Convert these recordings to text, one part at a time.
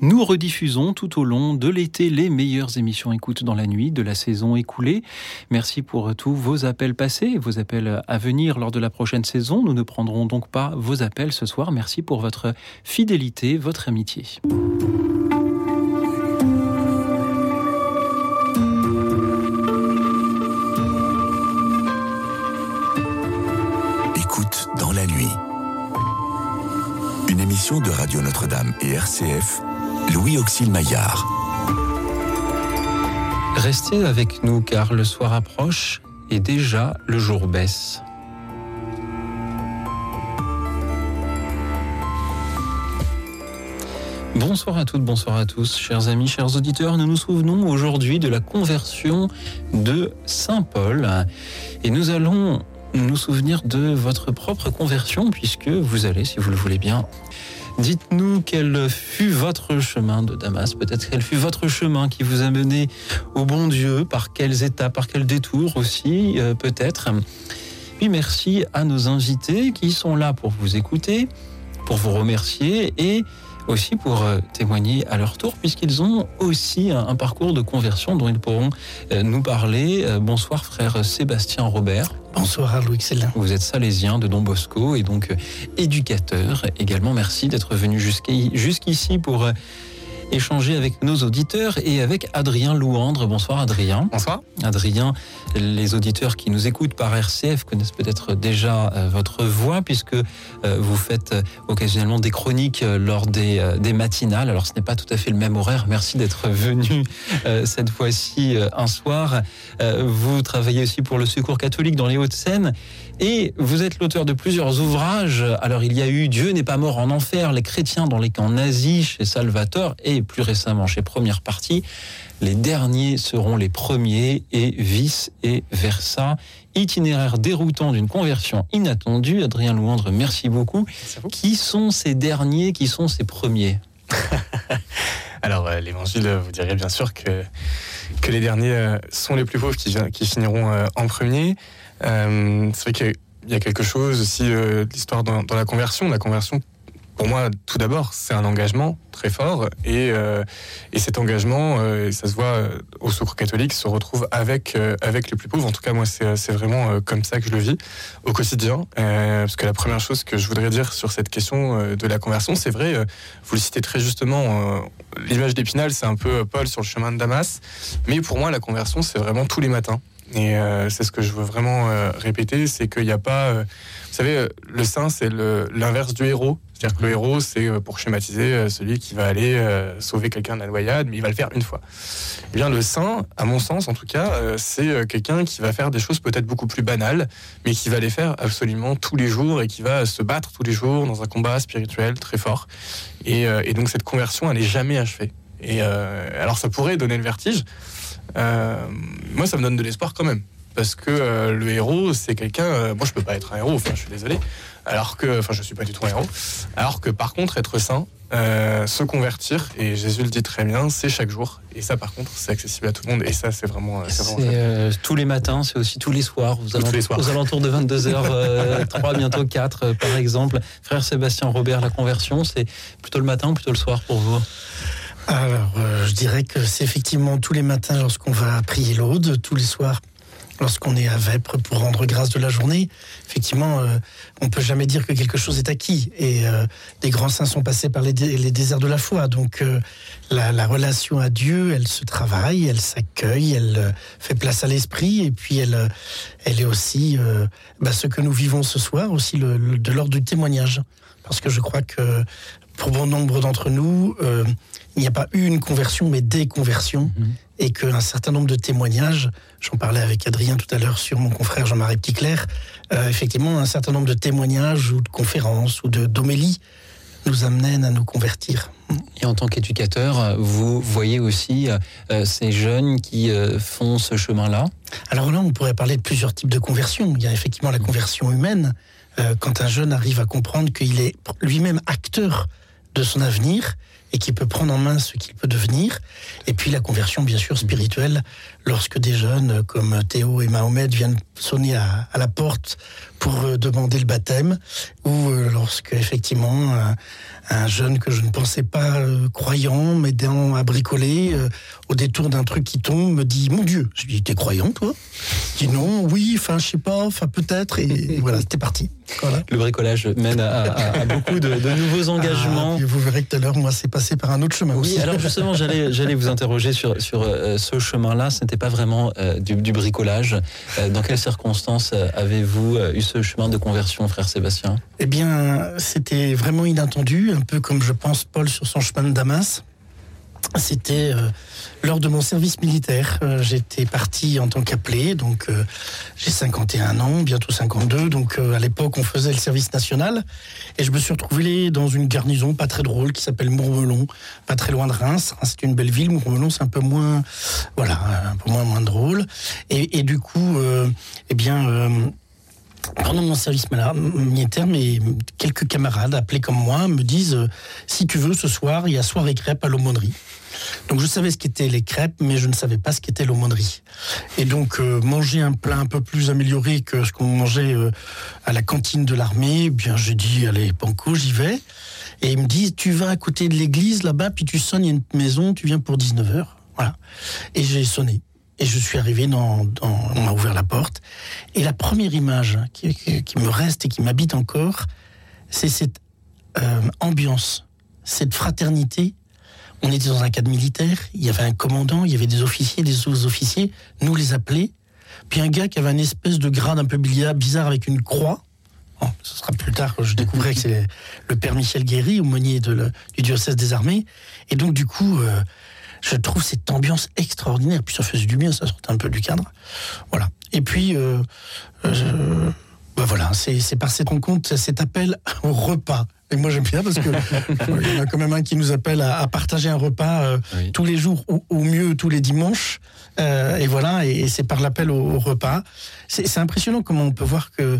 Nous rediffusons tout au long de l'été les meilleures émissions écoute dans la nuit de la saison écoulée. Merci pour tous vos appels passés, vos appels à venir lors de la prochaine saison. Nous ne prendrons donc pas vos appels ce soir. Merci pour votre fidélité, votre amitié. Écoute dans la nuit. Une émission de Radio Notre-Dame et RCF Louis Auxil Maillard. Restez avec nous car le soir approche et déjà le jour baisse. Bonsoir à toutes, bonsoir à tous, chers amis, chers auditeurs. Nous nous souvenons aujourd'hui de la conversion de Saint Paul et nous allons nous souvenir de votre propre conversion puisque vous allez, si vous le voulez bien, Dites-nous quel fut votre chemin de Damas, peut-être quel fut votre chemin qui vous a mené au bon Dieu, par quelles étapes, par quels détours aussi, euh, peut-être. Puis merci à nos invités qui sont là pour vous écouter, pour vous remercier et aussi pour euh, témoigner à leur tour, puisqu'ils ont aussi un, parcours de conversion dont ils pourront euh, nous parler. bonsoir frère Sébastien Robert. Bonsoir Louis Célin. Vous êtes salésien de Don Bosco et donc euh, éducateur. Également, merci d'être venu jusqu'ici pour euh, échanger avec nos auditeurs et avec Adrien Louandre. Bonsoir Adrien. Bonsoir. Adrien, les auditeurs qui nous écoutent par RCF connaissent peut-être déjà euh, votre voix puisque euh, vous faites euh, occasionnellement des chroniques lors des, des, matinales. Alors ce n'est pas tout à fait le même horaire. Merci d'être venu cette fois-ci un soir. Vous travaillez aussi pour le Secours catholique dans les Hauts-de-Seine et vous êtes l'auteur de plusieurs ouvrages. Alors il y a eu Dieu n'est pas mort en enfer, les chrétiens dans les camps nazis chez Salvatore et plus récemment chez Première Partie. Les derniers seront les premiers et vice et versa. Itinéraire déroutant d'une conversion inattendue. Adrien Louandre, merci beaucoup. Qui sont ces derniers? Qui sont ces premiers? Alors, euh, l'évangile vous dirait bien sûr que, que les derniers euh, sont les plus pauvres qui, qui finiront euh, en premier. C'est vrai qu'il y a quelque chose aussi de l'histoire dans, la conversion. La conversion pour moi, tout d'abord, c'est un engagement très fort et, euh, et cet engagement, euh, ça se voit euh, au Secours catholique, se retrouve avec, avec les plus pauvres. En tout cas, moi, c'est vraiment comme ça que je le vis au quotidien. parce que la première chose que je voudrais dire sur cette question de la conversion, c'est vrai, vous le citez très justement, l'image d'Épinal, c'est un peu Paul sur le chemin de Damas. Mais pour moi, la conversion, c'est vraiment tous les matins. Et c'est ce que je veux vraiment répéter, c'est qu'il n'y a pas... vous savez, le saint, c'est l'inverse du héros. C'est-à-dire que le héros, c'est euh, pour schématiser euh, celui qui va aller euh, sauver quelqu'un de noyade, mais il va le faire une fois. Eh bien, le saint, à mon sens en tout cas, c'est quelqu'un qui va faire des choses peut-être beaucoup plus banales, mais qui va les faire absolument tous les jours et qui va se battre tous les jours dans un combat spirituel très fort. Et, donc cette conversion, elle n'est jamais achevée. Et alors ça pourrait donner le vertige. Moi, ça me donne de l'espoir quand même parce que le héros, c'est quelqu'un. moi, je peux pas être un héros. Enfin, je suis désolé. Alors que, enfin, je suis pas du tout un héros. Alors que, par contre, être saint, euh, se convertir, et Jésus le dit très bien, c'est chaque jour. Et ça, par contre, c'est accessible à tout le monde. Et ça, c'est vraiment. C'est euh, tous les matins, c'est aussi tous les soirs, aux, alentours, les soirs. aux alentours de 22h, 3, euh, bientôt 4, par exemple. Frère Sébastien Robert, la conversion, c'est plutôt le matin ou plutôt le soir pour vous? Alors, je dirais que c'est effectivement tous les matins lorsqu'on va prier l'aude, tous les soirs lorsqu'on est à Vêpres pour rendre grâce de la journée, effectivement, euh, on peut jamais dire que quelque chose est acquis. Et euh, des grands saints sont passés par les, déserts de la foi. Donc euh, la, relation à Dieu, elle se travaille, elle s'accueille, elle fait place à l'esprit. Et puis elle, est aussi bah, ce que nous vivons ce soir, aussi de l'ordre du témoignage. Parce que je crois que pour bon nombre d'entre nous, il n'y a pas une conversion, mais des conversions. Mhm et qu'un certain nombre de témoignages, j'en parlais avec Adrien tout à l'heure sur mon confrère Jean-Marie Petitclerc, euh, effectivement, un certain nombre de témoignages ou de conférences ou d'homélies nous amènent à nous convertir. Et en tant qu'éducateur, vous voyez aussi euh, ces jeunes qui euh, font ce chemin-là? Alors là, on pourrait parler de plusieurs types de conversions. Il y a effectivement la conversion humaine, quand un jeune arrive à comprendre qu'il est lui-même acteur de son avenir et qui peut prendre en main ce qu'il peut devenir. Et puis la conversion, bien sûr, spirituelle, lorsque des jeunes comme Théo et Mahomet viennent sonner à, la porte pour euh, demander le baptême, ou euh, lorsque effectivement un, jeune que je ne pensais pas euh, croyant, m'aidant à bricoler, au détour d'un truc qui tombe, me dit Mon Dieu, je lui dis T'es croyant, toi? Je dis Non, oui, enfin, je sais pas, enfin, peut-être, et voilà, c'était parti. Le bricolage mène à, beaucoup de, nouveaux engagements. Ah, vous verrez que tout à l'heure, moi, c'est passé par un autre chemin oui, aussi. alors justement, j'allais, j'allais vous interroger sur, sur ce chemin-là. Ce n'était pas vraiment du, du, bricolage. dans quelles circonstances avez-vous eu ce chemin de conversion, frère Sébastien? Eh bien, c'était vraiment inattendu, un peu comme je pense Paul sur son chemin de Damas. C'était euh, lors de mon service militaire. Euh, j'étais parti en tant qu'appelé, donc euh, j'ai 51 ans, bientôt 52. Donc à l'époque, on faisait le service national. Et je me suis retrouvé dans une garnison pas très drôle qui s'appelle Mourmelon, pas très loin de Reims. c'est une belle ville. Mourmelon, c'est un peu moins, voilà, un peu moins, moins drôle. Et, et du coup, eh bien pendant mon service militaire, mais quelques camarades appelés comme moi me disent euh, si tu veux, ce soir, il y a soirée crêpes à l'aumônerie. Donc je savais ce qu'étaient les crêpes, mais je ne savais pas ce qu'était l'aumônerie. Et donc euh, manger un plat un peu plus amélioré que ce qu'on mangeait euh, à la cantine de l'armée, eh bien j'ai dit allez banco, j'y vais. Et ils me disent tu vas à côté de l'église là-bas, puis tu sonnes, il y a une maison, tu viens pour 19h. Voilà. Et j'ai sonné. Et je suis arrivé dans, on m'a ouvert la porte. Et la première image qui, me reste et qui m'habite encore, c'est cette euh, ambiance, cette fraternité. On était dans un cadre militaire, il y avait un commandant, il y avait des officiers, des sous-officiers, nous les appelés. Puis un gars qui avait une espèce de grade un peu bizarre avec une croix. ce sera plus tard que je découvrirai que c'est le père Michel Guéry, aumônier de du diocèse des armées. Et donc, du coup, euh, je trouve cette ambiance extraordinaire. Puis ça faisait du bien, ça sortait un peu du cadre. Voilà. Et puis, euh, euh, bah voilà, c'est par cette rencontre, cet appel au repas. Et moi j'aime bien parce que il y en a quand même un qui nous appelle à, partager un repas euh, tous les jours ou au mieux tous les dimanches. et voilà, et, c'est par l'appel au, repas. C'est impressionnant comment on peut voir que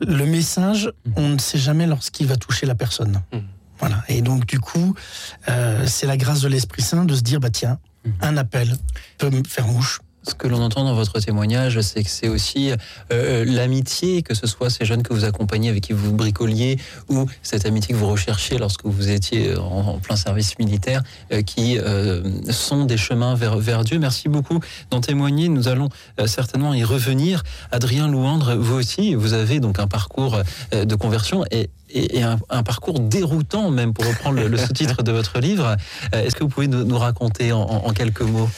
le message, on ne sait jamais lorsqu'il va toucher la personne. Mmh. Voilà. Et donc, du coup, euh, c'est la grâce de l'Esprit Saint de se dire, bah tiens, mhm. un appel peut me faire mouche. Ce que l'on entend dans votre témoignage, c'est que c'est aussi euh, euh, l'amitié, que ce soit ces jeunes que vous accompagnez, avec qui vous bricoliez, ou cette amitié que vous recherchiez lorsque vous étiez en, plein service militaire, qui sont des chemins vers, vers Dieu. Merci beaucoup d'en témoigner. Nous allons certainement y revenir. Adrien Louandre, vous aussi, vous avez donc un parcours de conversion et et, un, parcours déroutant même, pour reprendre le, sous-titre de votre livre. Euh, est-ce que vous pouvez nous, raconter en quelques mots?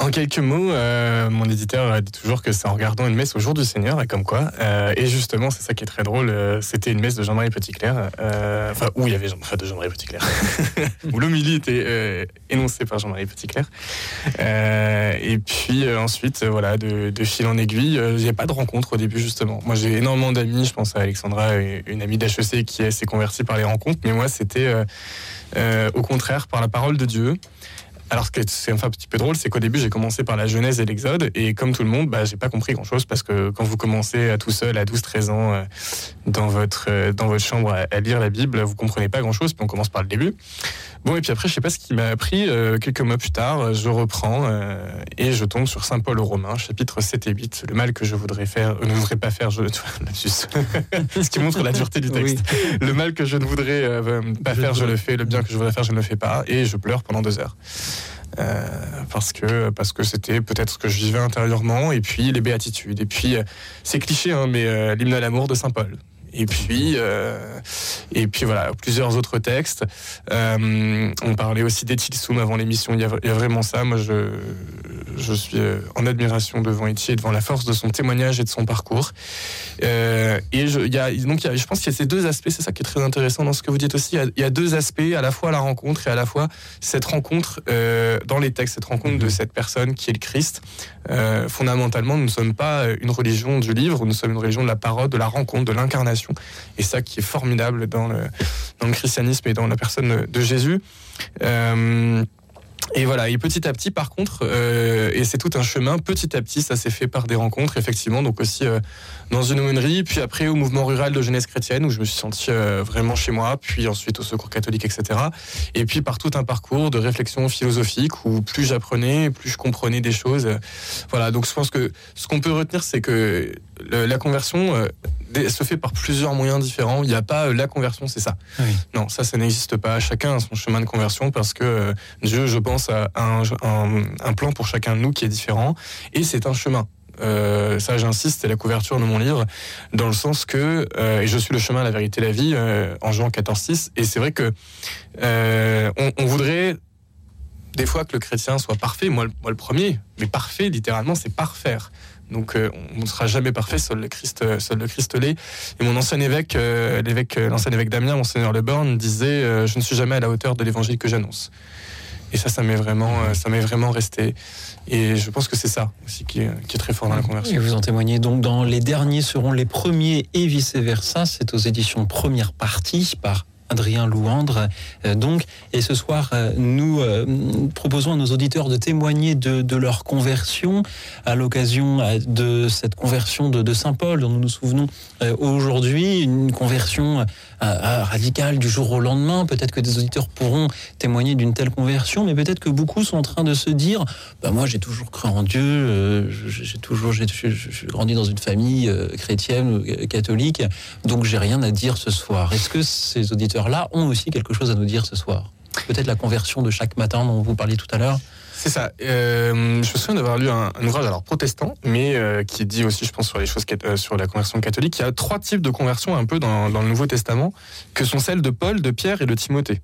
En quelques mots, euh, mon éditeur dit toujours que c'est en regardant une messe au jour du Seigneur, et comme quoi. Euh, et justement, c'est ça qui est très drôle. Euh, c'était une messe de Jean-Marie Petitclerc, enfin où il y avait Jean, enfin, de Jean-Marie Petitclerc, où l'homilie était énoncée par Jean-Marie Petitclerc. et puis ensuite, voilà, de, fil en aiguille, a pas de rencontre au début justement. Moi, j'ai énormément d'amis. Je pense à Alexandra, une amie d'HEC qui s'est convertie par les rencontres, mais moi, c'était au contraire par la parole de Dieu. Alors, ce qui est un petit peu drôle, c'est qu'au début, j'ai commencé par la Genèse et l'Exode, et comme tout le monde, bah, j'ai pas compris grand-chose parce que quand vous commencez à tout seul à 12-13 ans euh, dans votre euh, dans votre chambre à, lire la Bible, vous comprenez pas grand-chose. Puis on commence par le début. Bon, et puis après, je sais pas ce qui m'a appris. Euh, quelques mois plus tard, je reprends et je tombe sur Saint Paul aux Romains, chapitre 7 et 8. Le mal que je voudrais faire, ne voudrais pas faire, je ce qui montre la dureté du texte. Le mal que je ne voudrais pas faire, je le fais. Le bien que je voudrais faire, je ne le fais pas. Et je pleure pendant deux heures. Euh, parce que parce que c'était peut-être ce que je vivais intérieurement et puis les béatitudes. Et puis euh, c'est cliché hein, mais euh, l'hymne à l'amour de saint Paul et puis, et puis voilà, plusieurs autres textes. on parlait aussi d'Etilsum avant l'émission. Il, il, y a vraiment ça. Moi, je, je suis euh, en admiration devant Etienne, devant la force de son témoignage et de son parcours. Euh, et je, y a, donc, je pense qu'il y a ces deux aspects, c'est ça qui est très intéressant dans ce que vous dites aussi. Il y, a, deux aspects, à la fois la rencontre et à la fois cette rencontre euh, dans les textes, cette rencontre de mhm. cette personne qui est le Christ. fondamentalement, nous ne sommes pas une religion du livre, nous sommes une religion de la parole, de la rencontre, de l'incarnation. Et ça qui est formidable dans le, christianisme et dans la personne de Jésus. Et voilà, et petit à petit, par contre, euh, et c'est tout un chemin, petit à petit, ça s'est fait par des rencontres, effectivement, donc aussi euh, dans une aumônerie, puis après au mouvement rural de jeunesse chrétienne, où je me suis senti euh, vraiment chez moi, puis ensuite au secours catholique, etc. Et puis par tout un parcours de réflexion philosophique, où plus j'apprenais, plus je comprenais des choses. Voilà, donc je pense que ce qu'on peut retenir, c'est que la conversion se fait par plusieurs moyens différents. Il n'y a pas la conversion, c'est ça. Non, ça, ça n'existe pas. Chacun a son chemin de conversion parce que Dieu, je pense, a un, plan pour chacun de nous qui est différent. Et c'est un chemin. Euh, ça j'insiste, c'est la couverture de mon livre, dans le sens que, euh, et je suis le chemin, la vérité, la vie, euh, en Jean 14-6, et c'est vrai que on, voudrait des fois que le chrétien soit parfait, moi, moi le premier, mais parfait, littéralement, c'est parfaire. Donc on ne sera jamais parfait, seul le Christ, seul le Christ l'est. Et mon ancien évêque, l'évêque, l'ancien évêque Damien, monseigneur Le Born, disait Je ne suis jamais à la hauteur de l'évangile que j'annonce. Et ça, ça m'est vraiment, euh, ça m'est vraiment resté. Et je pense que c'est ça aussi qui est, qui est, très fort dans la conversion. Et vous en témoignez donc dans Les derniers seront les premiers et vice-versa. C'est aux éditions Première Partie par Adrien Louandre. Euh, donc, et ce soir, euh, nous proposons à nos auditeurs de témoigner de, leur conversion à l'occasion de cette conversion de, de Saint Paul dont nous nous souvenons aujourd'hui, une conversion radical du jour au lendemain. Peut-être que des auditeurs pourront témoigner d'une telle conversion, mais peut-être que beaucoup sont en train de se dire bah moi j'ai toujours cru en Dieu, euh, j'ai toujours grandi dans une famille euh, chrétienne ou euh, catholique, donc j'ai rien à dire ce soir. Est-ce que ces auditeurs-là ont aussi quelque chose à nous dire ce soir? Peut-être la conversion de chaque matin dont vous parliez tout à l'heure? C'est ça. Euh, je me souviens d'avoir lu un, ouvrage alors protestant, mais euh, qui dit aussi, je pense, sur les choses euh, sur la conversion catholique. Il y a trois types de conversion un peu dans, le Nouveau Testament, que sont celles de Paul, de Pierre et de Timothée.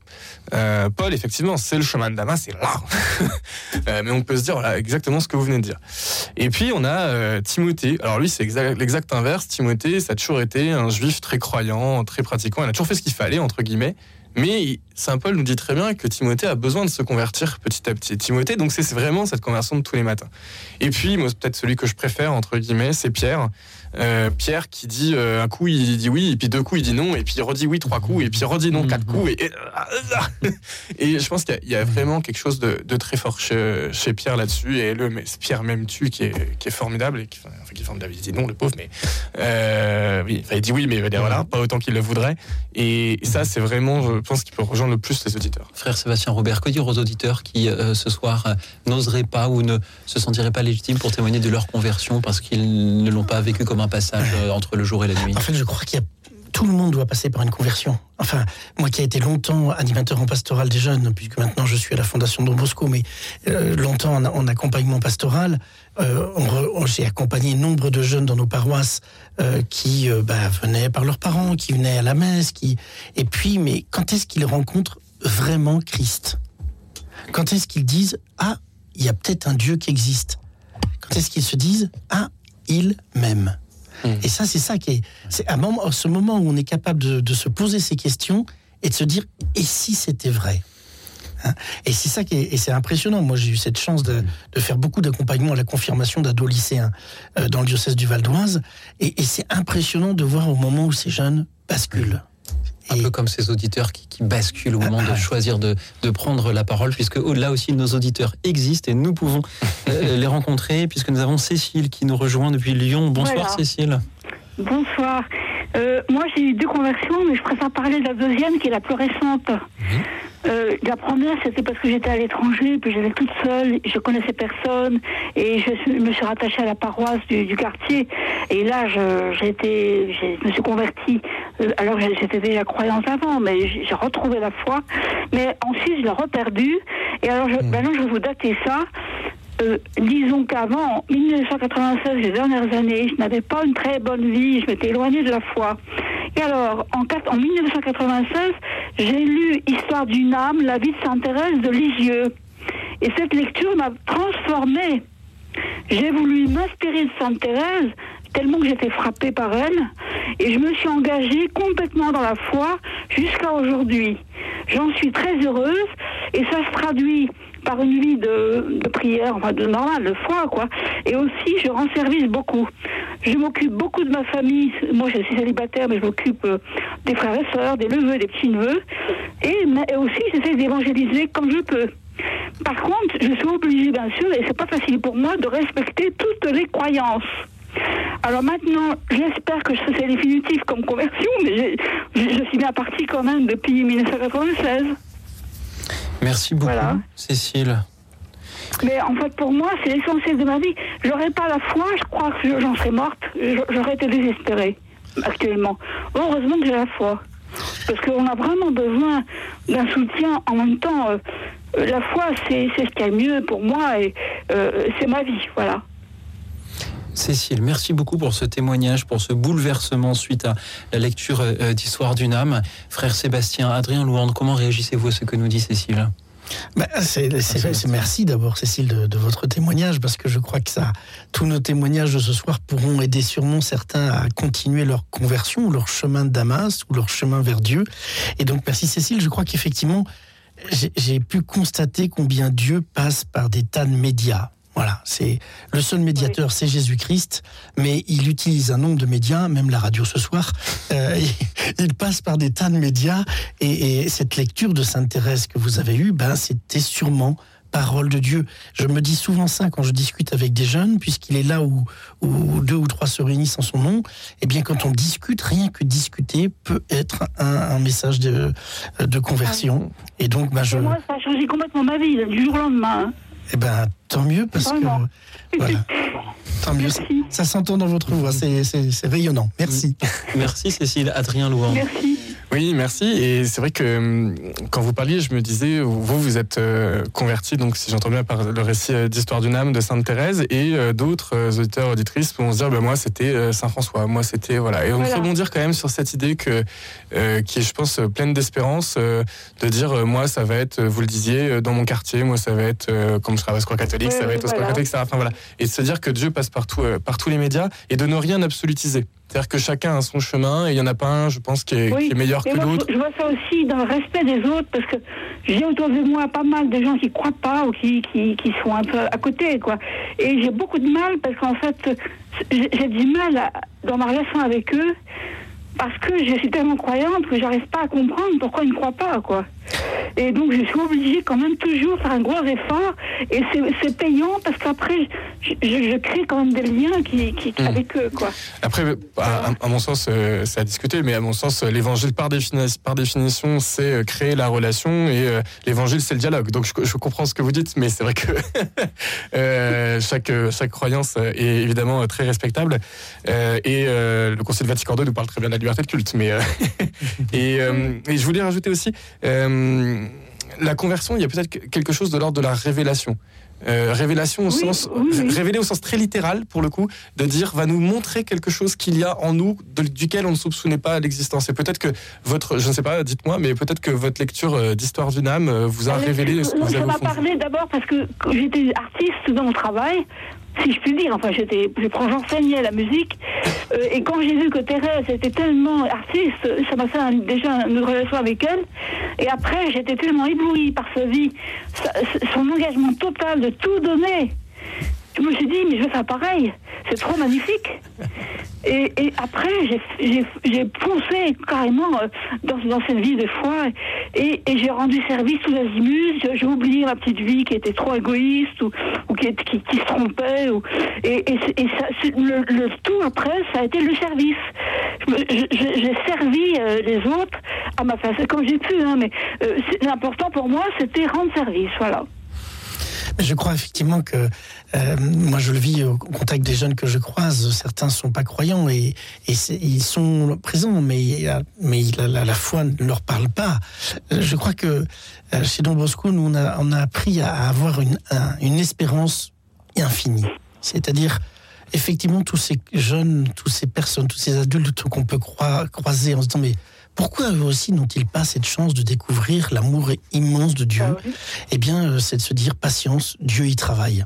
Paul, effectivement, c'est le chemin de Damas, c'est là. mais on peut se dire exactement ce que vous venez de dire. Et puis on a Timothée. Alors lui, c'est l'exact inverse. Timothée, ça a toujours été un juif très croyant, très pratiquant. Il a toujours fait ce qu'il fallait entre guillemets. Mais Saint Paul nous dit très bien que Timothée a besoin de se convertir petit à petit. Timothée, donc c'est vraiment cette conversion de tous les matins. Et puis, moi, peut-être celui que je préfère, entre guillemets, c'est Pierre. Euh, Pierre qui dit euh, un coup il dit oui et puis deux coups il dit non et puis il redit oui trois coups et puis il redit non quatre coups et, et, je pense qu'il y, a vraiment quelque chose de, très fort chez, Pierre là-dessus et le Pierre même tu qui est, qui est formidable et qui, enfin, qui est formidable il dit non le pauvre mais euh, oui, il dit oui mais il va dire voilà pas autant qu'il le voudrait et ça c'est vraiment je pense qu'il peut rejoindre le plus les auditeurs. Frère Sébastien Robert que dire aux auditeurs qui ce soir n'oseraient pas ou ne se sentiraient pas légitimes pour témoigner de leur conversion parce qu'ils ne l'ont pas vécu comme un passage euh, entre le jour et la nuit En fait, je crois qu'il y a tout le monde doit passer par une conversion. Enfin, moi qui ai été longtemps animateur en pastoral des jeunes, puisque maintenant je suis à la Fondation Don Bosco, mais euh, longtemps en, accompagnement pastoral, euh, j'ai accompagné nombre de jeunes dans nos paroisses qui bah, venaient par leurs parents, qui venaient à la messe, qui et puis, mais quand est-ce qu'ils rencontrent vraiment Christ? Quand est-ce qu'ils disent ah, il y a peut-être un Dieu qui existe Quand est-ce qu'ils se disent ah, il m'aime Hmm. Et ça, c'est ça qui est. C'est à, ce moment où on est capable de, se poser ces questions et de se dire et si c'était vrai hein? Et c'est ça qui est, et c'est impressionnant. Moi, j'ai eu cette chance de, faire beaucoup d'accompagnement à la confirmation d'ados lycéens euh, dans le diocèse du Val d'Oise, et, c'est impressionnant de voir au moment où ces jeunes basculent. Un peu comme ces auditeurs qui, basculent au moment de choisir de, prendre la parole, puisque au-delà aussi nos auditeurs existent et nous pouvons euh, les rencontrer, puisque nous avons Cécile qui nous rejoint depuis Lyon. Bonsoir Cécile. Bonsoir. Euh, moi j'ai eu deux conversions, mais je préfère parler de la deuxième qui est la plus récente. Mhm. Euh, la première, c'était parce que j'étais à l'étranger, puis j'étais toute seule, je connaissais personne, et je me suis rattachée à la paroisse du, quartier. Et là, j'ai été, je me suis convertie. Euh, alors j'étais déjà croyante avant, mais j'ai retrouvé la foi. Mais ensuite, je l'ai reperdue. Et alors je, hmm. maintenant, je vais vous dater ça. Euh, disons qu'avant, 1996, les dernières années, je n'avais pas une très bonne vie, je m'étais éloignée de la foi. Et alors, en, en 1996, j'ai lu Histoire d'une âme, la vie de Sainte Thérèse de Lisieux. Et cette lecture m'a transformée. J'ai voulu m'inspirer de Sainte Thérèse tellement que j'étais frappée par elle. Et je me suis engagée complètement dans la foi jusqu'à aujourd'hui. J'en suis très heureuse et ça se traduit par une vie de, prière, enfin de normal, de foi, quoi. Et aussi, je rends service beaucoup. Je m'occupe beaucoup de ma famille. Moi, je suis célibataire, mais je m'occupe euh, des frères et sœurs, des neveux, des petits-neveux. Et, aussi, j'essaie d'évangéliser comme je peux. Par contre, je suis obligée, bien sûr, et c'est pas facile pour moi, de respecter toutes les croyances. Alors maintenant, j'espère que c'est définitif comme conversion, mais je suis bien partie quand même depuis 1996. Merci beaucoup, Cécile. Mais en fait, pour moi, c'est l'essentiel de ma vie. J'aurais pas la foi, je crois que j'en serais morte. J'aurais été désespérée actuellement. Heureusement que j'ai la foi. Parce qu'on a vraiment besoin d'un soutien en même temps. Euh, la foi, c'est ce qui est mieux pour moi et euh, c'est ma vie. Voilà. Cécile, merci beaucoup pour ce témoignage, pour ce bouleversement suite à la lecture euh, d'Histoire d'une âme. Frère Sébastien, Adrien Louande, comment réagissez-vous à ce que nous dit Cécile? C'est, merci d'abord, Cécile, de, votre témoignage, parce que je crois que ça, tous nos témoignages de ce soir pourront aider sûrement certains à continuer leur conversion, ou leur chemin de Damas, ou leur chemin vers Dieu. Et donc, merci Cécile. Je crois qu'effectivement, j'ai pu constater combien Dieu passe par des tas de médias. Voilà, c'est le seul médiateur, c'est Jésus-Christ, mais il utilise un nombre de médias, même la radio ce soir. Euh, il passe par des tas de médias, et, cette lecture de Sainte Thérèse que vous avez eue, ben c'était sûrement parole de Dieu. Je me dis souvent ça quand je discute avec des jeunes, puisqu'il est là où, deux ou trois se réunissent en son nom. Eh bien, quand on discute, rien que discuter peut être un, message de, de conversion. Ah et donc, ben, je... moi, ça a changé complètement ma vie du jour au lendemain. Hein. Eh ben, tant mieux parce que voilà. Tant mieux. Ça, s'entend dans votre voix, c'est rayonnant. Merci. Merci Cécile, Adrien Louan. Merci. Oui, merci. Et c'est vrai que hum, quand vous parliez, je me disais, vous, vous êtes euh, converti, donc si j'entends bien par le récit euh, d'Histoire d'une âme de Sainte Thérèse, et euh, d'autres auditeurs, auditrices vont se dire, ben, moi c'était Saint François, moi c'était voilà. Et on voilà. rebondir quand même sur cette idée que qui est, je pense, pleine d'espérance, de dire, moi ça va être, vous le disiez, dans mon quartier, moi ça va être, comme je travaille au Square catholique, ça va être au Square catholique, etc. Enfin voilà. Et de se dire que Dieu passe partout, par tous les médias, et de ne rien absolutiser. C'est-à-dire que chacun a son chemin et il n'y en a pas un, je pense, qui est, meilleur que l'autre. Je vois ça aussi dans le respect des autres parce que j'ai autour de moi pas mal de gens qui ne croient pas ou qui, qui, qui, sont un peu à côté. quoi. Et j'ai beaucoup de mal parce qu'en fait, j'ai du mal dans ma relation avec eux parce que je suis tellement croyante que j'arrive pas à comprendre pourquoi ils ne croient pas. quoi. Et donc, je suis obligée quand même toujours de faire un gros effort. Et c'est payant parce qu'après, je, crée quand même des liens qui, hmm. avec eux. Quoi. Après, à, mon sens, euh, c'est à discuter, mais à mon sens, l'évangile, par, par, définition, c'est euh, créer la relation. Et euh, l'évangile, c'est le dialogue. Donc, je, comprends ce que vous dites, mais c'est vrai que chaque, chaque croyance est évidemment très respectable. et le Conseil de Vatican II nous parle très bien de la liberté de culte. Mais, et, et, je voulais rajouter aussi la conversion, il y a peut-être quelque chose de l'ordre de la révélation. Euh, révélation au sens révéler au sens très littéral pour le coup de dire va nous montrer quelque chose qu'il y a en nous duquel on ne soupçonnait pas l'existence. Et peut-être que votre je ne sais pas dites-moi mais peut-être que votre lecture euh, d'histoire d'une âme euh, vous a révélé ce que vous avez ça m'a parlé d'abord parce que j'étais artiste dans mon travail si je puis dire. Enfin, j'étais, j'enseignais la musique. Euh, et quand j'ai vu que Thérèse était tellement artiste, ça m'a fait déjà une relation avec elle. Et après, j'étais tellement éblouie par sa vie, son engagement total de tout donner je me suis dit, mais je veux faire pareil. C'est trop magnifique. Et, après, j'ai foncé carrément euh, dans, dans, cette vie de foi et, j'ai rendu service sous azimuts. J'ai oublié ma petite vie qui était trop égoïste ou, qui, qui, se trompait. Ou, et, ça, le, tout après, ça a été le service. J'ai servi euh, les autres à ma façon, comme j'ai pu, hein, mais euh, l'important pour moi, c'était rendre service. Voilà. Je crois effectivement que euh, moi je le vis au contact des jeunes que je croise. Certains sont pas croyants et, ils sont présents, mais, mais la, la, foi ne leur parle pas. Je crois que euh, chez Don Bosco, nous on a, on a appris à avoir une, une espérance infinie. C'est-à-dire effectivement tous ces jeunes, toutes ces personnes, tous ces adultes qu'on peut croiser en se disant mais pourquoi eux aussi n'ont-ils pas cette chance de découvrir l'amour immense de Dieu ah Eh bien, euh, c'est de se dire patience, Dieu y travaille.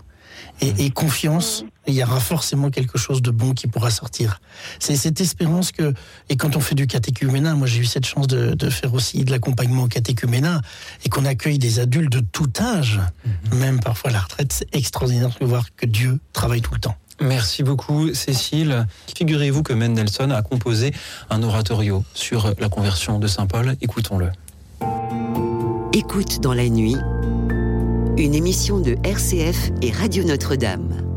Et, mmh. confiance, il y aura forcément quelque chose de bon qui pourra sortir. C'est cette espérance que, et quand on fait du catéchuménat, moi j'ai eu cette chance de, faire aussi de l'accompagnement au catéchuménat, et qu'on accueille des adultes de tout âge, mmh. même parfois à la retraite, c'est extraordinaire de voir que Dieu travaille tout le temps. Merci beaucoup, Cécile. Figurez-vous que Mendelssohn a composé un oratorio sur la conversion de Saint Paul. Écoutons-le. Écoute dans la nuit, une émission de RCF et Radio Notre-Dame.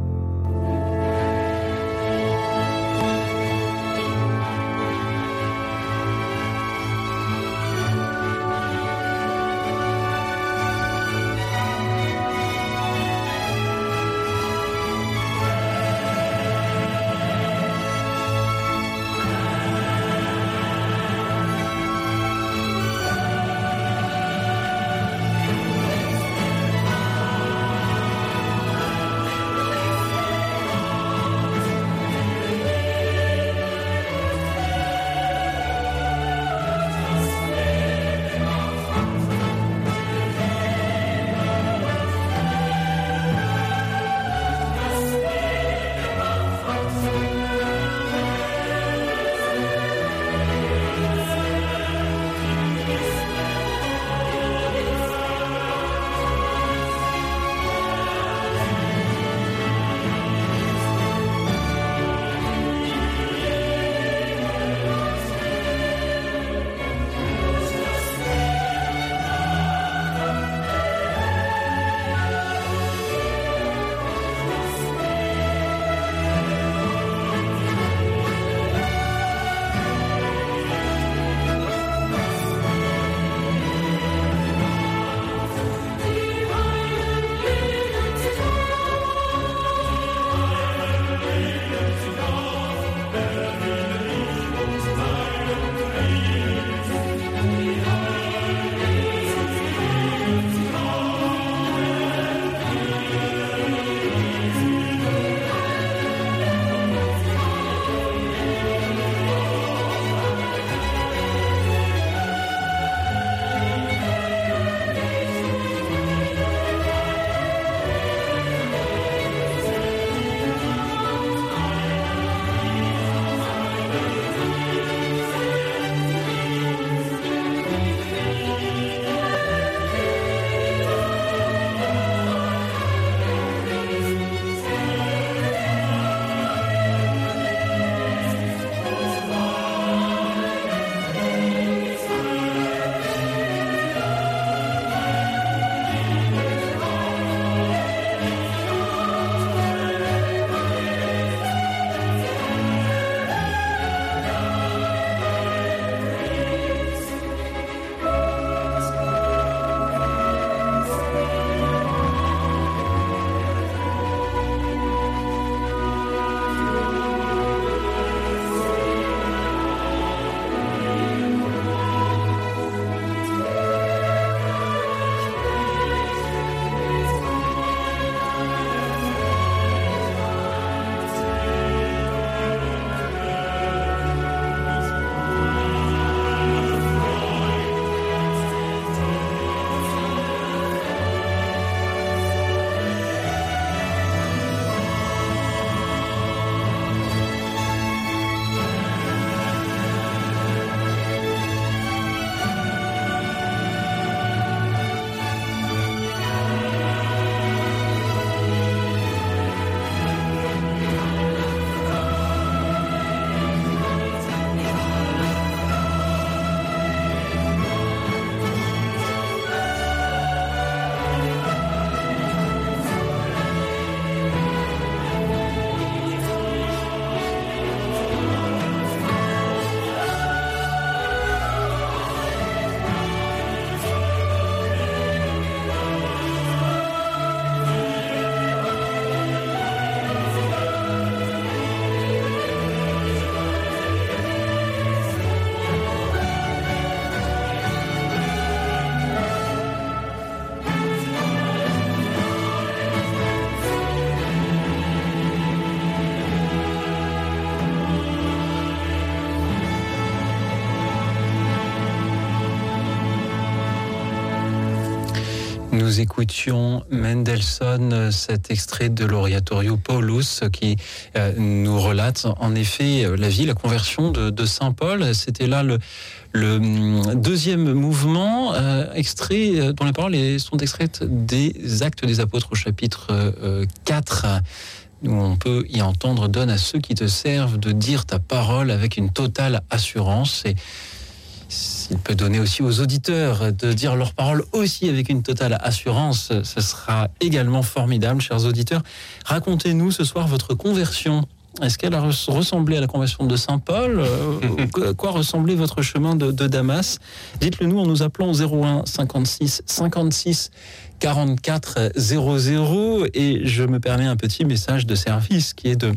Nous écoutions Mendelssohn, cet extrait de l'Oratorio Paulus qui euh, nous relate en effet la vie, la conversion de, Saint Paul. C'était là le, hum, deuxième mouvement, euh, extrait euh, dont les paroles sont extraites des Actes des Apôtres au chapitre 4 où on peut y entendre Donne à ceux qui te servent de dire ta parole avec une totale assurance. Et s'il peut donner aussi aux auditeurs de dire leurs paroles aussi avec une totale assurance, ce sera également formidable, chers auditeurs. Racontez-nous ce soir votre conversion. Est-ce qu'elle a ressemblé à la conversion de Saint Paul euh, Quoi ressemblait votre chemin de, Damas? Dites-le nous en nous appelant au 01 56 56 44 00 et je me permets un petit message de service qui est de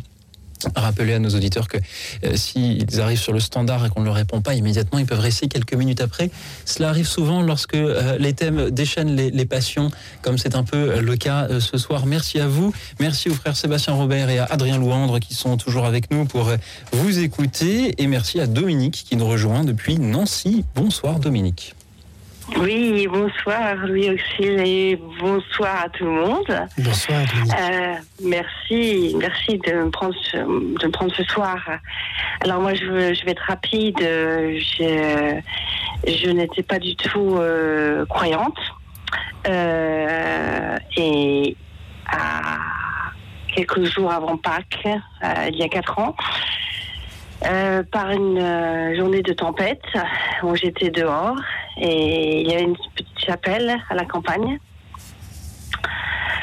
rappeler à nos auditeurs que euh, s'ils arrivent sur le standard et qu'on ne leur répond pas immédiatement, ils peuvent rester quelques minutes après. Cela arrive souvent lorsque euh, les thèmes déchaînent les, passions, comme c'est un peu euh, le cas ce soir. Merci à vous, merci aux frères Sébastien Robert et à Adrien Louandre qui sont toujours avec nous pour vous écouter, et merci à Dominique qui nous rejoint depuis Nancy. Bonsoir Dominique. Oui, bonsoir Louis Auxil et bonsoir à tout le monde. Bonsoir. Euh, merci, merci de me prendre ce, de me prendre ce soir. Alors moi je, je vais être rapide. Je, je n'étais pas du tout euh, croyante euh, et à quelques jours avant Pâques, euh, il y a quatre ans. Par une journée de tempête où j'étais dehors et il y avait une petite chapelle à la campagne.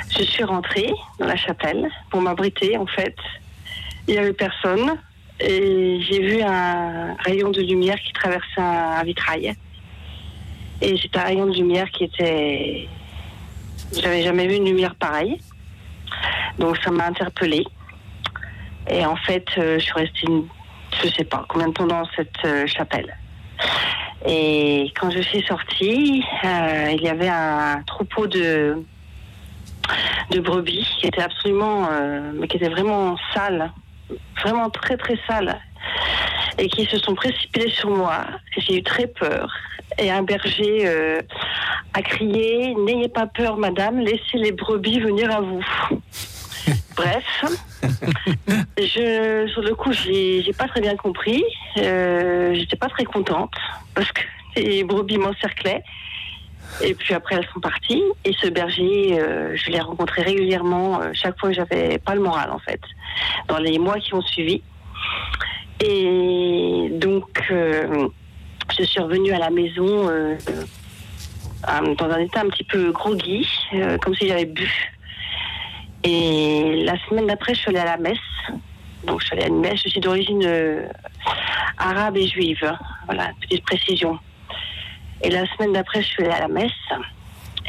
Je suis rentrée dans la chapelle pour m'abriter en fait. Il n'y avait personne et j'ai vu un rayon de lumière qui traversait un, vitrail. Et c'était un rayon de lumière qui était... J'avais jamais vu une lumière pareille. Donc ça m'a interpellée. Et en fait, euh, je suis restée une je sais pas combien de temps dans cette euh, chapelle. Et quand je suis sortie, euh, il y avait un troupeau de de brebis qui était absolument, euh, mais qui était vraiment sale, vraiment très très sale, et qui se sont précipités sur moi. J'ai eu très peur. Et un berger a crié "N'ayez pas peur, madame, laissez les brebis venir à vous." Bref, je, sur le coup, j'ai, pas très bien compris. Euh, j'étais pas très contente parce que les brebis m'encerclaient. Et puis après, elles sont parties. Et ce berger, euh, je l'ai rencontré régulièrement, euh, chaque fois j'avais pas le moral, en fait, dans les mois qui ont suivi. Et donc, euh, je suis revenue à la maison dans un état un petit peu groggy, comme si j'avais bu. Et la semaine d'après, je suis allée à la messe. Donc, je suis allée à une messe. Je suis d'origine euh, arabe et juive. Voilà, petite précision. Et la semaine d'après, je suis allée à la messe.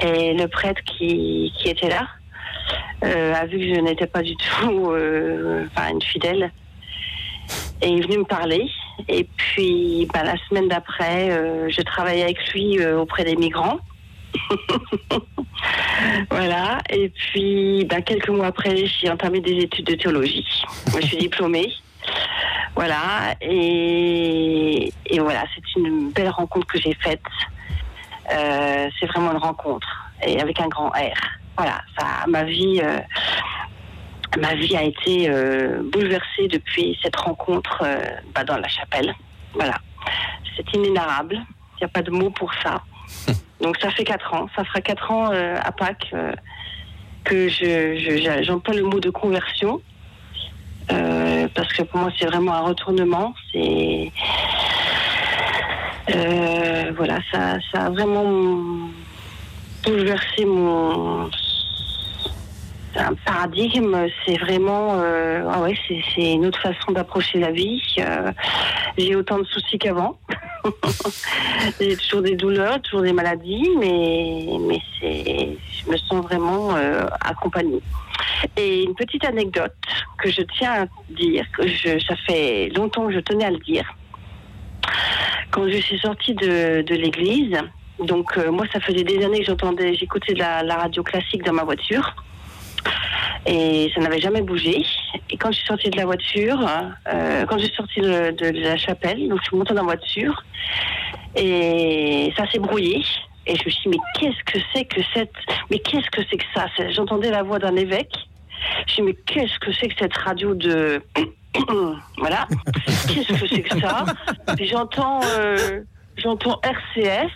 Et le prêtre qui, était là euh, a vu que je n'étais pas du tout euh, une fidèle. Et il est venu me parler. Et puis, bah, la semaine d'après, je travaillais avec lui auprès des migrants. voilà. Et puis, ben, quelques mois après, j'ai entamé des études de théologie. je suis diplômée. Voilà. Et, et voilà, c'est une belle rencontre que j'ai faite. Euh, c'est vraiment une rencontre. Et avec un grand R. Voilà. Ça, ma vie. Euh, ma vie a été euh, bouleversée depuis cette rencontre bah, dans la chapelle. Voilà. C'est inénarrable. Il n'y a pas de mots pour ça. Donc ça fait quatre ans. Ça fera quatre ans euh, à Pâques euh, que je, j'emploie le mot de conversion. Euh, parce que pour moi c'est vraiment un retournement. C'est voilà, ça, ça a vraiment bouleversé mon un paradigme, c'est vraiment, ah ouais, c'est une autre façon d'approcher la vie. J'ai autant de soucis qu'avant. J'ai toujours des douleurs, toujours des maladies, mais, mais c'est, je me sens vraiment euh, accompagnée. Et une petite anecdote que je tiens à dire, que je, ça fait longtemps que je tenais à le dire. Quand je suis sortie de, de l'église, donc euh, moi ça faisait des années que j'entendais, j'écoutais la, la radio classique dans ma voiture et ça n'avait jamais bougé. Et quand je suis sortie de la voiture, euh, quand je suis de, la chapelle, donc je suis montée dans la voiture, et ça s'est brouillé. Et je me suis dit, mais qu'est-ce que c'est que cette... Mais qu'est-ce que c'est que ça? J'entendais la voix d'un évêque. Je me suis dit, mais qu'est-ce que c'est que cette radio de... voilà. Qu'est-ce que c'est que ça? J'entends... Euh, j'entends RCF.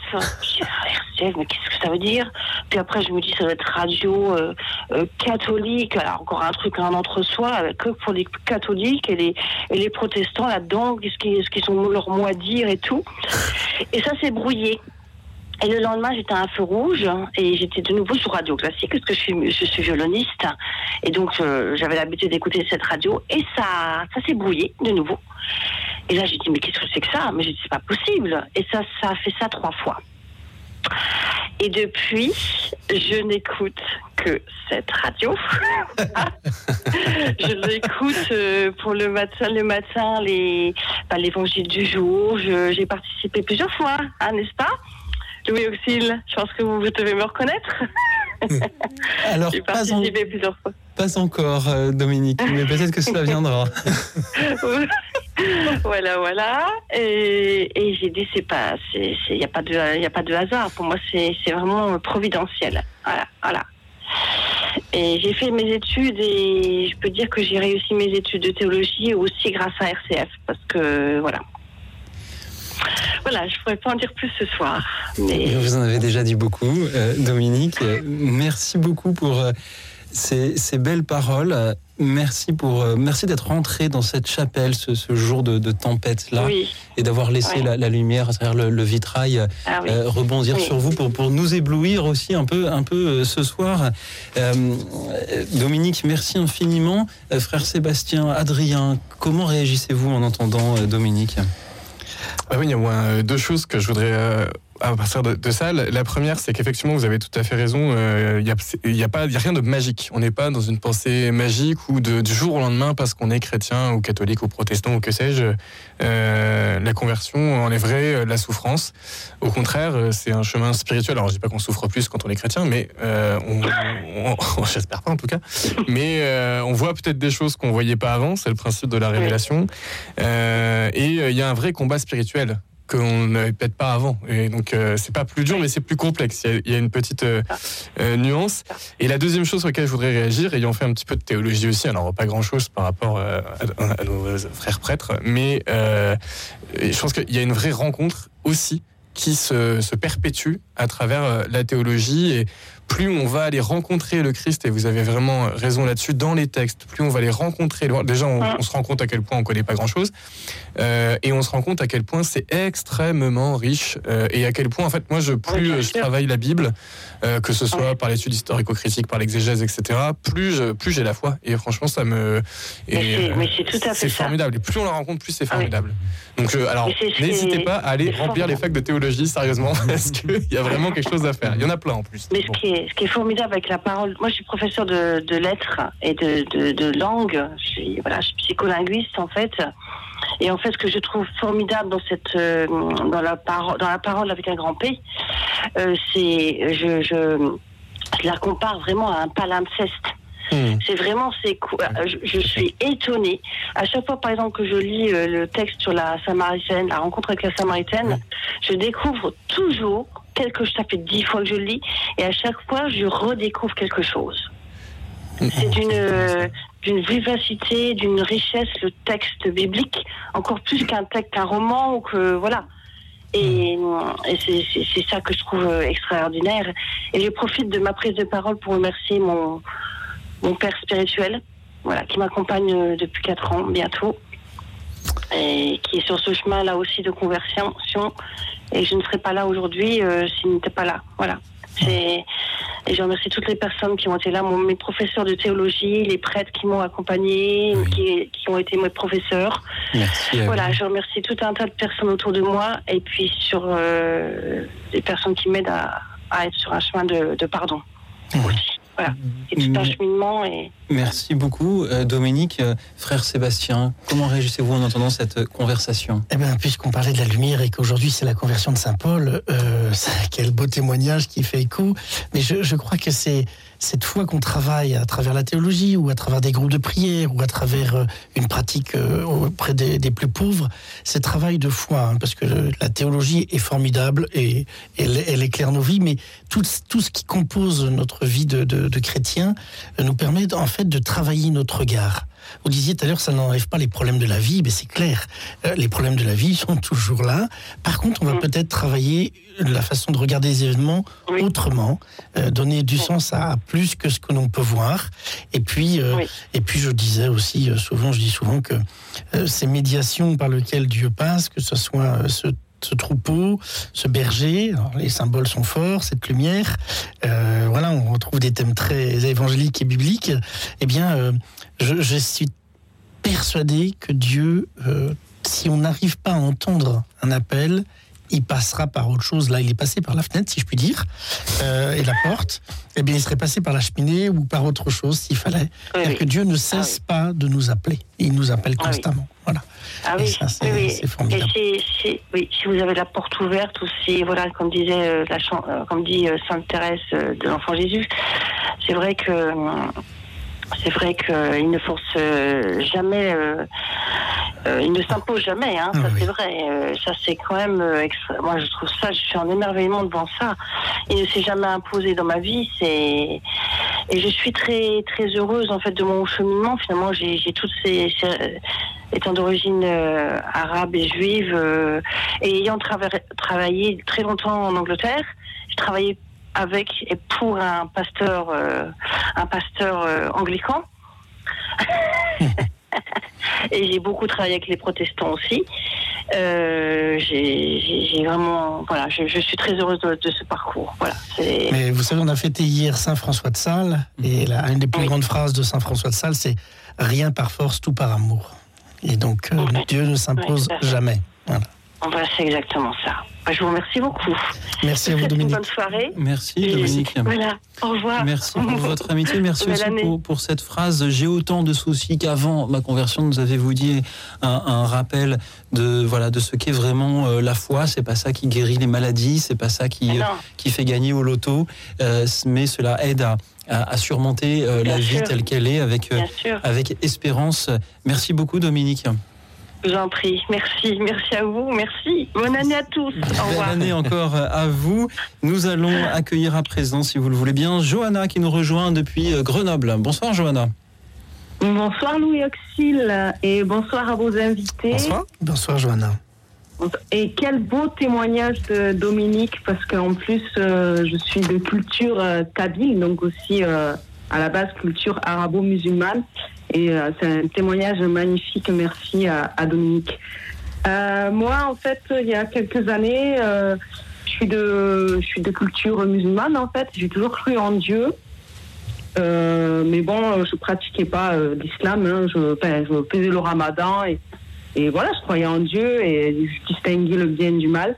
Mais qu'est-ce que ça veut dire Puis après, je me dis, ça doit être radio euh, euh, catholique. Alors, encore un truc, un entre-soi, que pour les catholiques et les, et les protestants là-dedans, qu'est-ce qu'ils qu ont leur mot à dire et tout. Et ça s'est brouillé. Et le lendemain, j'étais à un feu rouge et j'étais de nouveau sur Radio Classique parce que je suis, je suis violoniste. Et donc, j'avais l'habitude d'écouter cette radio et ça, ça s'est brouillé de nouveau. Et là, j'ai dit, mais qu'est-ce que c'est que ça? Mais j'ai dit, c'est pas possible. Et ça, ça a fait ça trois fois. Et depuis, je n'écoute que cette radio. je l'écoute euh, pour le matin, le matin, les, bah, l'évangile du jour. J'ai participé plusieurs fois, hein, n'est-ce pas? Louis Auxil, je pense que vous, vous devez me reconnaître. Alors, J'ai en- participé plusieurs fois. Pas encore, euh, Dominique, mais peut-être que cela viendra. voilà, voilà. Et, et j'ai dit, c'est pas, il n'y a pas de, y a pas de hasard. Pour moi, c'est, vraiment providentiel. Voilà, voilà. Et j'ai fait mes études et je peux dire que j'ai réussi mes études de théologie aussi grâce à RCF parce que voilà. Voilà, je pourrais pas en dire plus ce soir, mais Vous en avez déjà dit beaucoup, euh, Dominique. Merci beaucoup pour euh, ces, ces belles paroles. Euh, Merci pour, euh, merci d'être rentré dans cette chapelle ce, ce jour de, de tempête là oui, et d'avoir laissé Ouais. la, la lumière à travers le, le vitrail ah oui. euh, rebondir Oui. sur vous pour, pour nous éblouir aussi un peu, un peu euh, ce soir. Dominique, merci infiniment. Euh, frère Sébastien, Adrien, comment réagissez-vous en entendant euh, Dominique? Ah oui, il y a moins deux choses que je voudrais euh, à partir de, de ça. La première, c'est qu'effectivement, vous avez tout à fait raison. euh, Il n'y a, il y a, pas- il y a rien de magique. On n'est pas dans une pensée magique ou de, du jour au lendemain parce qu'on est chrétien ou catholique ou protestant ou que sais-je. euh, la conversion enlèverait euh, la souffrance. Au contraire, euh, c'est un chemin spirituel. Alors, je dis pas qu'on souffre plus quand on est chrétien, mais euh, on, on- on- j'espère pas en tout cas. Mais euh, on voit peut-être des choses qu'on voyait pas avant. C'est le principe de la révélation. Euh, et euh, il y a un vrai combat spirituel qu'on n'avait peut-être pas avant. Et donc, euh, c'est pas plus dur, mais c'est plus complexe. Il y a, il y a une petite euh, euh, nuance. Et la deuxième chose sur laquelle je voudrais réagir, ayant fait un petit peu de théologie aussi, alors pas grand-chose par rapport euh, à, à nos frères prêtres, mais euh, je pense qu'il y a une vraie rencontre aussi qui se, se perpétue à travers la théologie et plus on va aller rencontrer le Christ, et vous avez vraiment raison là-dessus, dans les textes, plus on va les rencontrer. Déjà, on, on se rend compte à quel point on connaît pas grand-chose, euh, et on se rend compte à quel point c'est extrêmement riche, euh, et à quel point, en fait, moi, je, plus euh, je travaille la Bible, euh, que ce soit par l'étude historico-critique, par l'exégèse, etc., plus, je- plus j'ai la foi. Et franchement, ça me... Mais et, c'est- mais c'est tout à fait C'est formidable. Et plus on la rencontre, plus c'est Ah oui. formidable. Donc, alors, n'hésitez pas à aller remplir les facs de théologie, sérieusement, parce qu'il y a vraiment quelque chose à faire. Il y en a plein en plus. Mais Bon. ce qui, est, ce qui est formidable avec la parole, moi je suis professeur de, de lettres et de, de, de langue, je suis, voilà, je suis psycholinguiste en fait. Et en fait, ce que je trouve formidable dans cette, euh, dans la parole, dans la parole avec un grand P, euh, c'est, je, je, je la compare vraiment à un palimpseste. Hmm. C'est vraiment, c'est euh, je, je suis étonnée. À chaque fois, par exemple, que je lis euh, le texte sur la Samaritaine, la rencontre avec la Samaritaine, je découvre toujours quelque chose. Ça fait dix fois que je le lis, et à chaque fois, je redécouvre quelque chose. C'est d'une euh, vivacité, d'une richesse le texte biblique, encore plus qu'un texte, qu'un roman ou que voilà. Et, c'est- ça que je trouve euh, extraordinaire. Et je profite de ma prise de parole pour remercier mon mon père spirituel, voilà, qui m'accompagne euh, depuis quatre ans bientôt, et qui est sur ce chemin là aussi de conversion. Et je ne serais pas là aujourd'hui euh, s'il n'était pas là. Voilà. Et je remercie toutes les personnes qui ont été là, mon- mes professeurs de théologie, les prêtres qui m'ont accompagné, Oui. qui, qui ont été mes professeurs. Merci. Voilà, je remercie tout un tas de personnes autour de moi et puis sur euh, des personnes qui m'aident à, à être sur un chemin de, de pardon aussi. Voilà, c'est tout un Mm. cheminement et Merci beaucoup, euh, Dominique. Euh, Frère Sébastien, comment réagissez-vous en entendant cette conversation? Eh bien, puisqu'on parlait de la lumière et qu'aujourd'hui c'est la conversion de Saint Paul, euh, quel beau témoignage qui fait écho. Mais je, je crois que c'est cette fois qu'on travaille à travers la théologie ou à travers des groupes de prière ou à travers euh, une pratique euh, auprès des, plus pauvres, c'est travail de foi, hein, parce que la théologie est formidable et elle, éclaire nos vies, mais tout, ce qui compose notre vie de, de, de chrétien nous permet en fait de travailler notre regard. Vous disiez tout à l'heure, ça n'enlève pas les problèmes de la vie, mais c'est clair. Euh, les problèmes de la vie sont toujours là. Par contre, on va Mm. peut-être travailler la façon de regarder les événements Oui. autrement, euh, donner du sens à, à plus que ce que l'on peut voir. Et puis, euh, Oui. et puis, je disais aussi souvent, je dis souvent que euh, ces médiations par lesquelles Dieu passe, que ce soit ce ce troupeau, ce berger, alors les symboles sont forts, cette lumière, euh, voilà, on retrouve des thèmes très évangéliques et bibliques. Eh bien, euh, je, je suis persuadé que Dieu, euh, si on n'arrive pas à entendre un appel, il passera par autre chose. Là, il est passé par la fenêtre, si je puis dire, euh, et la porte. Eh bien, il serait passé par la cheminée ou par autre chose s'il fallait. Oui, C'est-à-dire oui. que Dieu ne cesse pas de nous appeler. Il nous appelle Ah oui. constamment. Voilà. Ah Et oui, ça, c'est- oui, oui. formidable. Et si, si- oui, si vous avez la porte ouverte ou si, voilà, comme disait euh, la comme dit euh, Sainte Thérèse de l'Enfant Jésus, c'est vrai que c'est vrai qu'il ne force euh, jamais, euh, euh, il ne s'impose jamais, hein, Ah ça oui. c'est vrai. Euh, ça c'est quand même, euh, extra- moi je trouve ça, je suis en émerveillement devant ça. Il ne s'est jamais imposé dans ma vie, c'est et je suis très très heureuse en fait de mon cheminement. Finalement, j'ai j'ai toutes ces, ces- étant d'origine euh, arabe et juive euh, et ayant trava- travaillé très longtemps en Angleterre, je travaillais avec et pour un pasteur euh, un pasteur euh, anglican. et j'ai beaucoup travaillé avec les protestants aussi. Euh, j'ai vraiment voilà, je, je suis très heureuse de, de ce parcours. Voilà, Mais vous savez, on a fêté hier Saint François de Sales, et la, une des plus Oui. grandes phrases de Saint François de Sales, c'est rien par force, tout par amour. Et donc, euh, Oui. Dieu ne s'impose Oui, jamais. Voilà. voilà, c'est exactement ça. Bah, Je vous remercie beaucoup. Merci à vous, une Dominique. bonne soirée. Merci Et Dominique. Voilà, au revoir. Merci pour votre amitié. Merci aussi pour, pour cette phrase. J'ai autant de soucis qu'avant ma conversion. Nous avez-vous dit un, un rappel de voilà de ce qu'est vraiment euh, la foi. C'est pas ça qui guérit les maladies. C'est pas ça qui Ah euh, qui fait gagner au loto. Euh, mais cela aide à, à, à surmonter euh, la vie telle qu'elle est avec euh, avec espérance. Merci beaucoup Dominique. Je vous en prie. Merci, merci à vous, merci. Bonne année à tous. Au revoir. année encore à vous. Nous allons accueillir à présent, si vous le voulez bien, Johanna qui nous rejoint depuis euh, Grenoble. Bonsoir Johanna. Bonsoir Louis Auxil et bonsoir à vos invités. Bonsoir. Bonsoir, Johanna. Et quel beau témoignage de Dominique parce qu'en plus euh, je suis de culture euh, kabyle, donc aussi euh, à la base culture arabo-musulmane. Et euh, c'est un témoignage magnifique. Merci à, Dominique. Euh, moi, en fait, il y a quelques années, euh, je suis de, je suis de culture musulmane. En fait, j'ai toujours cru en Dieu. Mais bon, je pratiquais pas l'islam. hein. Je, faisais le ramadan et voilà, je croyais en Dieu et je distinguais le bien du mal.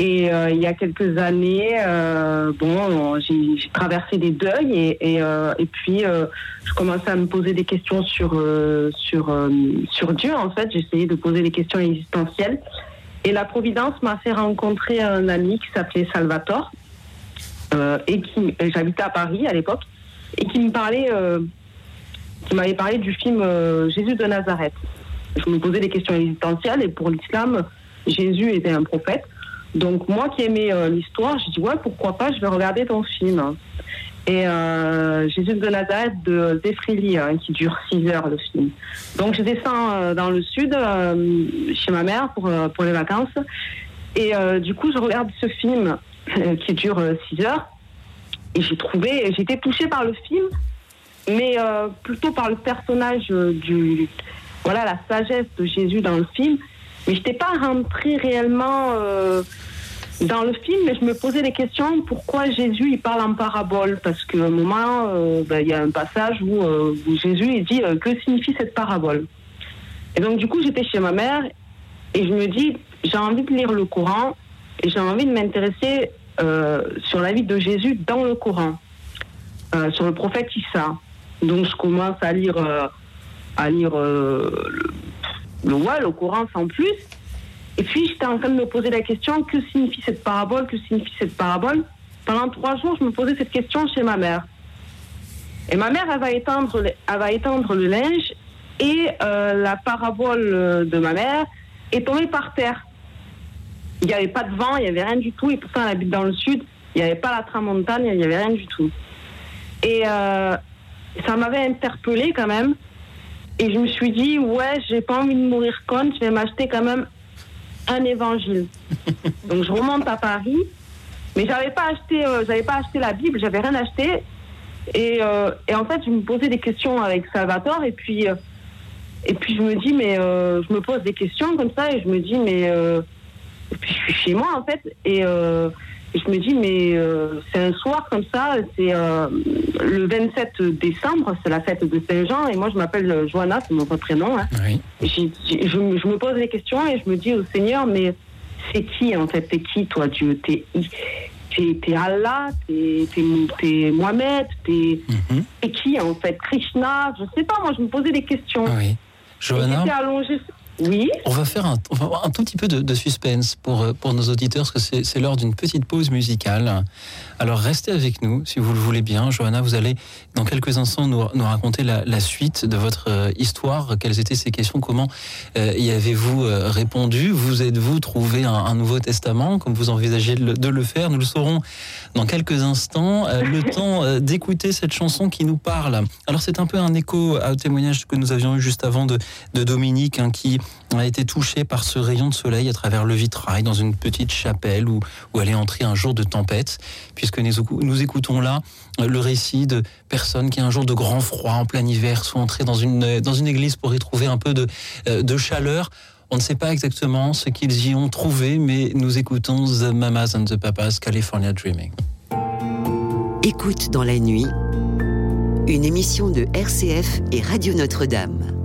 Et euh, il y a quelques années, euh, bon, j'ai traversé des deuils et, et, euh, et puis euh, je commençais à me poser des questions sur euh, sur euh, sur Dieu. En fait, j'essayais de poser des questions existentielles. Et la Providence m'a fait rencontrer un ami qui s'appelait Salvatore et qui j'habitais à Paris à l'époque et qui me parlait, qui m'avait parlé du film Jésus de Nazareth. Je me posais des questions existentielles et pour l'islam, Jésus était un prophète. Donc moi qui aimais euh, l'histoire, j'ai dit ouais pourquoi pas, je vais regarder ton film. Et euh, Jésus de Nazareth de Zeffrili, hein, qui dure 6 heures le film. Donc je descends euh, dans le sud chez ma mère pour, pour les vacances. Et du coup je regarde ce film qui dure 6 heures. Et j'ai trouvé, j'étais touchée par le film, mais plutôt par le personnage du, voilà, la sagesse de Jésus dans le film. Mais je n'étais pas rentrée réellement euh, dans le film, mais je me posais des questions. Pourquoi Jésus il parle en parabole? Parce qu'à un moment, euh, ben, il y a un passage où, euh, Jésus il dit que signifie cette parabole? Et donc du coup, j'étais chez ma mère et je me dis j'ai envie de lire le Coran et j'ai envie de m'intéresser sur la vie de Jésus dans le Coran, sur le prophète Issa. Donc je commence à lire, à lire le, le, ouais, le Coran sans plus. Et puis j'étais en train de me poser la question que signifie cette parabole Que signifie cette parabole? Pendant trois jours, je me posais cette question chez ma mère. Et ma mère, elle va étendre, le- elle va étendre le linge et euh, la parabole de ma mère est tombée par terre. Il n'y avait pas de vent, il n'y avait rien du tout. Et pourtant, elle habite dans le sud. Il n'y avait pas la tramontane, il n'y avait rien du tout. Et euh, ça m'avait interpellée quand même. Et je me suis dit, ouais, j'ai pas envie de mourir conne, je vais m'acheter quand même un évangile. Donc je remonte à Paris, mais j'avais pas acheté, euh, j'avais pas acheté la Bible, j'avais rien acheté. Et, euh, et, en fait, je me posais des questions avec Salvatore, et puis, euh, et puis je me dis, mais euh, je me pose des questions comme ça, et je me dis, mais euh, et puis je suis chez moi en fait, et, et je me dis, mais euh, c'est un soir comme ça, c'est euh, le 27 décembre, c'est la fête de Saint-Jean, et moi je m'appelle Johanna, c'est mon vrai prénom. Hein. Oui. Je, me- je me pose des questions et je me dis au Seigneur, mais c'est qui en fait? T'es qui toi Dieu? T'es t'es- Allah T'es Mohamed T'es t'es qui en fait? Krishna Je sais pas, moi je me posais des questions. Oui. J'étais allongée. Oui. on va faire un, va tout petit peu de, de suspense pour, euh, pour nos auditeurs, parce que c'est l'heure d'une petite pause musicale. Alors restez avec nous, si vous le voulez bien. Johanna, vous allez dans quelques instants nous, nous raconter la, la suite de votre euh, histoire. Quelles étaient ces questions Comment euh, y avez-vous répondu? Vous êtes-vous trouvé un, un Nouveau Testament, comme vous envisagez de le, de le faire? Nous le saurons dans quelques instants. Euh, le temps d'écouter cette chanson qui nous parle. Alors c'est un peu un écho au témoignage que nous avions eu juste avant de, de Dominique, hein, qui a été touché par ce rayon de soleil à travers le vitrail dans une petite chapelle où, où elle est entrée un jour de tempête, puisque nous, écoutons là euh, le récit de personnes qui un jour de grand froid en plein hiver sont entrées dans une, une église pour y trouver un peu de, euh, de chaleur. On ne sait pas exactement ce qu'ils y ont trouvé, mais nous écoutons The Mamas and the Papas California Dreaming. Écoute dans la nuit, une émission de RCF et Radio Notre-Dame.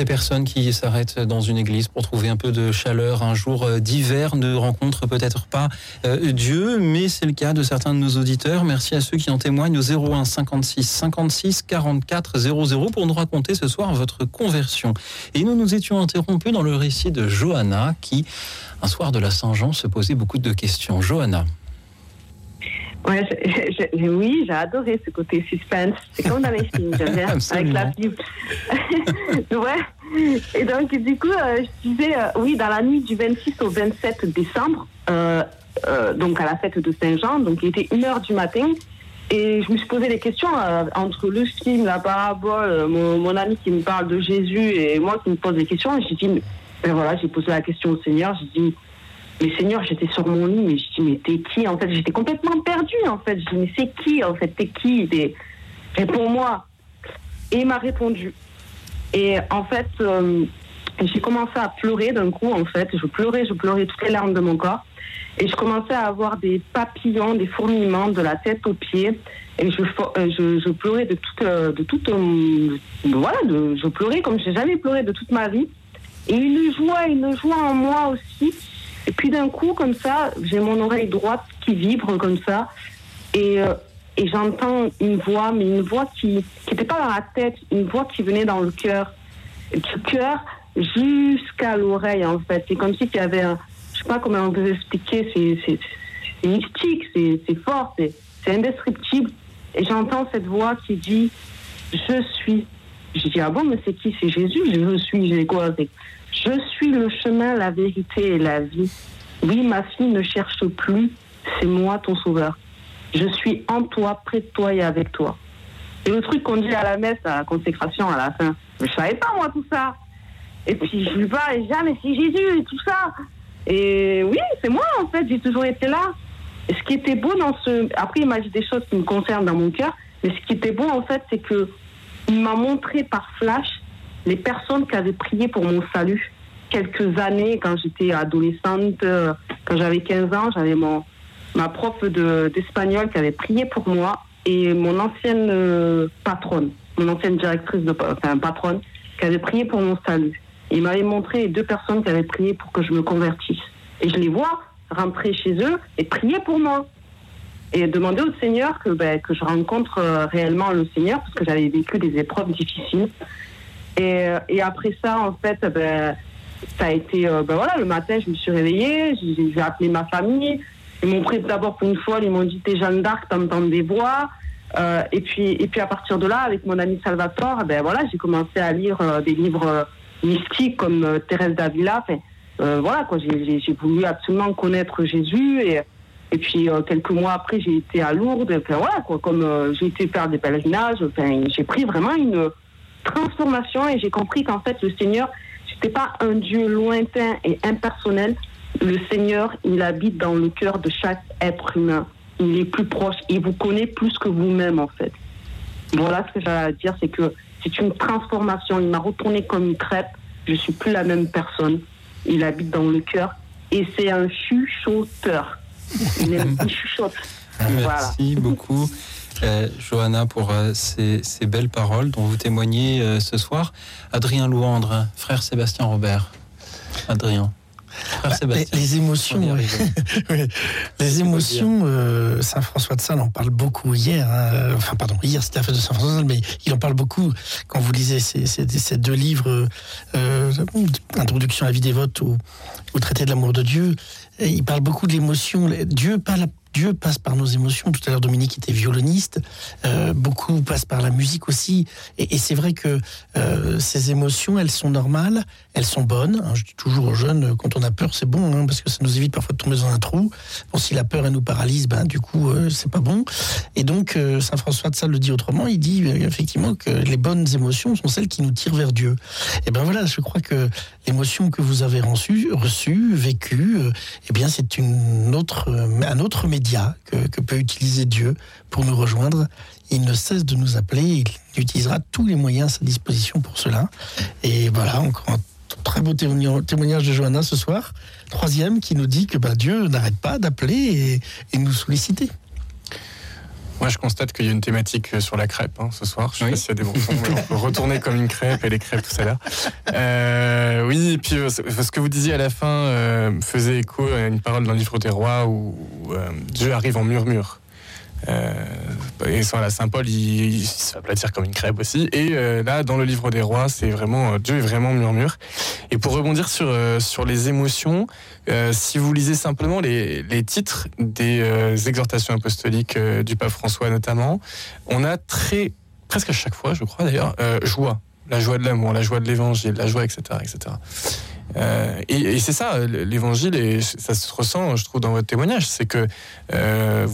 Les personnes qui s'arrêtent dans une église pour trouver un peu de chaleur un jour euh, d'hiver ne rencontrent peut-être pas euh, Dieu, mais c'est le cas de certains de nos auditeurs. Merci à ceux qui en témoignent au 01 56 56 44 00 pour nous raconter ce soir votre conversion. Et nous nous étions interrompus dans le récit de Johanna qui, un soir de la Saint-Jean, se posait beaucoup de questions. Johanna. Ouais, oui, j'ai adoré ce côté suspense. C'est comme dans les films, j'aime bien, avec la. Bible. ouais. Et donc, du coup, euh, je disais, euh, oui, dans la nuit du 26 au 27 décembre, euh, euh, donc à la fête de Saint-Jean, donc il était 1h du matin, et je me suis posé des questions entre le film, la parabole, mon, mon ami qui me parle de Jésus et moi qui me pose des questions. Et j'ai dit, ben voilà, j'ai posé la question au Seigneur. J'ai dit, mais Seigneur, j'étais sur mon lit, mais je dis, mais t'es qui En fait, j'étais complètement perdue. En fait, je dis, mais c'est qui En fait, t'es qui? Réponds-moi. Et il m'a répondu. Et en fait, euh, j'ai commencé à pleurer d'un coup. En fait, je pleurais, je pleurais toutes les larmes de mon corps. Et je commençais à avoir des papillons, des fourmillements de la tête aux pieds. Et je, euh, pleurais de toute, euh, de toute, voilà, de- je pleurais comme j'ai jamais pleuré de toute ma vie. Et une joie, une joie en moi aussi. Et puis d'un coup, comme ça, j'ai mon oreille droite qui vibre comme ça. Et, euh, et j'entends une voix, mais une voix qui n'était pas dans la tête, une voix qui venait dans le cœur. Du cœur jusqu'à l'oreille, en fait. C'est comme si il y avait un. Je sais pas comment on peut expliquer, c'est- mystique, c'est fort, c'est indescriptible. Et j'entends cette voix qui dit Je suis. Je dis Ah bon, mais c'est qui? C'est Jésus Je suis. J'ai quoi? Je suis le chemin, la vérité et la vie. Oui, ma fille ne cherche plus, c'est moi ton sauveur. Je suis en toi, près de toi et avec toi. Et le truc qu'on dit à la messe, à la consécration, à la fin, je savais pas moi tout ça. Et puis je lui parle, et je dis, mais c'est Jésus et tout ça. Et oui, c'est moi en fait, j'ai toujours été là. Et ce qui était beau dans ce. Après, il m'a dit des choses qui me concernent dans mon cœur, mais ce qui était beau en fait, c'est que il m'a montré par flash les personnes qui avaient prié pour mon salut. Quelques années, quand j'étais adolescente, euh, quand j'avais 15 ans, j'avais mon, ma prof de- d'espagnol qui avait prié pour moi et mon ancienne euh, patronne, mon ancienne directrice, de, enfin patronne, qui avait prié pour mon salut. Il m'avait montré les deux personnes qui avaient prié pour que je me convertisse. Et je les vois rentrer chez eux et prier pour moi. Et demander au Seigneur que, ben, que je rencontre euh, réellement le Seigneur, parce que j'avais vécu des épreuves difficiles. Et, euh, et après ça, en fait, ben, ça a été, euh, ben voilà, le matin, je me suis réveillée, j'ai appelé ma famille. Ils m'ont pris d'abord pour une fois, ils m'ont dit T'es Jeanne d'Arc, t'entends des voix. Euh, et, puis, et puis à partir de là, avec mon ami Salvatore, ben voilà, j'ai commencé à lire euh, des livres mystiques comme Thérèse d'Avila. Voilà, quoi, j'ai- voulu absolument connaître Jésus. Et, puis quelques mois après, j'ai été à Lourdes. Enfin, voilà, quoi, comme j'ai été faire des pèlerinages, enfin, j'ai pris vraiment une transformation et j'ai compris qu'en fait, le Seigneur, c'était pas un Dieu lointain et impersonnel. Le Seigneur, il habite dans le cœur de chaque être humain. Il est plus proche. Il vous connaît plus que vous-même, en fait. Voilà ce que j'ai à dire, c'est que c'est une transformation. Il m'a retourné comme une crêpe. Je suis plus la même personne. Il habite dans le cœur et c'est un chuchoteur. Il, aime- il chuchote. Voilà. Merci beaucoup, euh, Johanna, pour euh, ces, ces belles paroles dont vous témoignez euh, ce soir. Adrien Louandre, frère Sébastien Robert. Adrien. Frère Bah, les, Sébastien. émotions. Oui. Les émotions, euh, Saint François de Sales en parle beaucoup hier. hein. Enfin, pardon, hier c'était la fête de Saint François de Sales, mais il en parle beaucoup quand vous lisez ces, ces- ces deux livres, Introduction à la vie dévote ou, ou Traité de l'amour de Dieu. Et il parle beaucoup de l'émotion. Dieu, pas la- Dieu passe par nos émotions. Tout à l'heure, Dominique était violoniste. Euh, beaucoup passent par la musique aussi. Et, c'est vrai que euh, ces émotions, elles sont normales, elles sont bonnes. hein. je dis toujours aux jeunes, euh, quand on a peur, c'est bon, hein, parce que ça nous évite parfois de tomber dans un trou. Bon, si la peur, elle nous paralyse, ben, du coup, euh, c'est pas bon. Et donc, Saint François de Sales le dit autrement. Il dit effectivement que les bonnes émotions sont celles qui nous tirent vers Dieu. Et ben voilà, je crois que l'émotion que vous avez reçue, reçue vécue, eh bien, c'est une autre, un autre que, peut utiliser Dieu pour nous rejoindre. Il ne cesse de nous appeler, il utilisera tous les moyens à sa disposition pour cela. Et voilà, encore un très beau témoignage de Johanna ce soir. Troisième, qui nous dit que bah, Dieu n'arrête pas d'appeler et, nous solliciter. Moi, je constate qu'il y a une thématique euh, sur la crêpe hein, ce soir. Je sais Oui. pas s'il y a des bons on peut retourner comme une crêpe et les crêpes tout ça là. Euh, oui, et puis euh, ce que vous disiez à la fin euh, faisait écho à une parole dans le livre des rois où, euh, Dieu arrive en murmure. Et voilà, Saint Paul, il, il se fait aplatir comme une crêpe aussi. Et là, dans le livre des rois, c'est vraiment Dieu est vraiment murmure. Et pour rebondir sur sur les émotions, euh, si vous lisez simplement les, titres des euh, exhortations apostoliques euh, du pape François notamment, on a très presque à chaque fois, je crois d'ailleurs, joie. la joie de l'amour, la joie de l'évangile, la joie, etc. etc. Euh, et c'est ça, l'évangile, et ça se ressent, je trouve, dans votre témoignage, c'est que euh,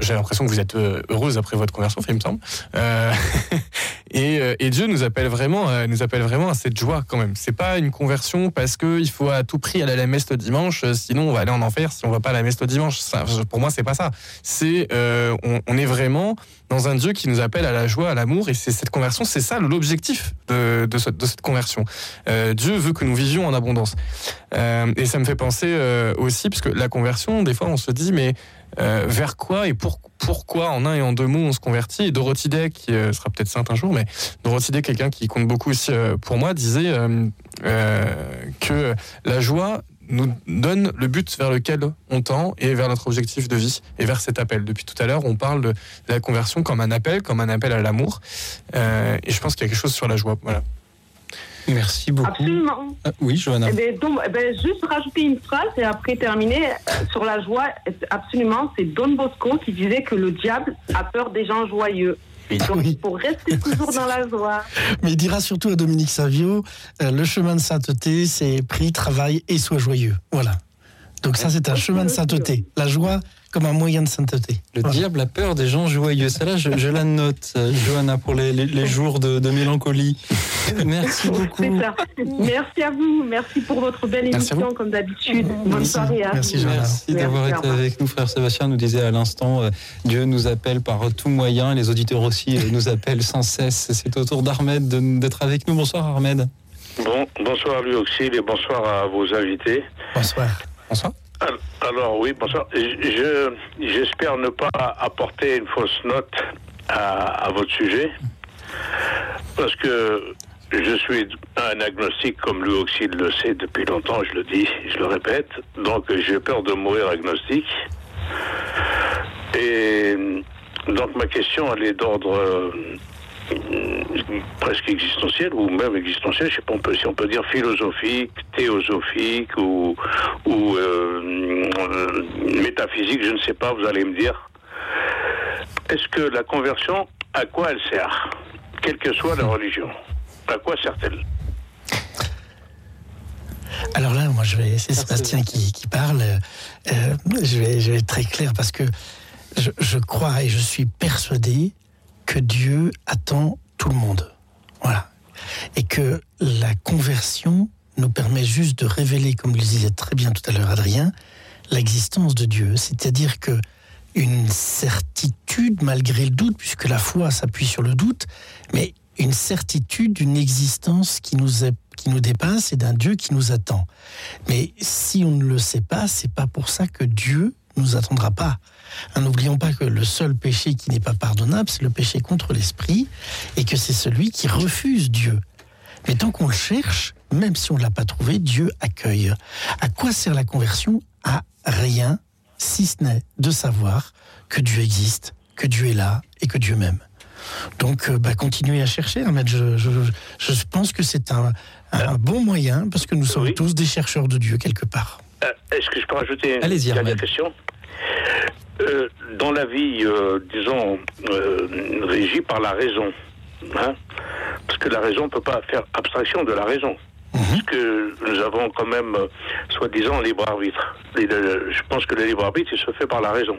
j'ai l'impression que vous êtes euh, heureuse après votre conversion, il me semble. Et, Dieu nous appelle vraiment, nous appelle vraiment à cette joie quand même. C'est pas une conversion parce que il faut à tout prix aller à la messe le dimanche, sinon on va aller en enfer si on va pas à la messe le dimanche. Pour moi, c'est pas ça. C'est, on est vraiment dans un Dieu qui nous appelle à la joie, à l'amour, et c'est cette conversion, c'est ça l'objectif de, de, ce- de cette conversion. Euh, Dieu veut que nous vivions en abondance. Euh, et ça me fait penser euh, aussi, parce que la conversion, des fois, on se dit, mais vers quoi et pour, pourquoi, en un et en deux mots, on se convertit? Et Dorothy Day, qui sera peut-être sainte un jour, mais Dorothy Day, quelqu'un qui compte beaucoup aussi pour moi, disait que la joie nous donne le but vers lequel on tend et vers notre objectif de vie et vers cet appel. Depuis tout à l'heure, on parle de la conversion comme un appel, comme un appel à l'amour. Euh, et je pense qu'il y a quelque chose sur la joie. Voilà. Merci beaucoup. Absolument. Ah, oui, Johanna. Eh ben, donc, eh ben, juste rajouter une phrase et après terminer euh, sur la joie. Absolument, c'est Don Bosco qui disait que le diable a peur des gens joyeux. Donc, Oui. faut rester toujours dans la joie. Mais il dira surtout à Dominique Savio, euh, le chemin de sainteté, c'est prie, travail et sois joyeux. Voilà. Donc ça, c'est un chemin de sainteté. La joie comme un moyen de sainteté. Le Voilà. diable a peur des gens joyeux. Celle-là, je, je la note, euh, Johanna, pour les, les- les jours de, de mélancolie. Merci beaucoup. C'est ça. Merci à vous. Merci pour votre belle émission, comme d'habitude. Bonne Merci. soirée. à Merci, vous. Merci d'avoir été avec nous, frère Sébastien nous disait à l'instant, euh, Dieu nous appelle par tout moyen, les auditeurs aussi euh, nous appellent sans cesse. C'est au tour d'Armed d'être avec nous. Bonsoir Armed. Bon, bonsoir Louis Auxil et bonsoir à vos invités. Bonsoir. Bonsoir. Al- Alors oui, bonsoir. Je j'espère ne pas apporter une fausse note à, à votre sujet parce que je suis un agnostique comme Louis Auxil le sait depuis longtemps, je le dis, je le répète. Donc j'ai peur de mourir agnostique. Et donc ma question elle est d'ordre euh, presque existentiel ou même existentiel, je sais pas on peut- si on peut dire philosophique, théosophique ou, ou euh, euh, métaphysique, je ne sais pas, vous allez me dire. Est-ce que la conversion, à quoi elle sert Quelle que soit la religion, à quoi sert-elle? Alors là, moi, je vais, c'est Sébastien qui, qui parle. Euh, je, vais, je vais être très clair parce que je, je crois et je suis persuadé que Dieu attend tout le monde. Voilà. Et que la conversion nous permet juste de révéler, comme le disait très bien tout à l'heure Adrien, l'existence de Dieu. C'est-à-dire que une certitude malgré le doute, puisque la foi s'appuie sur le doute, mais une certitude d'une existence qui nous, est, qui nous dépasse et d'un Dieu qui nous attend. Mais si on ne le sait pas, c'est pas pour ça que Dieu nous attendra pas. Hein, N'oublions pas que le seul péché qui n'est pas pardonnable, c'est le péché contre l'esprit, et que c'est celui qui refuse Dieu. Mais tant qu'on le cherche, même si on ne l'a pas trouvé, Dieu accueille. À quoi sert la conversion? À rien, si ce n'est de savoir que Dieu existe, que Dieu est là et que Dieu m'aime. Donc, euh, bah, continuez à chercher, Ahmed. Je, je, je pense que c'est un, un bon moyen, parce que nous sommes Oui. tous des chercheurs de Dieu quelque part. Euh, Est-ce que je peux rajouter une dernière question Euh, Dans la vie, euh, disons, euh, régie par la raison, hein, parce que la raison ne peut pas faire abstraction de la raison. Parce que nous avons quand même, soi-disant, libre arbitre. Et le- je pense que le libre arbitre, il se fait par la raison.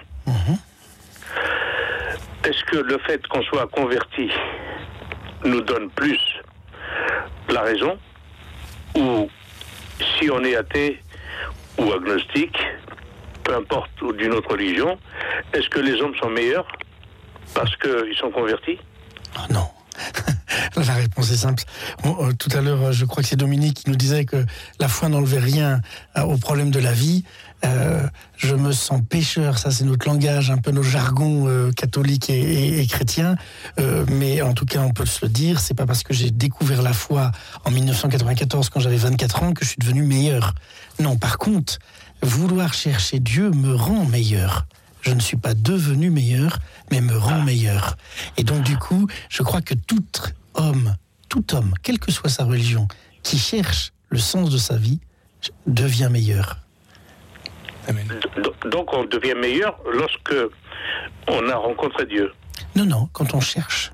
Est-ce que le fait qu'on soit converti nous donne plus la raison Ou si on est athée ou agnostique, peu importe, ou d'une autre religion, est-ce que les hommes sont meilleurs parce qu'ils sont convertis? Ah non. La réponse est simple. Euh, tout à l'heure, euh, je crois que c'est Dominique qui nous disait que la foi n'enlevait rien euh, au problème de la vie. Euh, je me sens pécheur, ça c'est notre langage, un peu nos jargons catholiques et, chrétiens. Mais en tout cas, on peut se le dire, c'est pas parce que j'ai découvert la foi en 1994 quand j'avais 24 ans que je suis devenu meilleur. Non, par contre, vouloir chercher Dieu me rend meilleur. Je ne suis pas devenu meilleur, mais me rend meilleur. Et donc, du coup, je crois que tout homme, tout homme, quelle que soit sa religion, qui cherche le sens de sa vie, devient meilleur. Amen. Donc on devient meilleur lorsque on a rencontré Dieu. Non, non, quand on cherche.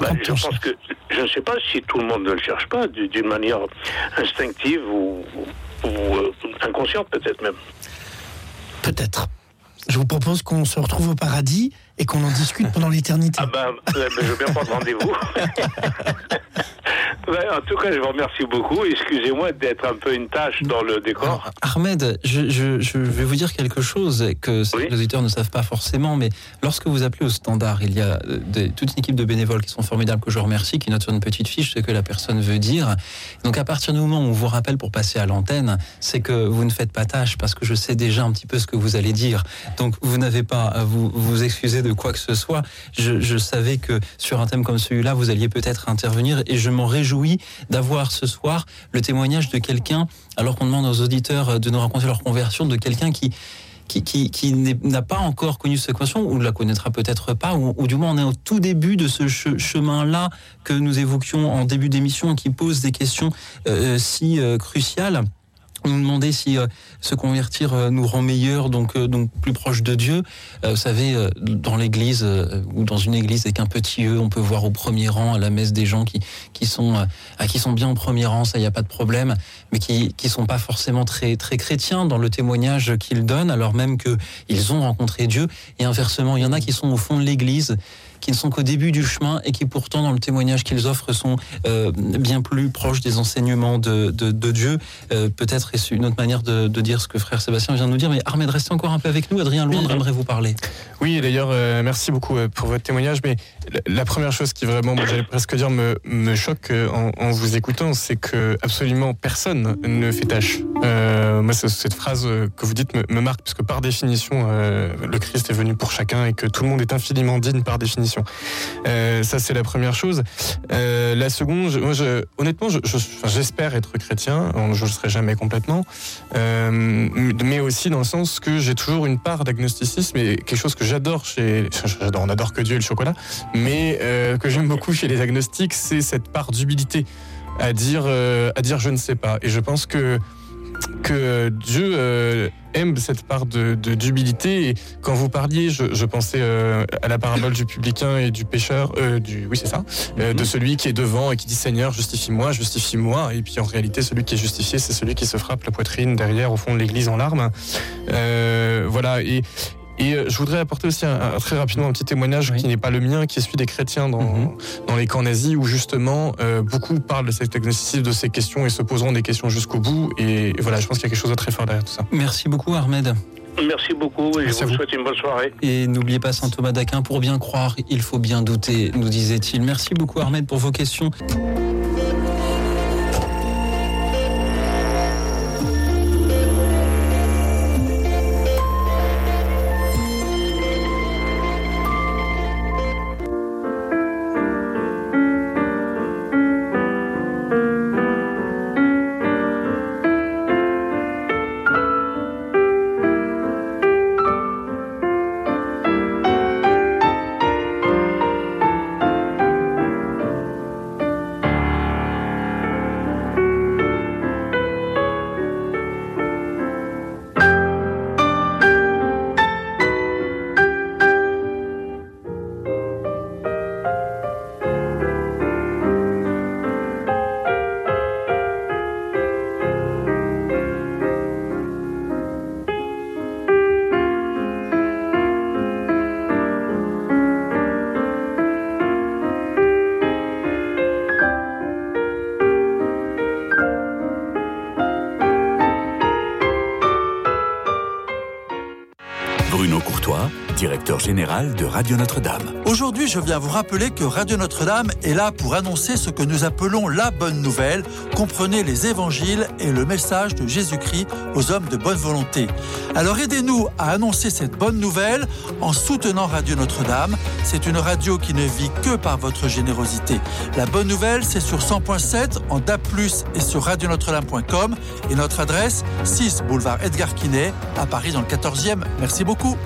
Bah, je pense que je ne sais pas si tout le monde ne le cherche pas d'une manière instinctive ou, ou, euh, inconsciente peut-être même. Peut-être. Je vous propose qu'on se retrouve au paradis et qu'on en discute pendant l'éternité. Ah ben, je veux bien prendre rendez-vous. Ouais, en tout cas, je vous remercie beaucoup. Excusez-moi d'être un peu une tâche dans le décor. Ahmed, je, je- je vais vous dire quelque chose que Oui. les auditeurs ne savent pas forcément, mais lorsque vous appelez au standard, il y a euh, des- toute une équipe de bénévoles qui sont formidables, que je remercie, qui notent sur une petite fiche ce que la personne veut dire. Donc à partir du moment où on vous rappelle pour passer à l'antenne, c'est que vous ne faites pas tâche, parce que je sais déjà un petit peu ce que vous allez dire. Donc vous n'avez pas à vous, vous excuser de quoi que ce soit. Je, savais que sur un thème comme celui-là, vous alliez peut-être intervenir, et je m'en réjouis d'avoir ce soir le témoignage de quelqu'un, alors qu'on demande aux auditeurs de nous raconter leur conversion, de quelqu'un qui qui, qui, n'a pas encore connu cette conversion, ou ne la connaîtra peut-être pas, ou, du moins on est au tout début de ce che- chemin-là que nous évoquions en début d'émission, qui pose des questions euh, si euh, cruciales. Nous demandait si euh, se convertir euh, nous rend meilleur, donc, euh, donc plus proche de Dieu. Vous savez, dans l'église ou dans une église avec un petit E, on peut voir au premier rang à la messe des gens qui, qui, sont, ah, qui sont bien au premier rang, ça, il n'y a pas de problème, mais qui qui sont pas forcément très, très chrétiens dans le témoignage qu'ils donnent, alors même qu'ils ont rencontré Dieu. Et inversement, il y en a qui sont au fond de l'église qui ne sont qu'au début du chemin et qui pourtant dans le témoignage qu'ils offrent sont euh, bien plus proches des enseignements de, de, de Dieu. Euh, Peut-être est-ce une autre manière de, de dire ce que frère Sébastien vient de nous dire, mais Ahmed, restez encore un peu avec nous. Adrien Loindre aimerait vous parler. Oui, d'ailleurs, euh, merci beaucoup pour votre témoignage. Mais la, première chose qui vraiment, moi, j'allais presque dire, me, me choque en, en vous écoutant, c'est que absolument personne ne fait tâche. Moi, ce- cette phrase que vous dites me, me marque, puisque par définition, le Christ est venu pour chacun et que tout le monde est infiniment digne par définition. Euh, ça, c'est la première chose. Euh, la seconde, honnêtement, j'espère être chrétien. Je ne le serai jamais complètement. Euh, mais aussi dans le sens que j'ai toujours une part d'agnosticisme et quelque chose que j'adore chez. On adore que Dieu et le chocolat, mais que j'aime beaucoup chez les agnostiques, c'est cette part d'humilité à dire, à dire je ne sais pas. Et je pense que que Dieu euh, aime cette part de de- d'humilité. Et quand vous parliez, je, je pensais euh, à la parabole du publicain et du pécheur, euh, du oui c'est ça, euh, de celui qui est devant et qui dit Seigneur justifie-moi, justifie-moi. Et puis en réalité, celui qui est justifié, c'est celui qui se frappe la poitrine derrière au fond de l'église en larmes. Euh, voilà et et euh, je voudrais apporter aussi un- un- très rapidement un petit témoignage Oui. qui n'est pas le mien, qui est celui des chrétiens dans, Mhm. dans les camps nazis, où justement euh, beaucoup parlent de cet agnosticisme, de ces questions et se poseront des questions jusqu'au bout. Et voilà, je pense qu'il y a quelque chose de très fort derrière tout ça. Merci beaucoup, Ahmed. Merci beaucoup et Merci je vous vous. souhaite une bonne soirée. Et n'oubliez pas saint Thomas d'Aquin, pour bien croire, il faut bien douter, nous disait-il. Merci beaucoup, Ahmed, pour vos questions. Bruno Courtois, directeur général de Radio Notre-Dame. Aujourd'hui, je viens vous rappeler que Radio Notre-Dame est là pour annoncer ce que nous appelons la bonne nouvelle. Comprenez les évangiles et le message de Jésus-Christ aux hommes de bonne volonté. Alors aidez-nous à annoncer cette bonne nouvelle en soutenant Radio Notre-Dame. C'est une radio qui ne vit que par votre générosité. La bonne nouvelle, c'est sur 100.7 en DAB+, et sur radionotre-dame.com et notre adresse 6 boulevard Edgar Quinet à Paris dans le 14e. Merci beaucoup.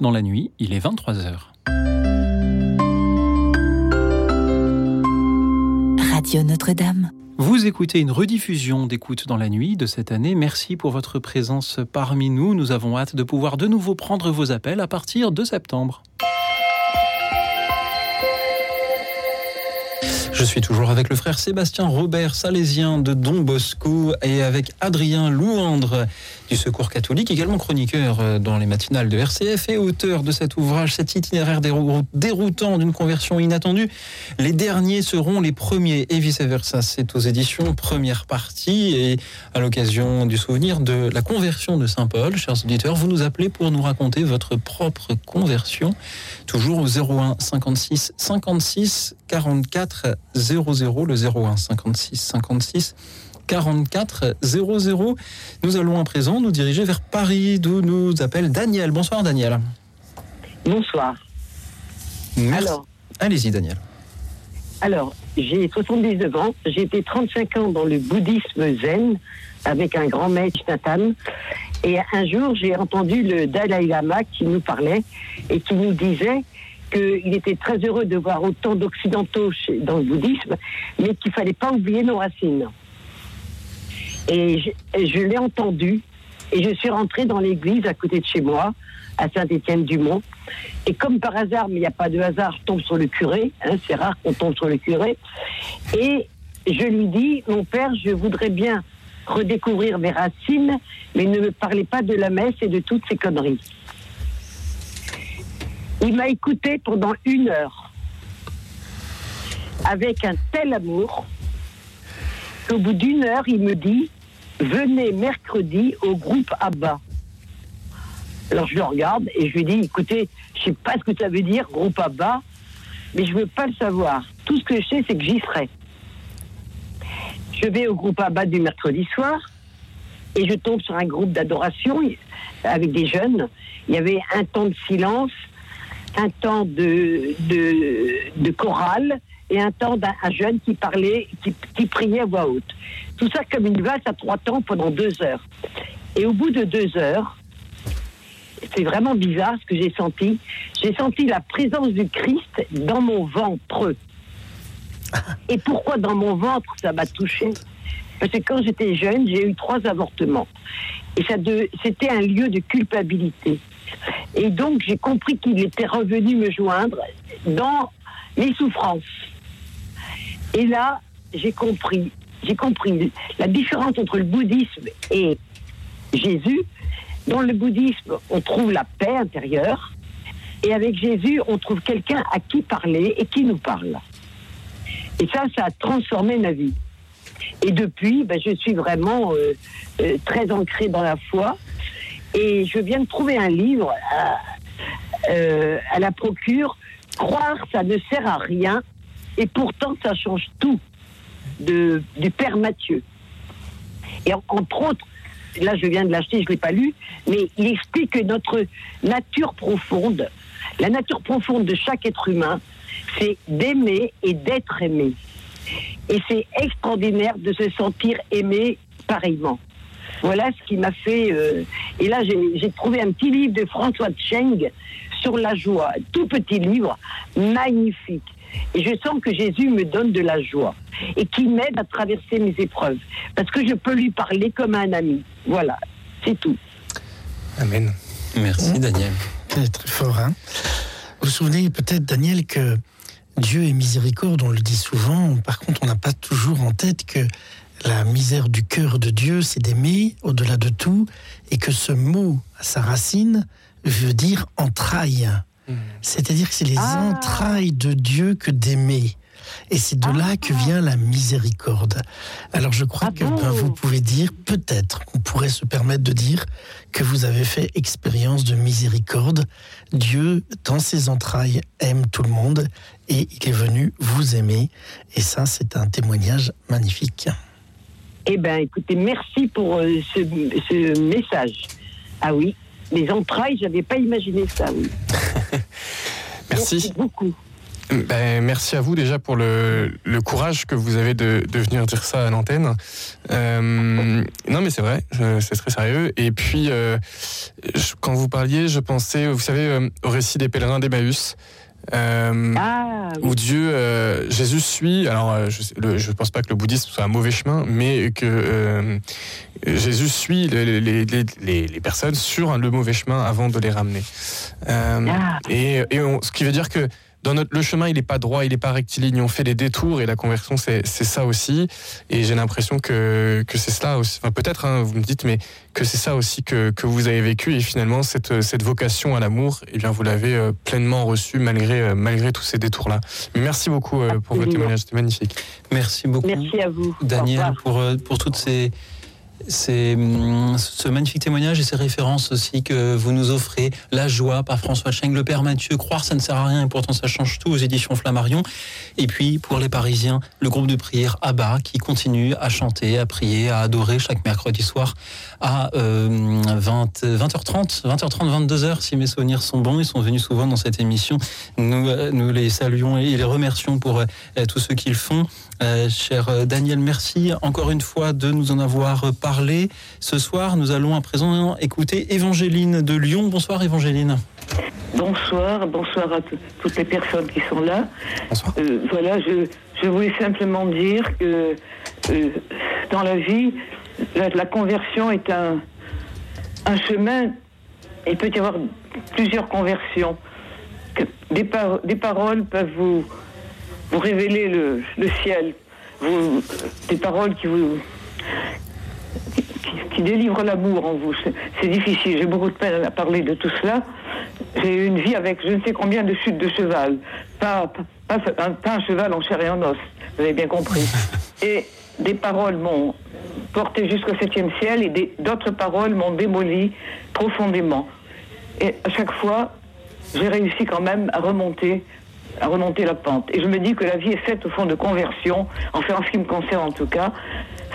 Écoute dans la nuit, il est 23h. Radio Notre-Dame. Vous écoutez une rediffusion d'écoute dans la nuit de cette année. Merci pour votre présence parmi nous. Nous avons hâte de pouvoir de nouveau prendre vos appels à partir de septembre. Je suis toujours avec le frère Sébastien Robert Salésien de Don Bosco et avec Adrien Louandre du Secours catholique, également chroniqueur euh, dans les matinales de RCF et auteur de cet ouvrage, cet itinéraire dérou- déroutant d'une conversion inattendue. Les derniers seront les premiers et vice-versa. C'est aux éditions première partie et à l'occasion du souvenir de la conversion de Saint Paul, chers auditeurs, vous nous appelez pour nous raconter votre propre conversion. Toujours au 01 56 56 44 00, le 01 56 56 44 00. Nous allons à présent nous diriger vers Paris, d'où nous appelle Daniel. Bonsoir Daniel. Bonsoir. Allez-y Daniel. Alors, j'ai 79 ans, j'ai été 35 ans dans le bouddhisme zen avec un grand maître Nathan. Et un jour, j'ai entendu le Dalai Lama qui nous parlait et qui nous disait qu'il était très heureux de voir autant d'occidentaux dans le bouddhisme, mais qu'il fallait pas oublier nos racines. Et je, l'ai entendu et je suis rentrée dans l'église à côté de chez moi, à Saint-Étienne-du-Mont. Et comme par hasard, mais il n'y a pas de hasard, tombe sur le curé. hein, c'est rare qu'on tombe sur le curé. Et je lui dis, mon père, je voudrais bien redécouvrir mes racines, mais ne me parlez pas de la messe et de toutes ces conneries. Il m'a écouté pendant une heure, avec un tel amour, qu'au bout d'une heure, il me dit, venez mercredi au groupe ABBA. Alors je le regarde et je lui dis, écoutez, je sais pas ce que ça veut dire, groupe ABBA, mais je veux pas le savoir. Tout ce que je sais, c'est que j'y serai. Je vais au groupe ABBA du mercredi soir et je tombe sur un groupe d'adoration avec des jeunes. Il y avait un temps de silence, un temps de, de chorale et un temps d'un un jeune qui parlait, qui, priait à voix haute. Tout ça comme une valse à trois temps pendant deux heures. Et au bout de deux heures, c'est vraiment bizarre ce que j'ai senti. J'ai senti la présence du Christ dans mon ventre. Et pourquoi dans mon ventre ça m'a touché? Parce que quand j'étais jeune, j'ai eu trois avortements. Et ça c'était un lieu de culpabilité. Et donc j'ai compris qu'il était revenu me joindre dans mes souffrances. Et là, j'ai compris, j'ai compris la différence entre le bouddhisme et Jésus. Dans le bouddhisme, on trouve la paix intérieure. Et avec Jésus, on trouve quelqu'un à qui parler et qui nous parle. Et ça, ça a transformé ma vie. Et depuis, ben, je suis vraiment euh, euh, très ancrée dans la foi. Et je viens de trouver un livre euh, à la procure. Croire, ça ne sert à rien. Et pourtant, ça change tout. Du Père Mathieu. Et en- entre autres, là je viens de l'acheter, je ne l'ai pas lu, mais il explique que notre nature profonde, la nature profonde de chaque être humain, c'est d'aimer et d'être aimé. Et c'est extraordinaire de se sentir aimé pareillement. Voilà ce qui m'a fait. euh, et là, j'ai trouvé un petit livre de François Cheng sur la joie, tout petit livre, magnifique. Et je sens que Jésus me donne de la joie et qui m'aide à traverser mes épreuves. Parce que je peux lui parler comme un ami. Voilà, c'est tout. Amen. Merci Daniel. C'est très fort. Hein vous vous souvenez peut-être, Daniel, que Dieu est miséricorde, on le dit souvent. Par contre, on n'a pas toujours en tête que la misère du cœur de Dieu, c'est d'aimer au-delà de tout, et que ce mot, à sa racine, veut dire entraille. C'est-à-dire que c'est les entrailles de Dieu que d'aimer. Et c'est de là que vient la miséricorde. Alors je crois que ben, vous pouvez dire, peut-être qu'on pourrait se permettre de dire que vous avez fait expérience de miséricorde. Dieu, dans ses entrailles, aime tout le monde et il est venu vous aimer. Et ça, c'est un témoignage magnifique. Eh bien, écoutez, merci pour euh, ce, ce message. Ah oui, les entrailles, j'avais pas imaginé ça. Oui. Merci. beaucoup. Ben, merci à vous déjà pour le, le courage que vous avez de, de venir dire ça à l'antenne. Euh, non, mais c'est vrai, c'est très sérieux. Et puis, euh, je- quand vous parliez, je pensais, vous savez, euh, au récit des pèlerins d'Emmaüs. Euh, Ah, où Dieu, euh, Jésus suit. Alors, euh, je ne pense pas que le bouddhisme soit un mauvais chemin, mais que euh, Jésus suit les, les- les- les- les personnes sur le mauvais chemin avant de les ramener. Euh, Et, et on- ce qui veut dire que dans notre, le chemin, il n'est pas droit, il n'est pas rectiligne. On fait des détours et la conversion, c'est c'est ça aussi. Et j'ai l'impression que, que c'est cela aussi. Enfin, peut-être, hein, vous me dites, mais que c'est ça aussi que, que vous avez vécu. Et finalement, cette, cette vocation à l'amour, eh bien, vous l'avez euh, pleinement reçue malgré, euh, malgré tous ces détours-là. Merci beaucoup euh, pour votre témoignage, c'était magnifique. Merci beaucoup. Merci à vous. Daniel, pour, pour toutes ces, ces, hum, ce magnifique témoignage et ces références aussi que vous nous offrez. La joie par François Cheng, le Père Mathieu, croire ça ne sert à rien et pourtant ça change tout aux éditions Flammarion. Et puis pour les Parisiens, le groupe de prière Abba qui continue à chanter, à prier, à adorer chaque mercredi soir à euh, 20, 20h30, 20h30, 22h si mes souvenirs sont bons. Ils sont venus souvent dans cette émission. Nous, euh, nous les saluons et les remercions pour euh, tout ce qu'ils font. Euh, cher Daniel, merci encore une fois de nous en avoir parlé. Ce soir, nous allons à présent écouter Évangéline de Lyon. Bonsoir Évangéline. Bonsoir, bonsoir à toutes les personnes qui sont là. Euh, voilà, je, je voulais simplement dire que euh, dans la vie, la, conversion est un, un chemin. Il peut y avoir plusieurs conversions. Des, par- des paroles peuvent vous, vous révéler le, le ciel. Des paroles qui vous qui, qui l'amour en vous. C'est- C'est difficile. J'ai beaucoup de peine à parler de tout cela. J'ai eu une vie avec je ne sais combien de chutes de cheval. Pas, pas, pas un, pas un cheval en chair et en os. Vous avez bien compris. Et des paroles m'ont porté jusqu'au septième ciel et d'autres paroles m'ont démoli profondément. Et à chaque fois, j'ai réussi quand même à remonter, à remonter la pente. Et je me dis que la vie est faite au fond de conversion, enfin en ce qui me concerne en tout cas.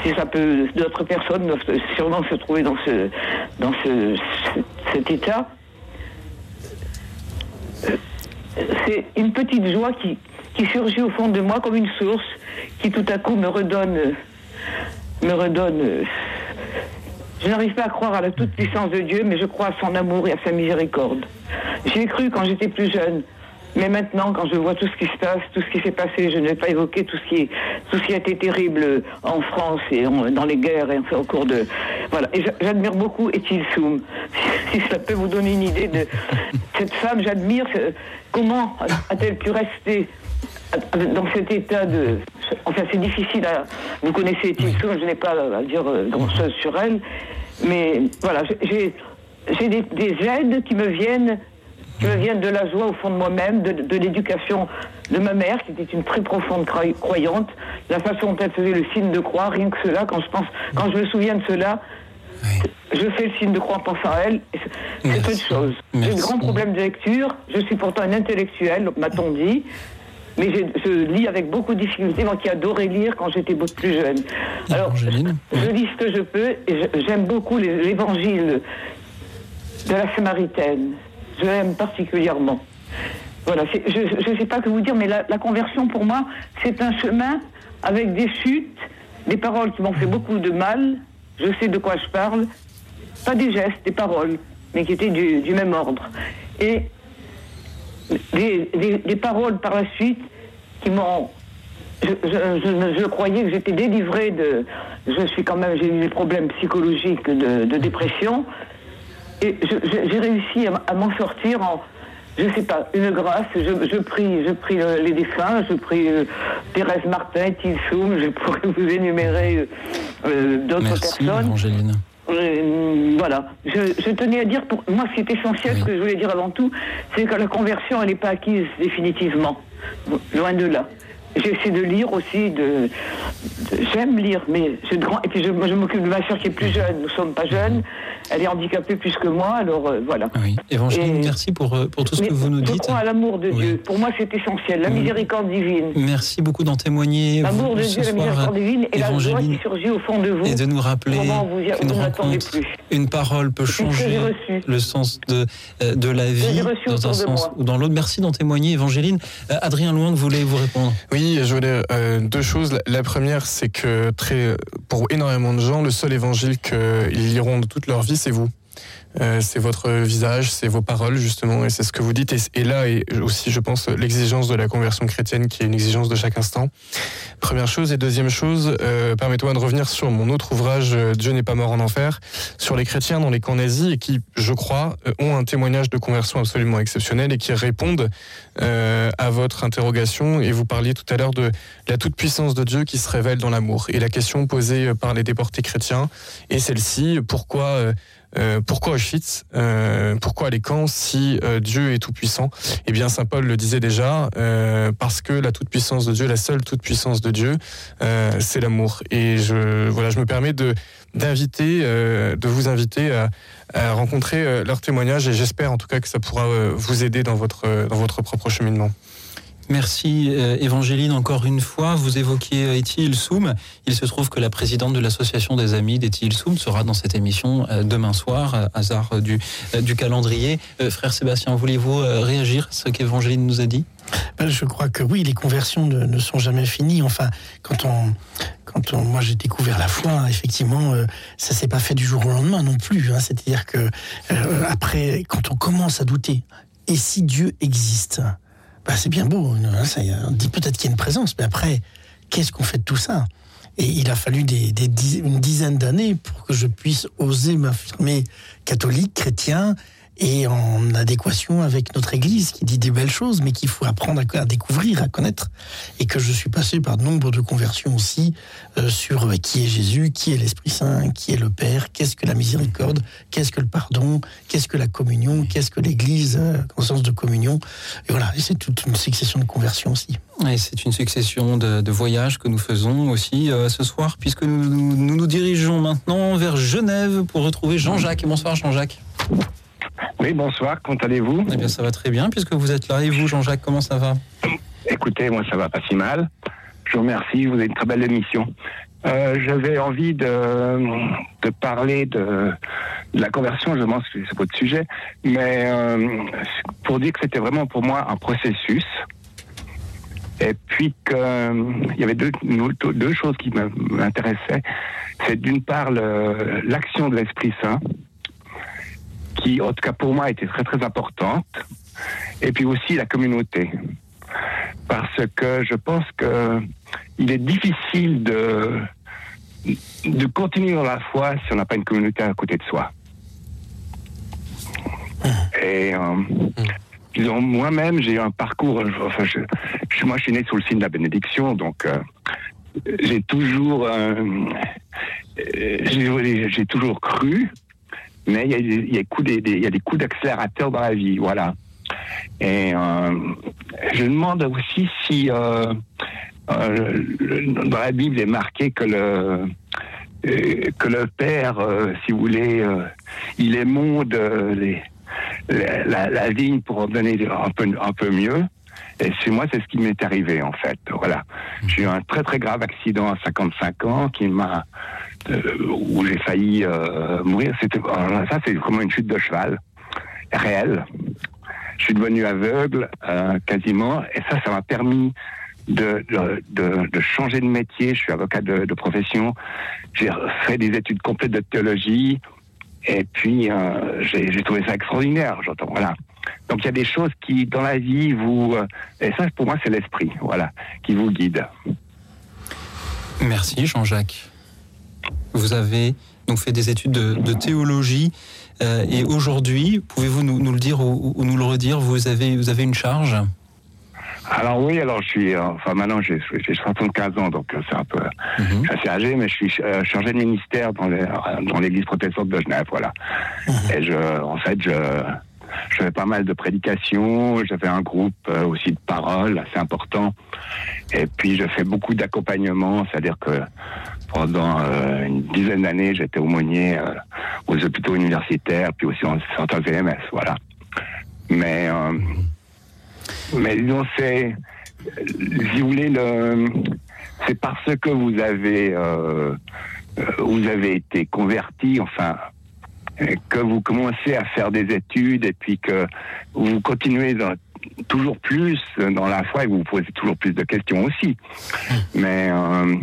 Si ça peut, d'autres personnes doivent sûrement se trouver dans ce, dans ce- cet état. Euh, C'est une petite joie qui, qui surgit au fond de moi comme une source qui tout à coup me redonne, me redonne. euh, Je n'arrive pas à croire à la toute puissance de Dieu, mais je crois à son amour et à sa miséricorde. J'y ai cru quand j'étais plus jeune. Mais maintenant, quand je vois tout ce qui se passe, tout ce qui s'est passé, je ne vais pas évoquer tout ce qui, est, tout ce qui a été terrible en France et dans les guerres et enfin, au cours de... Voilà. Et j'a- j'admire beaucoup Etil Soum. Si ça peut vous donner une idée de cette femme, j'admire comment a-t-elle pu rester dans cet état de... Enfin, c'est difficile à... Vous connaissez Etil Soum, je n'ai pas à dire euh, grand-chose sur elle, mais voilà, j'ai des, des aides qui me viennent qui me viennent de la joie au fond de moi-même, de, de l'éducation de ma mère, qui était une très profonde cro- croyante, la façon dont elle faisait le signe de croix, rien que cela, quand je pense, quand je me souviens de cela, je fais le signe de croix en pensant à elle, c'est peu de choses. J'ai de grands problèmes de lecture, je suis pourtant une intellectuelle, m'a-t-on dit, mais je lis avec beaucoup de difficulté, moi qui adorais lire quand j'étais beaucoup plus jeune. Alors, je lis ce que je peux, et j'aime beaucoup l'évangile de la Samaritaine. Je l'aime particulièrement. Voilà, je ne sais pas que vous dire, mais la, la conversion pour moi, c'est un chemin avec des chutes, des paroles qui m'ont fait beaucoup de mal. Je sais de quoi je parle. Pas des gestes, des paroles, mais qui étaient du, du même ordre. Et des, des- des paroles par la suite qui m'ont. Je, je- je- je croyais que j'étais délivrée de. Je suis quand même. J'ai eu des problèmes psychologiques de, de dépression. Et j'ai réussi à, à m'en sortir en, je sais pas, une grâce. Je, je prie, je prie euh, les défunts, je prie euh, Thérèse Martin, Tilsoum, je pourrais vous énumérer euh, euh, d'autres personnes. Euh, voilà. Je, je tenais à dire, pour moi, ce qui est essentiel, ce que je voulais dire avant tout, c'est que la conversion, elle n'est pas acquise définitivement. Loin de là. J'essaie de lire aussi, de, de- j'aime lire, mais et puis je, moi, je m'occupe de ma soeur qui est plus jeune, nous sommes pas jeunes, elle est handicapée plus que moi, alors euh, voilà. Oui. Évangéline, Et- merci pour, euh, pour tout ce que vous nous Je dites. crois à l'amour de Dieu. Pour moi, c'est essentiel. La miséricorde divine. Merci beaucoup d'en témoigner. L'amour de Dieu, la miséricorde divine et la joie qui surgit au fond de vous. et de nous rappeler qu'une rencontre, plus. une parole peut changer le sens de, euh, de la vie dans un sens moi. ou dans l'autre. Merci d'en témoigner, Évangéline. Euh, Adrien Loing voulait vous répondre? Oui, je voulais euh, deux choses. La, la première, c'est que très, pour énormément de gens, le seul évangile qu'ils liront de toute leur vie, c'est vous. Euh, c'est votre visage, c'est vos paroles justement, et c'est ce que vous dites. Et, là, et aussi, je pense, l'exigence de la conversion chrétienne, qui est une exigence de chaque instant. Première chose. Et deuxième chose, euh, permettez-moi de revenir sur mon autre ouvrage, euh, Dieu n'est pas mort en enfer, sur les chrétiens dans les camps nazis et qui, je crois, ont un témoignage de conversion absolument exceptionnel et qui répondent à votre interrogation. Et vous parliez tout à l'heure de la toute-puissance de Dieu qui se révèle dans l'amour. Et la question posée par les déportés chrétiens est celle-ci pourquoi euh, pourquoi Auschwitz? Euh, Pourquoi les camps si euh, Dieu est tout puissant Eh bien, saint Paul le disait déjà, parce que la toute puissance de Dieu, la seule toute puissance de Dieu, c'est l'amour. Et je voilà, je me permets de d'inviter, de vous inviter à, rencontrer leur témoignage et j'espère en tout cas que ça pourra vous aider dans votre dans votre propre cheminement. Merci euh, Évangéline encore une fois. Vous évoquiez euh, Eti Ilsoum. Il se trouve que la présidente de l'association des amis d'Eti Ilsoum sera dans cette émission euh, demain soir, euh, hasard du, calendrier. Frère Sébastien, voulez-vous réagir à ce qu'Évangéline nous a dit? Ben, Je crois que oui, les conversions ne, sont jamais finies. Enfin, quand on, quand on, moi j'ai découvert la foi, hein, effectivement, ça s'est pas fait du jour au lendemain non plus. hein. C'est-à-dire que après, quand on commence à douter, et si Dieu existe, ben, c'est bien beau. hein, ça, on dit peut-être qu'il y a une présence, mais après, qu'est-ce qu'on fait de tout ça? Et il a fallu une dizaine d'années pour que je puisse oser m'affirmer catholique, chrétien, et en adéquation avec notre Église qui dit des belles choses, mais qu'il faut apprendre à, découvrir, à connaître. Et que je suis passé par nombre de conversions aussi euh, sur euh, qui est Jésus, qui est l'Esprit Saint, qui est le Père, qu'est-ce que la miséricorde, qu'est-ce que le pardon, qu'est-ce que la communion, qu'est-ce que l'Église, euh, en sens de communion. Et voilà, c'est toute une succession de conversions aussi. Et c'est une succession de, voyages que nous faisons aussi euh, ce soir, puisque nous, nous nous dirigeons maintenant vers Genève pour retrouver Jean-Jacques. Bonsoir Jean-Jacques. Oui, bonsoir, comment allez-vous Eh bien ça va très bien puisque vous êtes là. Et vous Jean-Jacques, comment ça va Écoutez, moi ça va pas si mal. Je vous remercie, vous avez une très belle émission. Euh, J'avais envie de, de parler de, de la conversion, je pense que c'est votre sujet, mais euh, pour dire que c'était vraiment pour moi un processus. Et puis qu'il y avait deux, deux choses qui m'intéressaient. C'est d'une part l'action de l'Esprit Saint, qui en tout cas pour moi était très très importante, et puis aussi la communauté parce que je pense que il est difficile de de continuer dans la foi si on n'a pas une communauté à côté de soi. Et euh, disons, moi-même, j'ai eu un parcours. Enfin, je, moi, je suis né sous le signe de la bénédiction, donc euh, j'ai toujours, euh, j'ai toujours cru, mais il y a, des- coups d'accélérateur dans la vie, voilà. Et euh, je demande aussi si euh, euh, dans la Bible est marqué que le que le Père, si vous voulez, il émonde la, vigne pour en donner un peu, mieux. Et chez moi, c'est ce qui m'est arrivé, en fait. Voilà. J'ai eu un très, très grave accident à 55 ans qui m'a, où j'ai failli euh, mourir. Ça, c'est vraiment une chute de cheval. Réelle. Je suis devenu aveugle, euh, quasiment. Et ça, ça m'a permis de, changer de métier. Je suis avocat de, profession. J'ai fait des études complètes de théologie. Et puis, euh, j'ai trouvé ça extraordinaire. J'entends, voilà. Donc, il y a des choses qui, dans la vie, vous. euh, et ça, pour moi, c'est l'esprit, voilà, qui vous guide. Merci Jean-Jacques. Vous avez donc fait des études de, de théologie euh, et aujourd'hui, pouvez-vous nous, nous le dire ou, ou nous le redire, vous avez, vous avez une charge? Alors oui, alors je suis, euh, enfin maintenant j'ai j'ai 75 ans, donc euh, c'est un peu, je suis assez âgé, mais je suis euh, chargé de ministère dans l'église protestante de Genève, voilà. Et je, en fait, je, je fais pas mal de prédications, j'avais un groupe aussi de paroles assez important, et puis je fais beaucoup d'accompagnement, c'est-à-dire que pendant euh, une dizaine d'années, j'étais aumônier euh, aux hôpitaux universitaires, puis aussi en centre VMS, voilà. Mais, euh, mais disons, c'est, si le, c'est parce que vous avez, euh, vous avez été converti, enfin, que vous commencez à faire des études et puis que vous continuez dans- toujours plus dans la foi et vous vous posez toujours plus de questions aussi. Mais euh,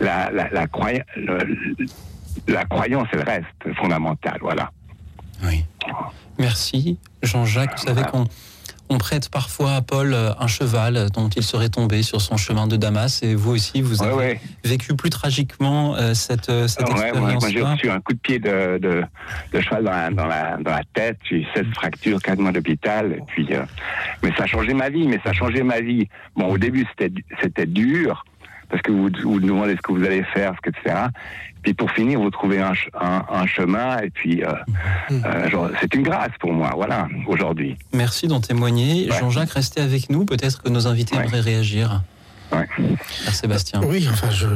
la, la, la, croya- le- la croyance, elle reste fondamentale, voilà. Merci Jean-Jacques. Vous savez qu'on on prête parfois à Paul euh, un cheval dont il serait tombé sur son chemin de Damas et vous aussi vous avez vécu plus tragiquement euh, cette, euh, cette Ouais, moi, j'ai reçu un coup de pied de, de, de cheval dans la, dans, la, dans la tête, j'ai eu 16 fractures, 4 mois d'hôpital, puis, euh, mais ça a changé ma vie, mais ça a changé ma vie. Bon, au début, c'était, c'était dur, parce que vous vous demandez ce que vous allez faire, ce que, etc. Puis pour finir, vous trouvez un, ch- un, un chemin, et puis, euh, euh, genre, c'est une grâce pour moi, voilà, aujourd'hui. Merci d'en témoigner. Jean-Jacques, restez avec nous. Peut-être que nos invités aimeraient réagir. Père Sébastien. Oui, enfin, je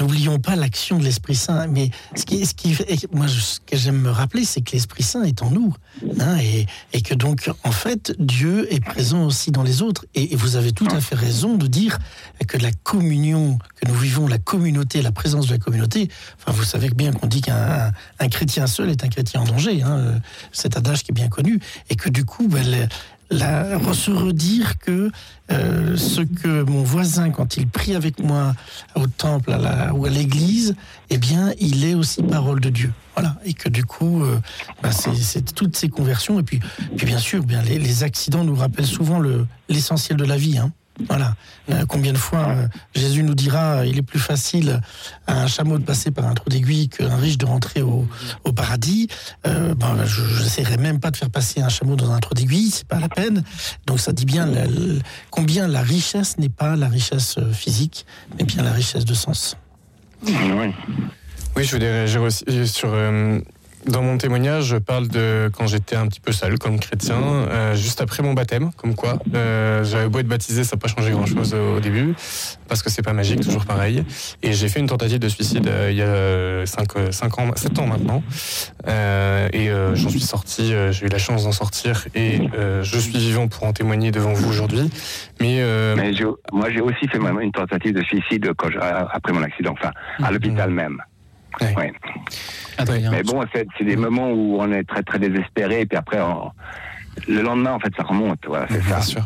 n'oublions pas l'action de l'Esprit Saint. Mais ce qui, ce qui, moi, ce que j'aime me rappeler, c'est que l'Esprit Saint est en nous, hein, et, et que donc, en fait, Dieu est présent aussi dans les autres. Et, et vous avez tout à fait raison de dire que la communion que nous vivons, la communauté, la présence de la communauté. Enfin, vous savez bien qu'on dit qu'un un- un chrétien seul est un chrétien en danger. Hein, euh, cet adage qui est bien connu, et que du coup, ben, la, se redire que euh, ce que mon voisin, quand il prie avec moi au temple ou à l'église, eh bien, il est aussi parole de Dieu. Voilà. Et que du coup, euh, bah, c'est- toutes ces conversions. Et puis, puis bien sûr, bien, les, accidents nous rappellent souvent le- l'essentiel de la vie. hein. Voilà. Euh, combien de fois euh, Jésus nous dira euh, il est plus facile à un chameau de passer par un trou d'aiguille qu'un riche de rentrer au, au paradis. Euh, ben, je n'essaierai même pas de faire passer un chameau dans un trou d'aiguille, c'est pas la peine. Donc ça dit bien la- la- combien la richesse n'est pas la richesse physique, mais bien la richesse de sens. Oui, je voulais réagir aussi sur. Euh, dans mon témoignage, je parle de quand j'étais un petit peu seul comme chrétien, euh, juste après mon baptême, comme quoi euh, j'avais beau être baptisé, ça n'a pas changé grand-chose au début, parce que c'est pas magique, toujours pareil. Et j'ai fait une tentative de suicide euh, il y a 5, ans, 7 ans maintenant, Euh, et euh, j'en suis sorti, euh, j'ai eu la chance d'en sortir, et euh, je suis vivant pour en témoigner devant vous aujourd'hui. Mais, euh, Mais j'ai- moi, j'ai aussi fait ma- une tentative de suicide quand j'ai- après mon accident, enfin, à l'hôpital même. Ouais. Mais bon, c'est c'est des moments où on est très très désespéré, et puis après, on- le lendemain, en fait, ça remonte. Voilà, c'est ça. Bien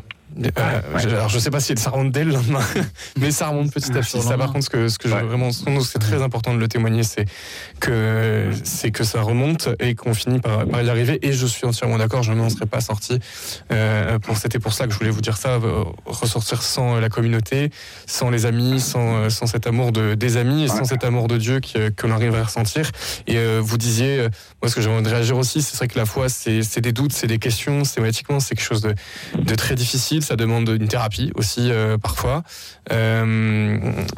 Euh, je- alors je sais pas si ça remonte dès le lendemain, mais ça remonte petit à petit. Ça, par contre, ce que, ce que je vraiment, c'est très important de le témoigner, c'est que c'est que ça remonte et qu'on finit par, par y arriver. Et je suis entièrement d'accord, je n'en serais pas sorti. Euh, pour c'était pour ça que je voulais vous dire ça, euh, ressortir sans la communauté, sans les amis, sans, euh, sans cet amour de, des amis et sans cet amour de Dieu euh, que l'on arrive à ressentir. Et euh, vous disiez, euh, moi, ce que j'aimerais réagir aussi, c'est vrai que la foi, c'est c'est des doutes, c'est des questions. Thématiquement, c'est quelque chose de, de très difficile. Ça demande une thérapie aussi euh, parfois. Euh,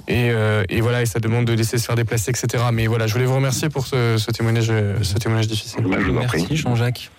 et, euh, et voilà, et ça demande de laisser se faire déplacer, etc. Mais voilà, je voulais vous remercier pour ce, ce témoignage, ce témoignage difficile. Merci Jean-Jacques.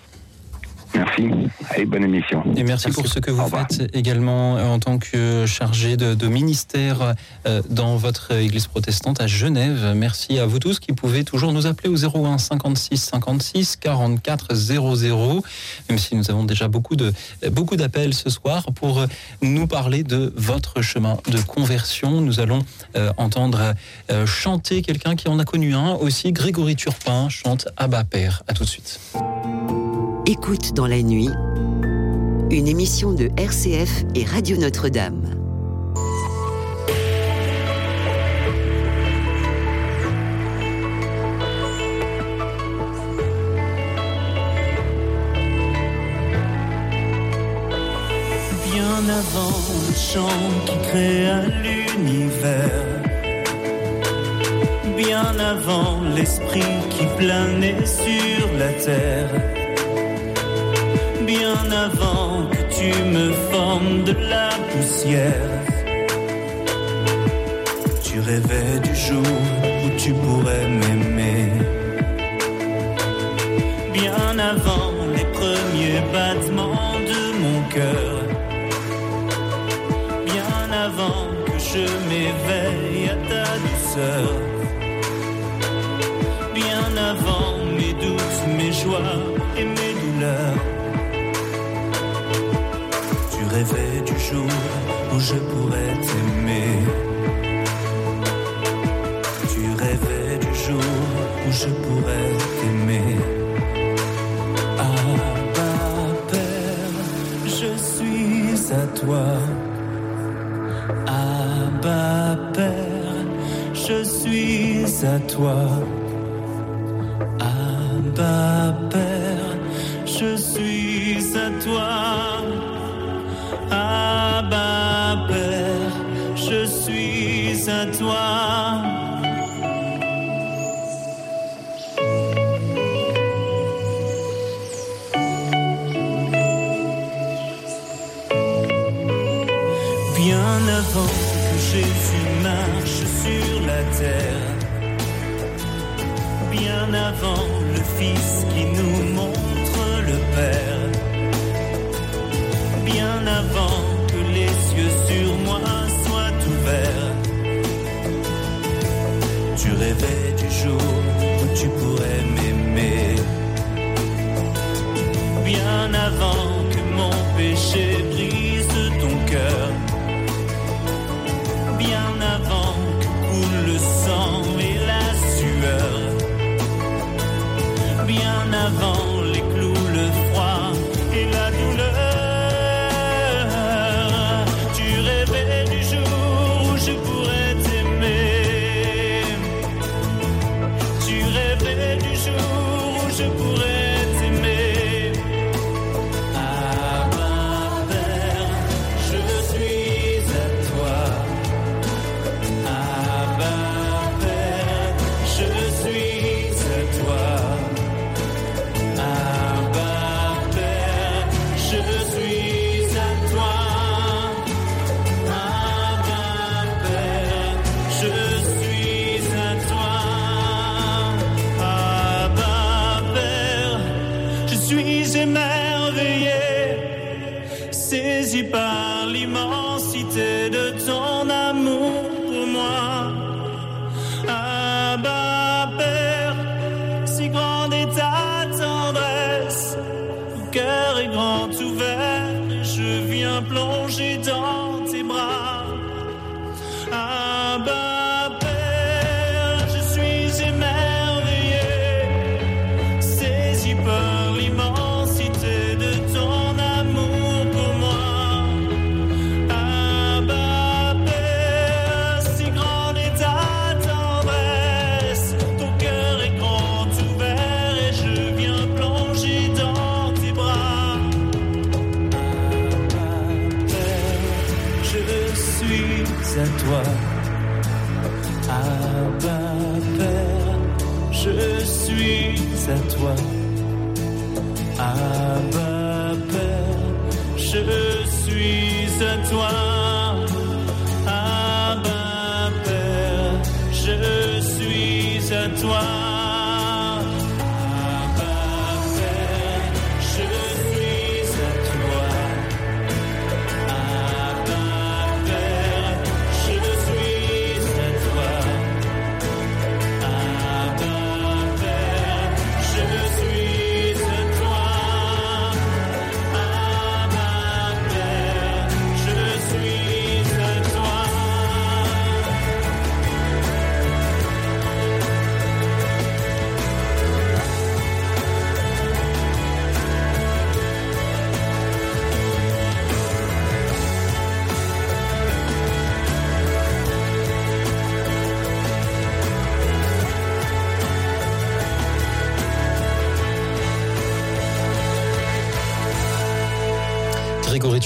Merci. Allez, bonne émission. Et merci pour ce que vous faites également euh, en tant que chargé de, de ministère euh, dans votre église protestante à Genève. Merci à vous tous qui pouvez toujours nous appeler au 01 56 56 44 00, même si nous avons déjà beaucoup de beaucoup d'appels ce soir pour euh, nous parler de votre chemin de conversion. Nous allons euh, entendre euh, chanter quelqu'un qui en a connu un aussi. Grégory Turpin chante Abba Père. À tout de suite. Écoute dans la nuit, une émission de RCF et Radio Notre-Dame. Bien avant le chant qui créa l'univers. Bien avant l'esprit qui planait sur la terre bien avant que tu me formes de la poussière. Tu rêvais du jour où tu pourrais m'aimer. Bien avant les premiers battements de mon cœur. Bien avant que je m'éveille à ta douceur. Bien avant mes doutes, mes joies Rêvais du jour où je pourrais t'aimer. Tu rêvais du jour où je pourrais t'aimer. Abba, Père, je suis à toi. Abba, Père, je suis à toi. Abba, Père, je suis à toi.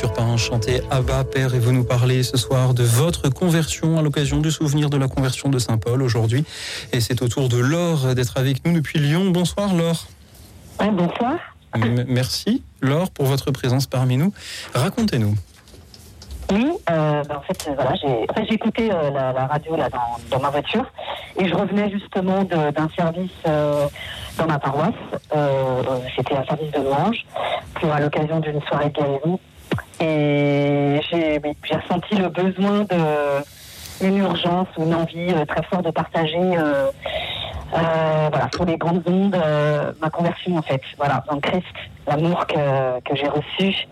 Turpin chantait Abba Père et vous nous parlez ce soir de votre conversion à l'occasion du souvenir de la conversion de Saint Paul aujourd'hui. Et c'est au tour de Laure d'être avec nous depuis Lyon. Bonsoir Laure. bonsoir. M- merci Laure pour votre présence parmi nous. Racontez-nous. Oui, euh, ben, en fait, euh, voilà, j'ai en fait, j'ai écouté euh, la, la radio là dans, dans ma voiture et je revenais justement d'un service dans ma paroisse. C'était un service de louange pour à l'occasion d'une soirée de guérison et j'ai ressenti le besoin de une urgence ou une envie euh, très forte de partager euh, euh, voilà, sur les grandes ondes, euh, ma conversion en fait, voilà, dans Christ, l'amour que, que j'ai reçu,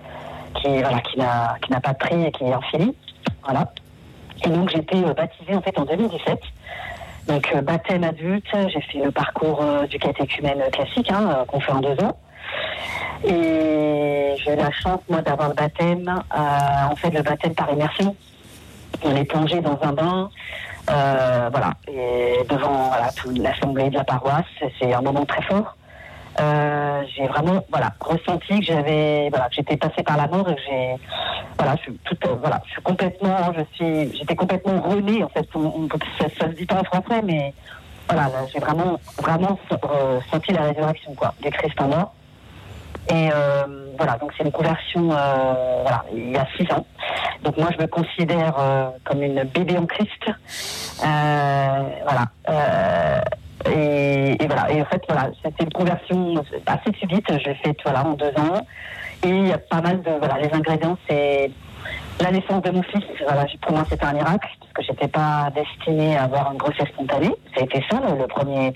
qui voilà, qui n'a pas de prix et qui est infini, voilà. Et donc j'ai été euh, baptisée en fait en 2017. Donc baptême adulte, j'ai fait le parcours du catéchumène classique hein, qu'on fait en deux ans. Et j'ai eu la chance moi d'avoir le baptême, euh, en fait le baptême par immersion. On est plongé dans un bain, euh, voilà, et devant l'assemblée de la paroisse, c'est un moment très fort. Euh, j'ai vraiment voilà ressenti que j'avais voilà que j'étais passée par la mort et que j'ai voilà je suis euh, voilà je suis complètement je suis j'étais complètement renée en fait ça, ça se dit pas en français mais voilà là, j'ai vraiment vraiment euh, senti la résurrection quoi du Christ en moi et euh, voilà donc c'est une conversion euh, voilà il y a six ans donc moi je me considère euh, comme une bébé en Christ voilà et, voilà. Et en fait, voilà, c'était une conversion assez subite. Je l'ai faite voilà, en deux ans. Et il y a pas mal de. Voilà, les ingrédients, c'est la naissance de mon fils. Voilà, pour moi, c'était un miracle, parce que j'étais pas destinée à avoir une grossesse spontanée. Ça a été ça, le, premier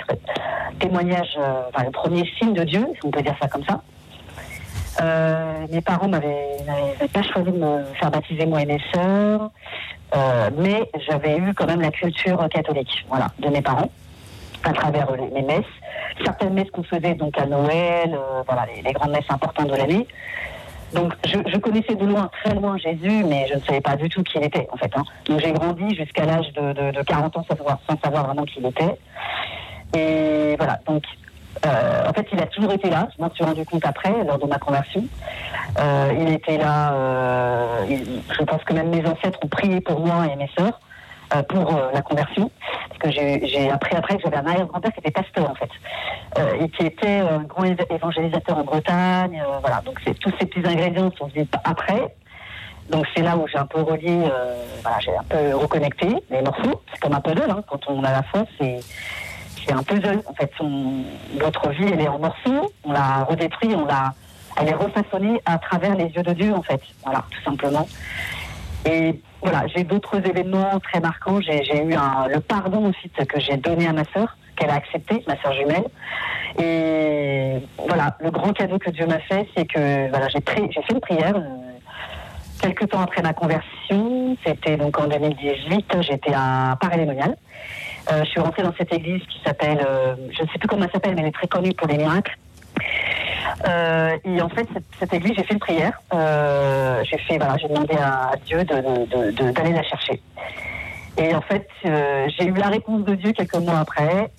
témoignage, enfin, le premier signe de Dieu, si on peut dire ça comme ça. Euh, mes parents m'avaient pas choisi de me faire baptiser moi et mes sœurs, euh, mais j'avais eu quand même la culture catholique, voilà, de mes parents à travers les, messes. Certaines messes qu'on faisait donc à Noël, euh, voilà, les, grandes messes importantes de l'année. Donc je, connaissais de loin, très loin Jésus, mais je ne savais pas du tout qui il était en fait. hein. Donc j'ai grandi jusqu'à l'âge de, de, de 40 ans sans savoir, sans savoir vraiment qui il était. Et voilà, donc euh, en fait il a toujours été là, je m'en suis rendu compte après, lors de ma conversion. Euh, il était là, euh, je pense que même mes ancêtres ont prié pour moi et mes sœurs euh, pour euh, la conversion. Parce que j'ai appris après que j'avais un arrière-grand-père qui était pasteur en fait. Euh, et qui était un grand éva- évangélisateur en Bretagne. voilà, donc c'est tous ces petits ingrédients sont venus après. Donc c'est là où j'ai un peu relié, voilà, j'ai un peu reconnecté les morceaux. C'est comme un puzzle, hein, quand on a la foi, c'est c'est un puzzle. En fait, notre vie, elle est en morceaux. On l'a redétruit, on l'a, elle est refaçonnée à travers les yeux de Dieu, en fait. Voilà, tout simplement. Et voilà, j'ai d'autres événements très marquants. J'ai eu un, le pardon aussi que j'ai donné à ma sœur, qu'elle a accepté, ma sœur jumelle. Et voilà, le grand cadeau que Dieu m'a fait, c'est que voilà, j'ai fait une prière. euh, Quelques temps après ma conversion, c'était donc en 2018, j'étais à Paris-Lémonial. Euh, je suis rentrée dans cette église qui s'appelle, euh, je ne sais plus comment elle s'appelle, mais elle est très connue pour les miracles. Euh, et en fait, cette, église, j'ai fait une prière. J'ai fait, voilà, j'ai demandé à, Dieu d'aller la chercher. Et en fait, j'ai eu la réponse de Dieu quelques mois après.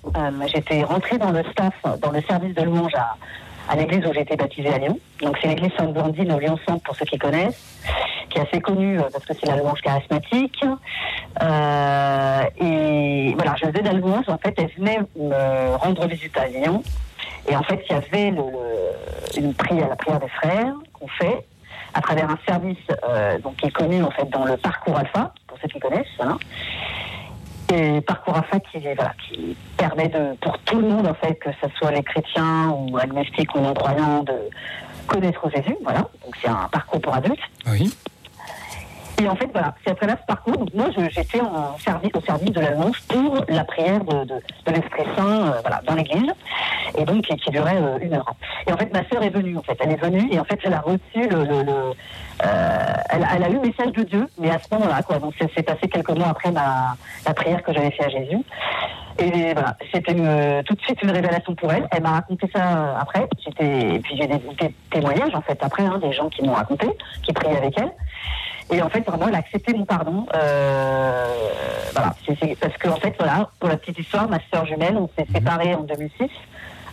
J'étais rentrée dans le staff, dans le service de louange à, à l'église où j'ai été baptisée à Lyon. Donc c'est l'église Sainte-Blandine au Lyon-Centre pour ceux qui connaissent, qui est assez connue euh, parce que c'est la louange charismatique. Euh, et voilà, je faisais de. En fait, elle venait me rendre visite à Lyon. Et en fait, il y avait une prière, la prière des frères qu'on fait à travers un service euh, donc, qui est connu en fait dans le parcours alpha, pour ceux qui connaissent. Voilà. Et parcours alpha qui, voilà, qui permet de, pour tout le monde, en fait, que ce soit les chrétiens ou agnostiques ou non-croyants, de connaître Jésus. Voilà. Donc c'est un parcours pour adultes. Oui. Et en fait, voilà, c'est à travers ce parcours. Donc moi, j'étais en service, au service de la louange pour la prière de, de, de l'Esprit Saint, euh, voilà, dans l'église, et donc qui, qui durait euh, une heure. Et en fait, ma sœur est venue. En fait, elle est venue et en fait, elle a reçu le, le, le, euh, elle, elle a eu le message de Dieu, mais à ce moment-là, quoi. Donc c'est passé quelques mois après ma la prière que j'avais fait à Jésus. Et voilà, c'était tout de suite une révélation pour elle. Elle m'a raconté ça euh, après. Et puis j'ai des, des témoignages en fait après, hein, des gens qui m'ont raconté, qui priaient avec elle. Et en fait, vraiment, elle a accepté mon pardon. Euh, voilà, parce que en fait, voilà, pour la petite histoire, ma sœur jumelle, on s'est séparés en 2006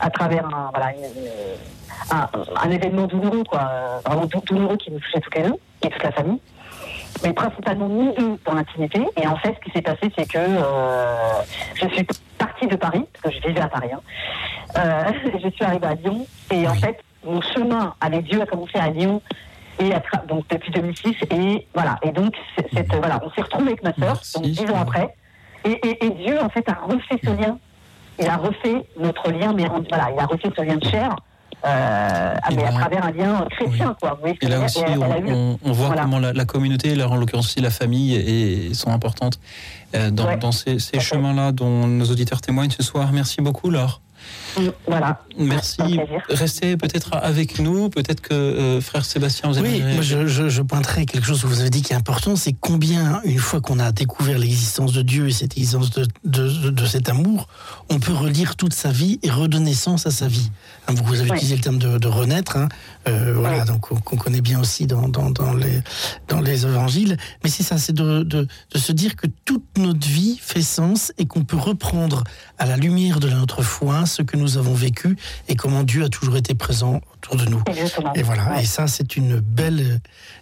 à travers un, voilà, une- une- un, un événement douloureux, quoi, euh, vraiment dou- douloureux qui nous touchait toutes les deux et toute la famille. Mais principalement nous deux dans l'intimité. Et en fait, ce qui s'est passé, c'est que euh, je suis partie de Paris, parce que je vivais à Paris. hein. Euh, je suis arrivée à Lyon. Et en fait, mon chemin avec Dieu a commencé à Lyon. Et donc depuis 2006 et voilà et donc cette- voilà on s'est retrouvés avec ma sœur donc dix ans après et, et- et Dieu en fait a refait ce lien il a refait notre lien mais voilà il a refait ce lien de chair ah, mais à travers un lien chrétien, quoi. Vous Et là aussi, on, voit voilà. comment la, la communauté, là, en l'occurrence aussi la famille, et, sont importantes euh, dans, dans ces, ces chemins-là dont nos auditeurs témoignent ce soir. Merci beaucoup, Laure. Voilà. Merci. Restez peut-être avec nous. Peut-être que euh, frère Sébastien, vous Oui, moi je, je, je pointerai quelque chose que vous avez dit qui est important, c'est combien, une fois qu'on a découvert l'existence de Dieu et cette existence de, de, de- de cet amour, on peut relire toute sa vie et redonner sens à sa vie. Hein, vous avez Ouais. utilisé le terme de, de renaître, hein, euh, voilà, donc qu'on connaît bien aussi dans, dans, dans, les, dans les évangiles. Mais c'est ça, c'est de, de, de se dire que toute notre vie fait sens et qu'on peut reprendre à la lumière de notre foi ce que nous avons vécu et comment Dieu a toujours été présent autour de nous. Et voilà, et ça c'est une belle,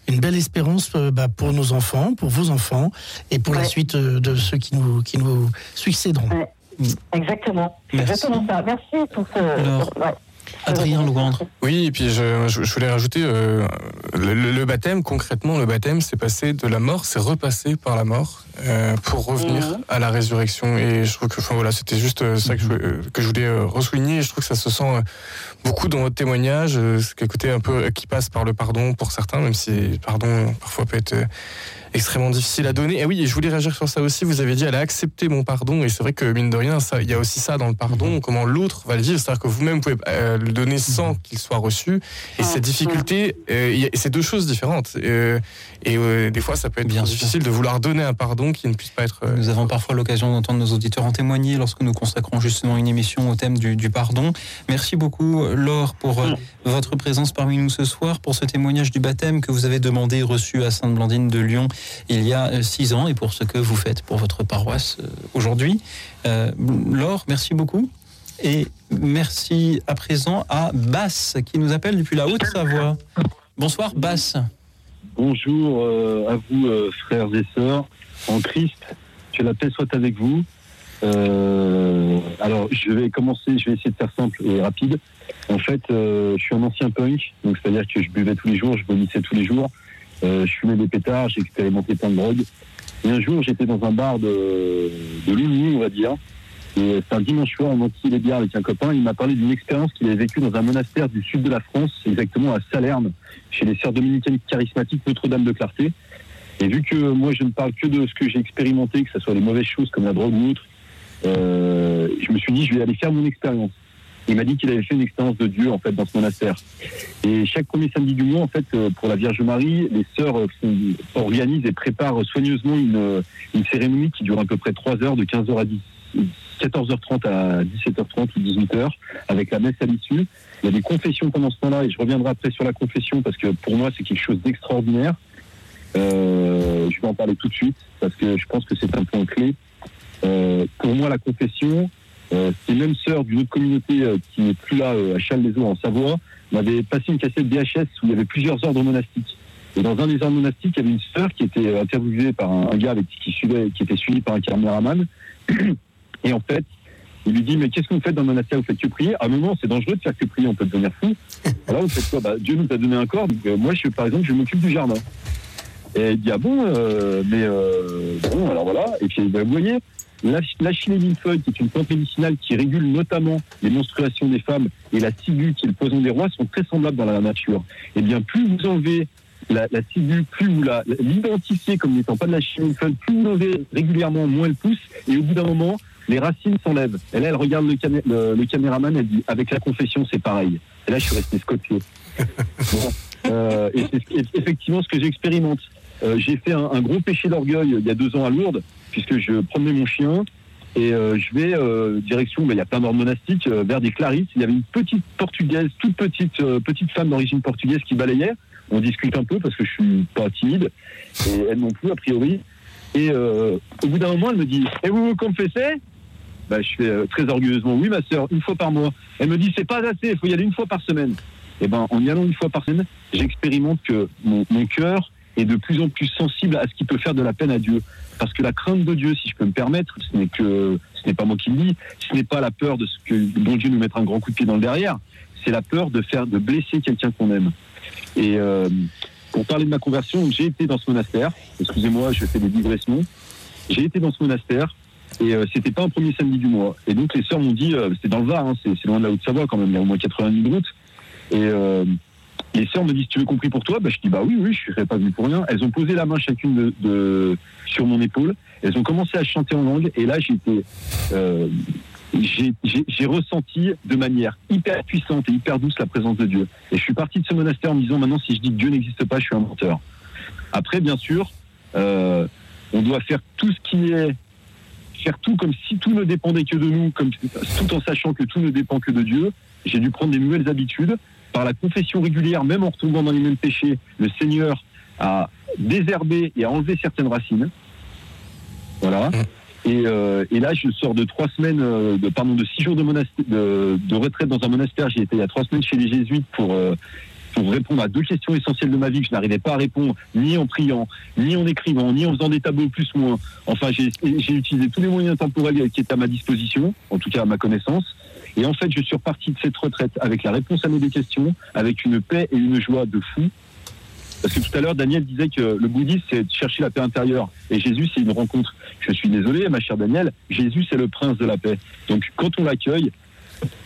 une belle espérance euh, bah, pour nos enfants, pour vos enfants et pour la suite euh, de ceux qui nous, qui nous succéderont. Exactement. Merci. Exactement ça. Merci pour ce. Alors, ouais. Adrien Louandre. Oui, et puis je, je- je voulais rajouter euh, le, le- le baptême, concrètement, le baptême, c'est passé de la mort, c'est repassé par la mort euh, pour revenir Mhm. à la résurrection. Et je trouve que, enfin voilà, c'était juste euh, ça que je, voulais- que je voulais ressouligner. Et je trouve que ça se sent beaucoup dans votre témoignage, ce côté un peu qui passe par le pardon pour certains, même si le pardon parfois peut être extrêmement difficile à donner. Et oui, et je voulais réagir sur ça aussi. Vous avez dit, elle a accepté mon pardon. Et c'est vrai que, mine de rien, ça, il y a aussi ça dans le pardon, comment l'autre va le vivre. C'est-à-dire que vous-même pouvez euh, le donner sans qu'il soit reçu. Et cette difficulté, euh, il y a- c'est deux choses différentes. Euh, et euh, des fois, ça peut être bien difficile de vouloir donner un pardon qui ne puisse pas être. euh, Nous avons parfois l'occasion d'entendre nos auditeurs en témoigner lorsque nous consacrons justement une émission au thème du, du pardon. Merci beaucoup, Laure, pour euh, votre présence parmi nous ce soir, pour ce témoignage du baptême que vous avez demandé et reçu à Sainte-Blandine de Lyon il y a euh, six ans et pour ce que vous faites pour votre paroisse euh, aujourd'hui. Euh, Laure, merci beaucoup. Et merci à présent à Basse qui nous appelle depuis la Haute-Savoie. Bonsoir, Basse. Bonjour à vous, frères et sœurs, en Christ. Que la paix soit avec vous. Alors, je vais commencer, je vais essayer de faire simple et rapide. En fait, je suis un ancien punk, donc c'est-à-dire que je buvais tous les jours, je vomissais tous les jours, euh, je fumais des pétards, j'ai expérimenté plein de drogues. Et un jour, j'étais dans un bar de, de on va dire. Et c'est un dimanche soir, on enquillait les bières avec un copain. Il m'a parlé d'une expérience qu'il avait vécue dans un monastère du sud de la France, exactement à Salerne, chez les sœurs dominicaines charismatiques Notre-Dame de Clarté. Et vu que moi, je ne parle que de ce que j'ai expérimenté, que ce soit les mauvaises choses comme la drogue ou autre, euh, je me suis dit, je vais aller faire mon expérience. Il m'a dit qu'il avait fait une expérience de Dieu, en fait, dans ce monastère. Et chaque premier samedi du mois, en fait, euh, pour la Vierge Marie, les sœurs euh, organisent et préparent soigneusement une, une cérémonie qui dure à peu près 3 heures, de 15h à 10, 14h30 à 17h30 ou 18h, avec la messe à l'issue. Il y a des confessions pendant ce temps-là, et je reviendrai après sur la confession, parce que pour moi, c'est quelque chose d'extraordinaire. Euh, je vais en parler tout de suite, parce que je pense que c'est un point clé. Euh, pour moi, la confession, euh, ces mêmes sœurs d'une autre communauté euh, qui n'est plus là, euh, à Châles-les-Eaux, en Savoie, m'avaient passé une cassette VHS où il y avait plusieurs ordres monastiques. Et dans un des ordres monastiques, il y avait une sœur qui était euh, interviewée par un, un gars avec qui suivait, qui était suivi par un caméraman. Et en fait, il lui dit mais qu'est-ce que vous faites dans le monastère? Vous faites que prier? À un moment, c'est dangereux de faire que prier, on peut devenir fou. Alors vous faites quoi? Bah, Dieu nous a donné un corps. donc, euh, moi, je, par exemple, je m'occupe du jardin. Et il dit ah bon, euh, mais euh, bon, alors voilà. Et puis bah, vous voyez, la, la millefeuille, qui est une plante médicinale qui régule notamment les menstruations des femmes, et la ciguë, qui est le poison des rois, sont très semblables dans la nature. Et bien, plus vous enlevez la, la ciguë, plus vous la- l'identifiez comme n'étant pas de la millefeuille, plus vous l'enlevez régulièrement, moins elle pousse, et au bout d'un moment, les racines s'enlèvent. Et là, elle regarde le, camé- le- le caméraman, elle dit avec la confession, c'est pareil. Et là, je suis resté scotché. Bon. Euh, et c'est ce- effectivement ce que j'expérimente. Euh, j'ai fait un, un gros péché d'orgueil il y a deux ans à Lourdes, puisque je promenais mon chien et euh, je vais euh, direction, ben, il y a plein d'ordres monastiques, euh, vers des clarisses. Il y avait une petite portugaise, toute petite, euh, petite femme d'origine portugaise qui balayait. On discute un peu parce que je suis pas timide et elle non plus a priori. Et au bout d'un moment, elle me dit Et vous vous confessez? Bah, Je fais très orgueilleusement Oui, ma sœur, une fois par mois. Elle me dit C'est pas assez, il faut y aller une fois par semaine. Et ben, en y allant une fois par semaine, j'expérimente que mon cœur est de plus en plus sensible à ce qui peut faire de la peine à Dieu. Parce que la crainte de Dieu, si je peux me permettre, ce n'est que ce n'est pas moi qui le dis, ce n'est pas la peur de ce que dont Dieu nous mettra un grand coup de pied dans le derrière, c'est la peur de faire de blesser quelqu'un qu'on aime. Et euh, pour parler de ma conversion, j'ai été dans ce monastère. Excusez-moi, je fais des digressions. J'ai été dans ce monastère et euh, c'était pas un premier samedi du mois. Et donc les sœurs m'ont dit, euh, c'était dans le Var, hein, c'est loin de la Haute-Savoie quand même, il y a au moins 80 000 routes. Et les sœurs me disent, tu veux compris pour toi bah, Je dis, bah oui, oui, je ne serais pas venu pour rien. Elles ont posé la main chacune de, sur mon épaule. Elles ont commencé à chanter en langue. Et là, euh, j'ai ressenti de manière hyper puissante et hyper douce la présence de Dieu. Et je suis parti de ce monastère en me disant, maintenant, si je dis que Dieu n'existe pas, je suis un menteur. Après, bien sûr, euh, on doit faire tout ce qui est faire tout comme si tout ne dépendait que de nous, tout en sachant que tout ne dépend que de Dieu. J'ai dû prendre des nouvelles habitudes. Par la confession régulière, même en retombant dans les mêmes péchés, le Seigneur a désherbé et a enlevé certaines racines. Voilà. Et, euh, et là, je sors de trois semaines, euh, de, pardon, de six jours de, monastère, de, de retraite dans un monastère. J'ai été il y a trois semaines chez les jésuites pour, euh, pour répondre à deux questions essentielles de ma vie que je n'arrivais pas à répondre, ni en priant, ni en écrivant, ni en faisant des tableaux plus moins. Enfin, j'ai j'ai utilisé tous les moyens temporels qui étaient à ma disposition, en tout cas à ma connaissance. Et en fait, je suis reparti de cette retraite avec la réponse à mes deux questions, avec une paix et une joie de fou. Parce que tout à l'heure, Daniel disait que le bouddhisme, c'est de chercher la paix intérieure. Et Jésus, c'est une rencontre. Je suis désolé, ma chère Daniel, Jésus, c'est le prince de la paix. Donc, quand on l'accueille,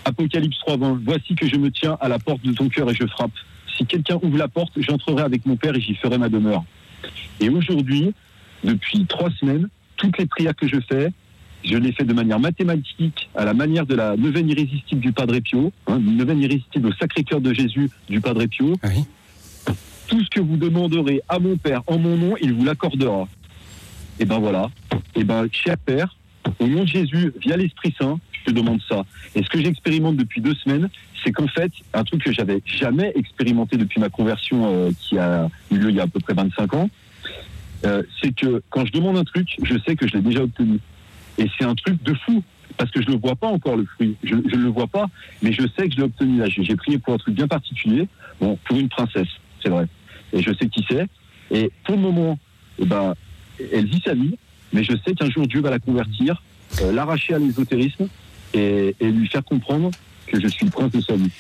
Apocalypse 3.20, voici que je me tiens à la porte de ton cœur et je frappe. Si quelqu'un ouvre la porte, j'entrerai avec mon Père et j'y ferai ma demeure. Et aujourd'hui, depuis trois semaines, toutes les prières que je fais, je les fais de manière mathématique, à la manière de la neuvaine irrésistible du Padre Pio, hein, une neuvaine irrésistible au Sacré-Cœur de Jésus du Padre Pio. Tout ce que vous demanderez à mon Père en mon nom, il vous l'accordera. Et ben voilà. Et ben, cher Père, au nom de Jésus, via l'Esprit Saint, je te demande ça. Et ce que j'expérimente depuis deux semaines, c'est qu'en fait, un truc que j'avais jamais expérimenté depuis ma conversion euh, qui a eu lieu il y a à peu près 25 ans, euh, c'est que quand je demande un truc, je sais que je l'ai déjà obtenu. Et c'est un truc de fou, parce que je ne vois pas encore le fruit. Je ne le vois pas, mais je sais que je l'ai obtenu là. J'ai prié pour un truc bien particulier, bon, pour une princesse, c'est vrai. Et je sais qui c'est. Et pour le moment, eh ben, elle vit sa vie, mais je sais qu'un jour Dieu va la convertir, euh, l'arracher à l'ésotérisme et lui faire comprendre que je suis le prince de sa vie.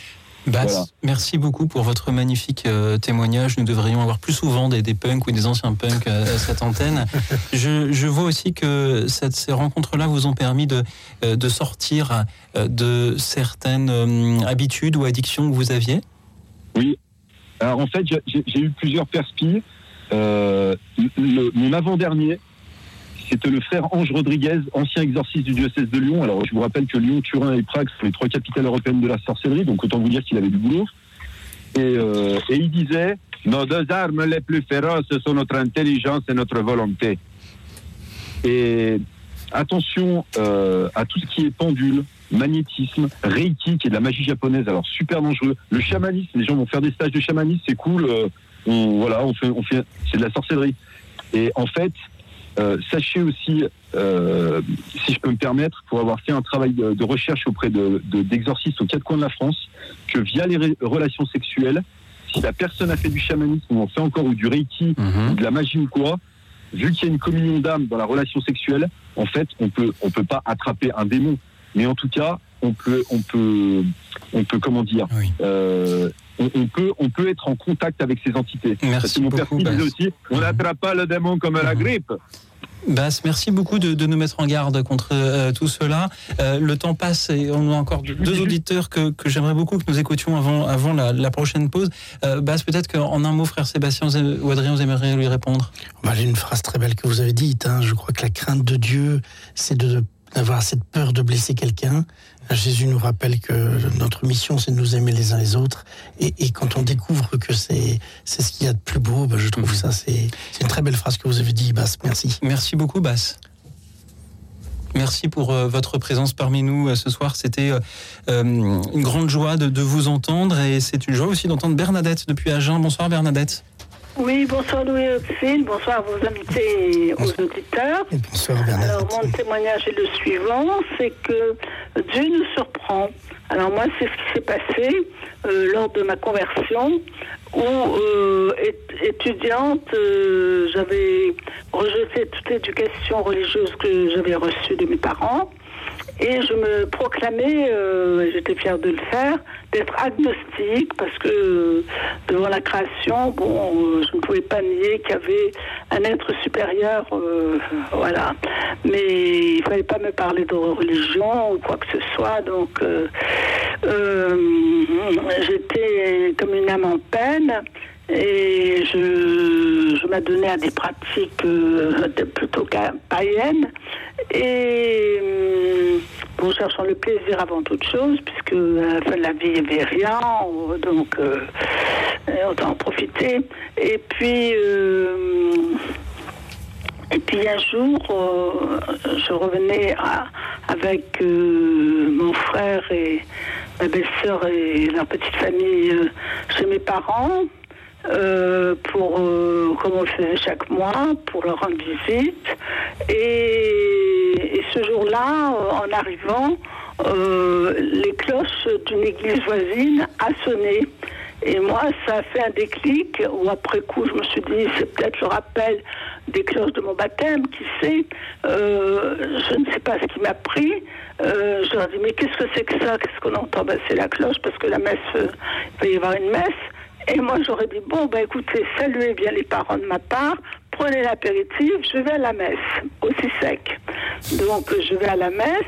Bass, Voilà. merci beaucoup pour votre magnifique euh, témoignage. Nous devrions avoir plus souvent des, des punks ou des anciens punks à cette antenne. Je, je vois aussi que cette- ces rencontres-là vous ont permis de, euh, de sortir euh, de certaines euh, habitudes ou addictions que vous aviez? Oui. Alors en fait, j'ai- eu plusieurs perspis. Euh, le- mon avant-dernier, c'était le frère Ange Rodriguez, ancien exorciste du diocèse de Lyon. Alors je vous rappelle que Lyon, Turin et Prague sont les trois capitales européennes de la sorcellerie, donc autant vous dire qu'il avait du boulot. Et, euh, il disait, nos deux armes les plus féroces sont notre intelligence et notre volonté. Et attention euh, à tout ce qui est pendule, magnétisme, reiki, qui est de la magie japonaise, alors super dangereux. Le chamanisme, les gens vont faire des stages de chamanisme, c'est cool. euh, voilà, on fait, c'est de la sorcellerie. Et en fait, euh, sachez aussi, euh, si je peux me permettre, pour avoir fait un travail de, de recherche auprès de- de- d'exorcistes aux quatre coins de la France, que via les ré- relations sexuelles, si la personne a fait du chamanisme ou en fait encore ou du reiki ou de la magie ou quoi, vu qu'il y a une communion d'âme dans la relation sexuelle, en fait, on peut on peut pas attraper un démon, mais en tout cas, on peut on peut on peut comment dire, euh, on, on peut on peut être en contact avec ces entités. Parce que mon père beaucoup, disait Bas. aussi, on n'attrape pas le démon comme la grippe. Bass, merci beaucoup de, de nous mettre en garde contre euh, tout cela. Euh, le temps passe et on a encore deux auditeurs que, que j'aimerais beaucoup que nous écoutions avant, avant la, la prochaine pause. Euh, Bass, peut-être qu'en un mot, frère Sébastien ou Adrien, vous aimeriez lui répondre? Bah, J'ai une phrase très belle que vous avez dite. hein. Je crois que la crainte de Dieu, c'est de d'avoir cette peur de blesser quelqu'un. Jésus nous rappelle que notre mission, c'est de nous aimer les uns les autres. Et, et quand on découvre que c'est ce qu'il y a de plus beau, bah, je trouve ça, c'est une très belle phrase que vous avez dit, Bass. Merci. Merci beaucoup, Bass. Merci pour euh, votre présence parmi nous euh, ce soir. C'était euh, une grande joie de, de vous entendre et c'est une joie aussi d'entendre Bernadette depuis Agen. Bonsoir Bernadette. Oui, bonsoir Louis Auxine, bonsoir à vos invités et aux auditeurs. Bonsoir Alors mon témoignage est le suivant, c'est que Dieu nous surprend. Alors moi, c'est ce qui s'est passé euh, lors de ma conversion, où euh, ét- étudiante, euh, j'avais rejeté toute l'éducation religieuse que j'avais reçue de mes parents. Et je me proclamais, euh, j'étais fière de le faire, d'être agnostique parce que euh, devant la création, bon, euh, je ne pouvais pas nier qu'il y avait un être supérieur, euh, voilà. Mais il fallait pas me parler de religion ou quoi que ce soit, donc j'étais comme une âme en peine et je, je m'adonnais à des pratiques plutôt païennes et euh, bon, cherchant le plaisir avant toute chose puisque à la fin de la vie il n'y avait rien donc euh, autant en profiter et puis euh, et puis un jour, euh, je revenais avec euh, mon frère et ma belle-sœur et leur petite famille chez mes parents. Euh, pour, euh, comme on faisait chaque mois, pour leur rendre visite. Et, ce jour-là, euh, en arrivant, euh, les cloches d'une église voisine a sonné. Et moi, ça a fait un déclic où après coup, je me suis dit, c'est peut-être le rappel des cloches de mon baptême, qui sait. Je ne sais pas ce qui m'a pris. Euh, je leur ai dit, mais qu'est-ce que c'est que ça? Qu'est-ce qu'on entend? Ben, C'est la cloche, parce que la messe, il va y avoir une messe. Et moi, j'aurais dit, bon, ben écoutez, saluez bien les parents de ma part, prenez l'apéritif, je vais à la messe, aussi sec. Donc, je vais à la messe,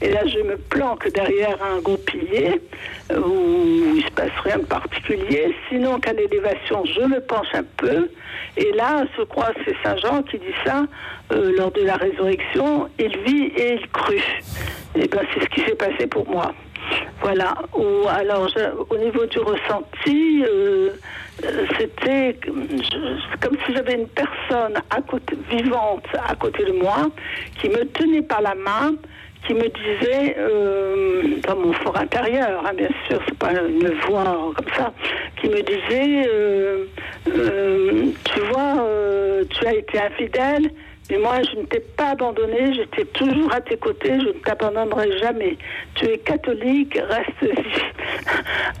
et là, je me planque derrière un gros pilier, euh, où il se passe rien de particulier. Sinon, qu'à l'élévation, je me penche un peu, et là, je crois c'est Saint Jean qui dit ça, euh, lors de la résurrection, il vit et il crut. Et ben, c'est ce qui s'est passé pour moi. Voilà. Ou alors, je- au niveau du ressenti, euh, euh, c'était comme si j'avais une personne côté, vivante à côté de moi qui me tenait par la main, qui me disait, euh, dans mon fort intérieur, hein, bien sûr, c'est pas une voix comme ça, qui me disait, tu vois, tu as été infidèle. Mais moi, je ne t'ai pas abandonné, j'étais toujours à tes côtés, je ne t'abandonnerai jamais. Tu es catholique, reste-y.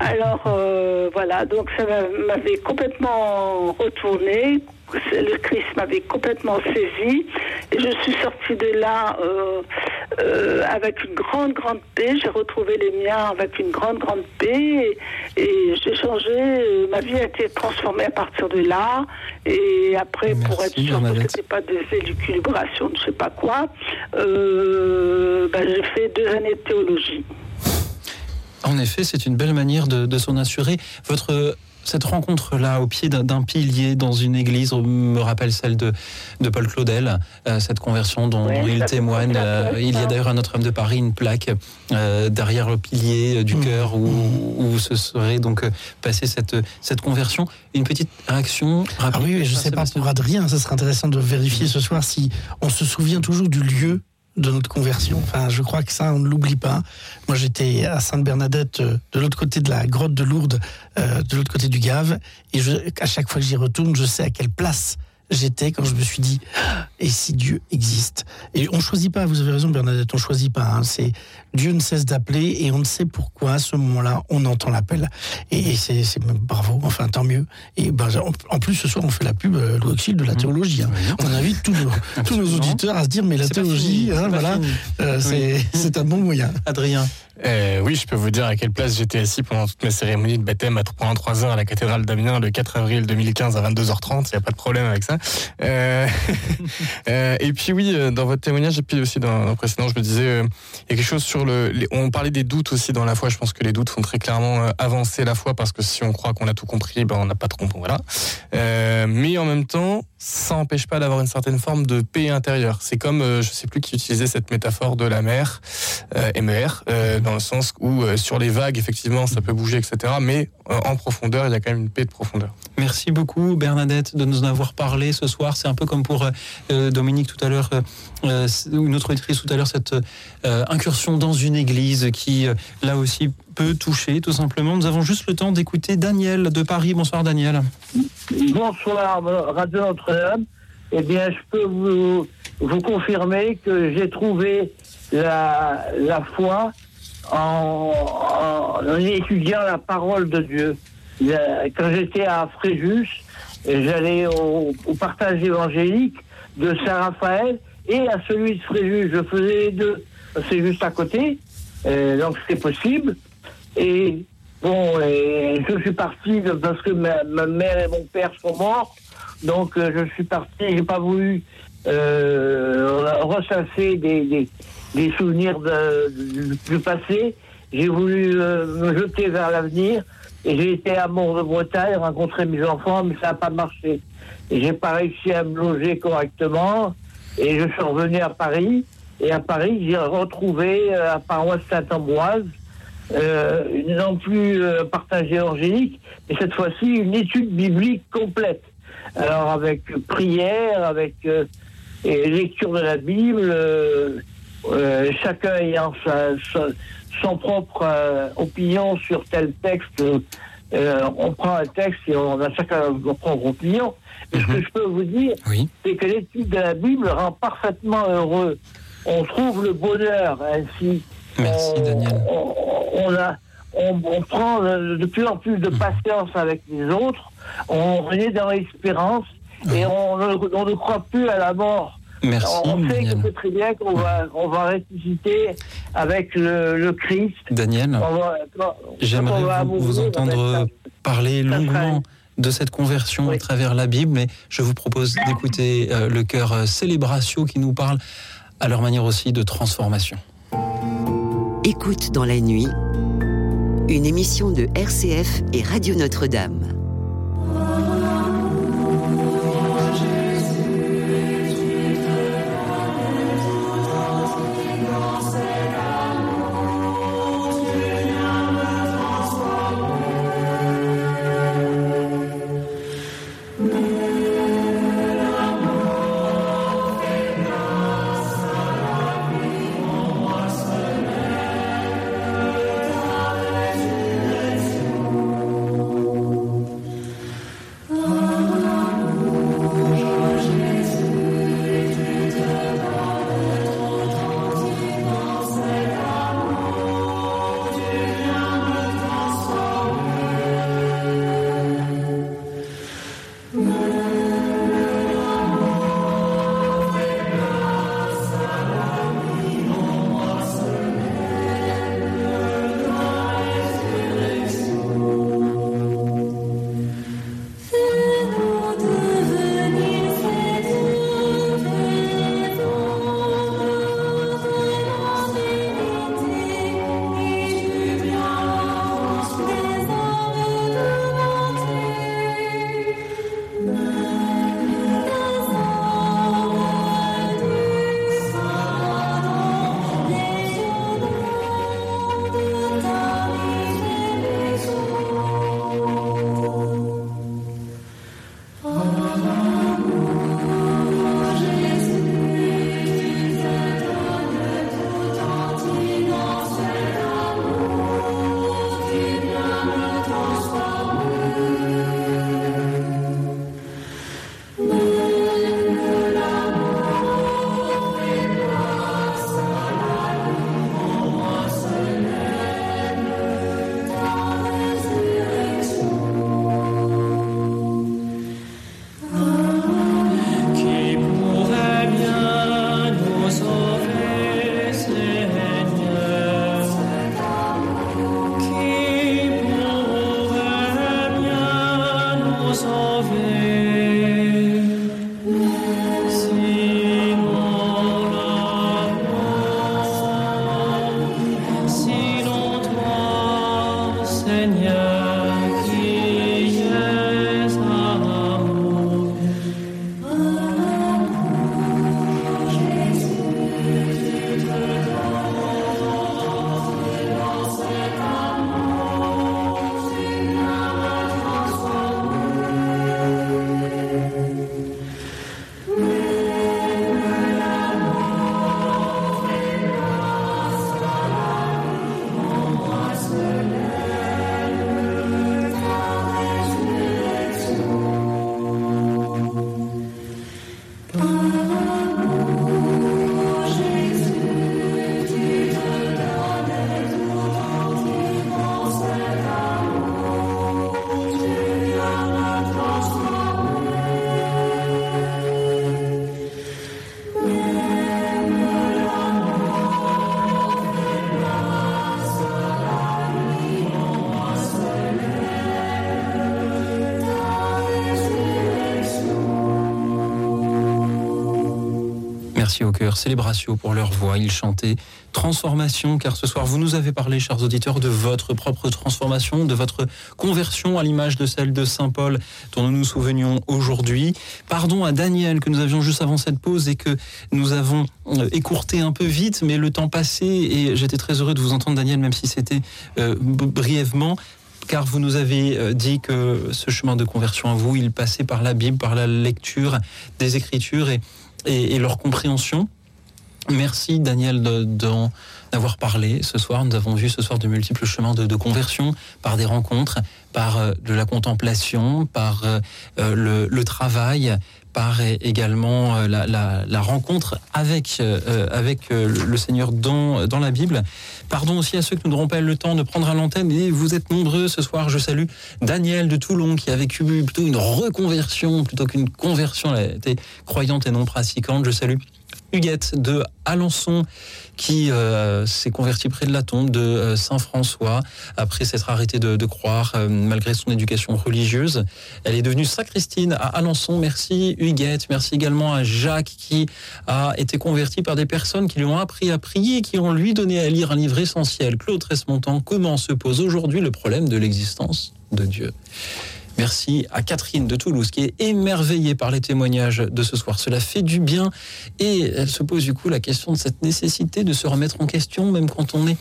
Alors, euh, voilà, donc ça m'a- m'avait complètement retourné, le Christ m'avait complètement saisi, et je suis sortie de là euh, euh, avec une grande, grande paix. J'ai retrouvé les miens avec une grande, grande paix, et, et j'ai changé, ma vie a été transformée à partir de là, et après, pour être sûr que ce pas des élucubrations de je sais pas quoi, euh, ben, j'ai fait deux années de théologie. En effet, c'est une belle manière de, de s'en assurer. Votre cette rencontre-là au pied d'un- pilier dans une église me rappelle celle de, de Paul Claudel, euh, cette conversion dont, il témoigne. Euh, il y a d'ailleurs à Notre-Dame de Paris une plaque euh, derrière le pilier du cœur où, où se serait donc passée cette, cette conversion. Une petite réaction Ah oui, oui, je ne sais pas pour Adrien, ça serait intéressant de vérifier ce soir si on se souvient toujours du lieu de notre conversion. Enfin, je crois que ça, on ne l'oublie pas. Moi, j'étais à Sainte-Bernadette, euh, de l'autre côté de la grotte de Lourdes, euh, de l'autre côté du Gave, et à chaque fois que j'y retourne, je sais à quelle place j'étais quand je me suis dit Ah, et si Dieu existe? Et on choisit pas vous avez raison Bernadette on choisit pas hein, c'est Dieu ne cesse d'appeler et on ne sait pourquoi à ce moment-là on entend l'appel. Et, et c'est bravo enfin tant mieux. Et ben, en, en plus ce soir on fait la pub euh, de la théologie hein. on invite tous nos, tous nos auditeurs à se dire mais la théologie hein, voilà. euh, c'est Oui. c'est un bon moyen. Adrien Euh, oui, je peux vous dire à quelle place j'étais assis pendant toute ma cérémonie de baptême à- pendant 3 heures à la cathédrale d'Amiens le 4 avril 2015 à 22h30. Il n'y a pas de problème avec ça. Euh, euh, et puis oui, euh, dans votre témoignage et puis aussi dans, le précédent, je me disais, euh, il y a quelque chose sur le. on parlait des doutes aussi dans la foi. Je pense que les doutes font très clairement avancer la foi parce que si on croit qu'on a tout compris, ben on n'a pas trop compris. Voilà. Euh, mais en même temps, ça n'empêche pas d'avoir une certaine forme de paix intérieure. C'est comme, euh, je sais plus qui utilisait cette métaphore de la mer, euh, MER, euh, dans le sens où euh, sur les vagues, effectivement, ça peut bouger, etc. Mais euh, en profondeur, il y a quand même une paix de profondeur. Merci beaucoup Bernadette de nous en avoir parlé ce soir. C'est un peu comme pour Dominique tout à l'heure, une autre auditrice tout à l'heure, cette euh, incursion dans une église qui, euh, là aussi, peut toucher tout simplement. Nous avons juste le temps d'écouter Daniel de Paris. Bonsoir Daniel. Bonsoir, Radio Notre-Dame. Eh bien, je peux vous, confirmer que j'ai trouvé la, foi en, étudiant la parole de Dieu. Quand j'étais à Fréjus, j'allais au, au partage évangélique de Saint-Raphaël et à celui de Fréjus. Je faisais les deux. C'est juste à côté, euh, donc c'est possible. Et bon, et je suis parti parce que ma, mère et mon père sont morts, donc euh, je suis parti, j'ai pas voulu euh, ressasser des, des, des souvenirs de- du, du passé, j'ai voulu euh, me jeter vers l'avenir. Et j'ai été à Mont-de-Bretagne rencontrer mes enfants, mais ça n'a pas marché. Et j'ai pas réussi à me loger correctement. Et je suis revenu à Paris. Et à Paris, j'ai retrouvé euh, à paroisse Saint-Ambroise, euh, non plus euh, partagée angélique, mais cette fois-ci une étude biblique complète. Alors avec prière, avec euh, et lecture de la Bible, euh, chacun ayant sa, sa- son propre opinion sur tel texte. On prend un texte et on a chacun son propre opinion. Mais ce que je peux vous dire, c'est que l'étude de la Bible rend parfaitement heureux. On trouve le bonheur ainsi. Merci, on, Daniel. On, on a, on, prend de plus en plus de patience avec les autres. On est dans l'espérance et on ne, croit plus à la mort. Merci, On sait que c'est très bien qu'on va, on va ressusciter avec le, le Christ. Daniel, j'aimerais vous, vous entendre parler longuement de cette conversion à travers la Bible, mais je vous propose d'écouter euh, le chœur euh, Célébratio qui nous parle à leur manière aussi de transformation. Écoute dans la nuit, une émission de RCF et Radio Notre-Dame. Cœur. Pour leur voix. Ils chantaient transformation, car ce soir, vous nous avez parlé, chers auditeurs, de votre propre transformation, de votre conversion à l'image de celle de Saint Paul dont nous nous souvenions aujourd'hui. Pardon à Daniel que nous avions juste avant cette pause et que nous avons euh, écourté un peu vite, mais le temps passé et j'étais très heureux de vous entendre, Daniel, même si c'était euh, brièvement car vous nous avez euh, dit que ce chemin de conversion à vous, il passait par la Bible, par la lecture des Écritures et leur compréhension. Merci Daniel d'avoir parlé ce soir. Nous avons vu ce soir de multiples chemins de, conversion par des rencontres, par euh, de la contemplation, par euh, euh, le, travail, par également la, rencontre avec, le Seigneur dans, la Bible. Pardon aussi à ceux que nous n'aurons pas le temps de prendre à l'antenne. Et vous êtes nombreux ce soir. Je salue Daniel de Toulon qui a vécu plutôt une reconversion plutôt qu'une conversion. Elle était croyante et non pratiquante. Je salue Huguette de Alençon qui euh, s'est convertie près de la tombe de euh, Saint François après s'être arrêtée de, croire euh, malgré son éducation religieuse. Elle est devenue sacristine à Alençon. Merci Huguette. Merci également à Jacques qui a été converti par des personnes qui lui ont appris à prier, qui ont lui donné à lire un livre essentiel. Claude Tresmontant, comment se pose aujourd'hui le problème de l'existence de Dieu? Merci à Catherine de Toulouse qui est émerveillée par les témoignages de ce soir. Cela fait du bien et elle se pose du coup la question de cette nécessité de se remettre en question même quand on est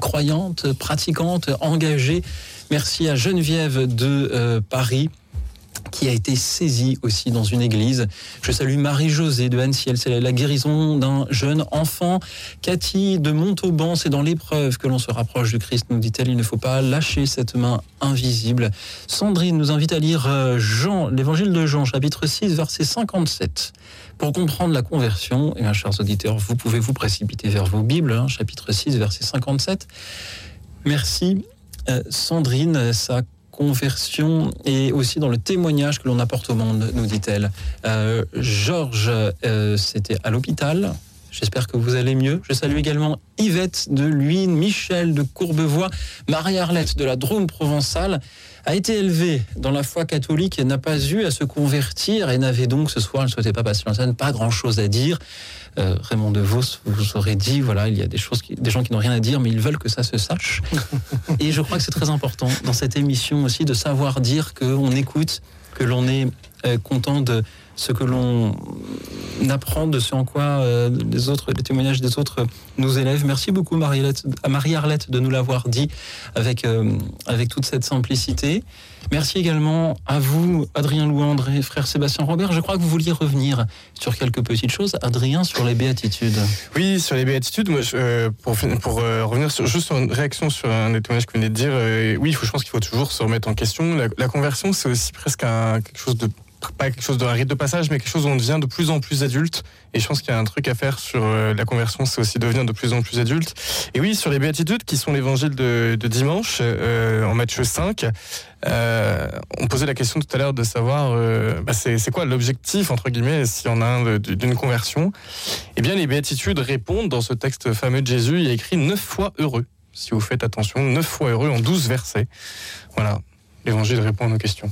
croyante, pratiquante, engagée. Merci à Geneviève de euh, Paris qui a été saisie aussi dans une église. Je salue Marie-Josée de Annecy, c'est la guérison d'un jeune enfant. Cathy de Montauban, c'est dans l'épreuve que l'on se rapproche du Christ, nous dit-elle. Il ne faut pas lâcher cette main invisible. Sandrine nous invite à lire euh, Jean, l'évangile de Jean, chapitre 6, verset 57. Pour comprendre la conversion, et bien, chers auditeurs, vous pouvez vous précipiter vers vos Bibles, hein, chapitre 6, verset 57. Merci euh, Sandrine, sa conversion et aussi dans le témoignage que l'on apporte au monde, nous dit-elle. Euh, Georges, euh, c'était à l'hôpital. J'espère que vous allez mieux. Je salue également Yvette de Luynes, Michel de Courbevoie, Marie-Arlette de la Drôme provençale a été élevée dans la foi catholique et n'a pas eu à se convertir et n'avait donc ce soir, elle ne souhaitait pas passer l'antenne, pas grand-chose à dire. Euh, Raymond DeVos vous aurait dit, voilà, il y a des choses, qui- des gens qui n'ont rien à dire, mais ils veulent que ça se sache. et je crois que c'est très important dans cette émission aussi de savoir dire qu'on écoute, que l'on est content de ce que l'on apprend, de ce en quoi euh, les autres, les témoignages des autres nous élèvent. Merci beaucoup à Marie-Arlette de nous l'avoir dit avec, euh, avec toute cette simplicité. Merci également à vous, Adrien Louandre et frère Sébastien Robert. Je crois que vous vouliez revenir sur quelques petites choses. Adrien, sur les béatitudes. Oui, sur les béatitudes, moi, euh, pour, pour euh, revenir juste sur une réaction sur un des témoignages que vous venez de dire, euh, oui, faut, je pense qu'il faut toujours se remettre en question. La, conversion, c'est aussi presque quelque chose de pas quelque chose de rite de passage, mais quelque chose où on devient de plus en plus adulte. Et je pense qu'il y a un truc à faire sur euh, la conversion, c'est aussi devenir de plus en plus adulte. Et oui, sur les béatitudes, qui sont l'évangile de, dimanche, euh, en Matthieu 5, euh, on posait la question tout à l'heure de savoir, bah, c'est quoi l'objectif, entre guillemets, s'il y en a un d'une conversion Eh bien, les béatitudes répondent dans ce texte fameux de Jésus, il y écrit neuf fois heureux. Si vous faites attention, neuf fois heureux en douze versets. Voilà, l'évangile répond à nos questions.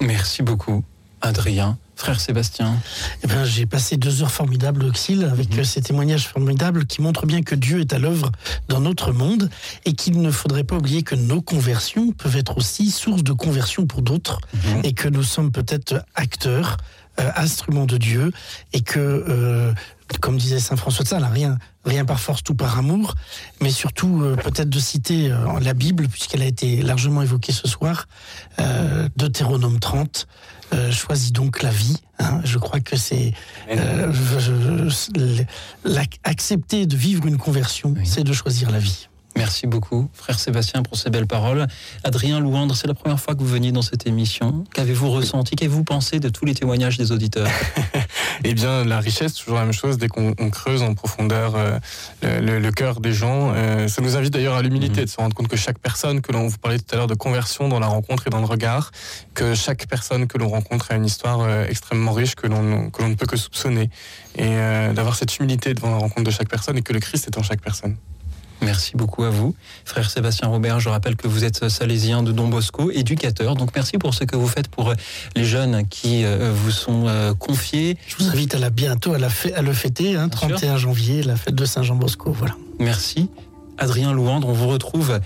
Merci beaucoup, Adrien. Frère Sébastien. Eh ben, j'ai passé deux heures formidables au Xil avec euh, ces témoignages formidables qui montrent bien que Dieu est à l'œuvre dans notre monde et qu'il ne faudrait pas oublier que nos conversions peuvent être aussi source de conversion pour d'autres et que nous sommes peut-être acteurs, euh, instruments de Dieu et que, euh, comme disait Saint François de Sales, rien, rien par force, tout par amour, mais surtout euh, peut-être de citer la Bible puisqu'elle a été largement évoquée ce soir, Deutéronome 30. Euh, choisis donc la vie. hein. Je crois que c'est euh, accepter de vivre une conversion, c'est de choisir la vie. Merci beaucoup, frère Sébastien, pour ces belles paroles. Adrien Louandre, c'est la première fois que vous veniez dans cette émission. Qu'avez-vous ressenti? Qu'avez-vous pensé de tous les témoignages des auditeurs? Eh bien, la richesse, toujours la même chose, dès qu'on on creuse en profondeur euh, le, le- le cœur des gens. euh, ça nous invite d'ailleurs à l'humilité, de se rendre compte que chaque personne que l'on vous parlait tout à l'heure de conversion dans la rencontre et dans le regard, que chaque personne que l'on rencontre a une histoire euh, extrêmement riche que l'on que l'on ne peut que soupçonner. Et d'avoir cette humilité devant la rencontre de chaque personne et que le Christ est en chaque personne. Merci beaucoup à vous. Frère Sébastien Robert, je rappelle que vous êtes salésien de Don Bosco, éducateur. Donc merci pour ce que vous faites pour euh, les jeunes qui euh, vous sont euh, confiés. Je vous invite à la bientôt à, la fê- à le fêter, hein, 31 janvier, la fête de Saint-Jean-Bosco. Voilà. Merci. Adrien Louandre, on vous retrouve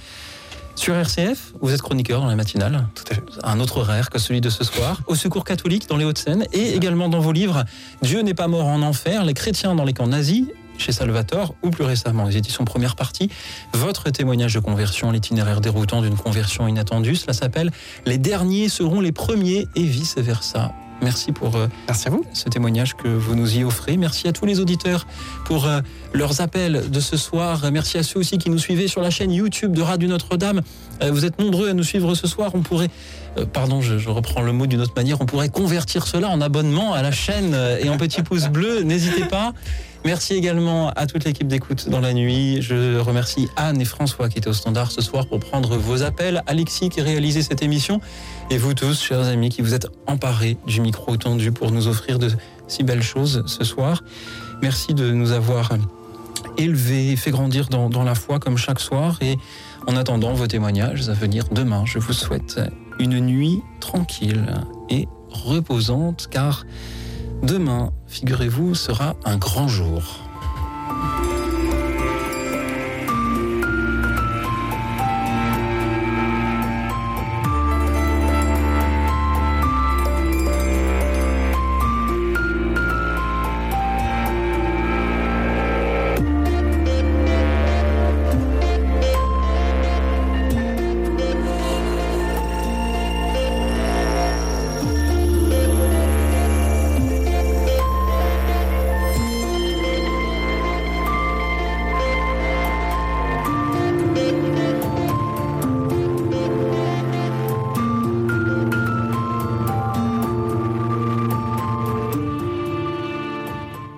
sur RCF. Vous êtes chroniqueur dans la matinale. Tout à fait. Un autre horaire que celui de ce soir. Au Secours catholique dans les Hauts-de-Seine et également dans vos livres Dieu n'est pas mort en enfer, les chrétiens dans les camps nazis chez Salvatore ou plus récemment les éditions première partie, votre témoignage de conversion, l'itinéraire déroutant d'une conversion inattendue, cela s'appelle Les derniers seront les premiers et vice-versa. Merci pour euh, Merci à vous. ce témoignage que vous nous y offrez. Merci à tous les auditeurs pour euh, leurs appels de ce soir. Merci à ceux aussi qui nous suivaient sur la chaîne YouTube de Radio Notre-Dame. Euh, vous êtes nombreux à nous suivre ce soir. On pourrait, pardon, je, je reprends le mot d'une autre manière, on pourrait convertir cela en abonnement à la chaîne et en petit pouce bleu. N'hésitez pas. Merci également à toute l'équipe d'écoute dans la nuit. Je remercie Anne et François qui étaient au standard ce soir pour prendre vos appels. Alexis qui a réalisé cette émission. Et vous tous, chers amis, qui vous êtes emparés du micro tendu pour nous offrir de si belles choses ce soir. Merci de nous avoir élevés, fait grandir dans, dans la foi comme chaque soir. Et en attendant vos témoignages à venir demain, je vous souhaite une nuit tranquille et reposante car demain, figurez-vous, sera un grand jour.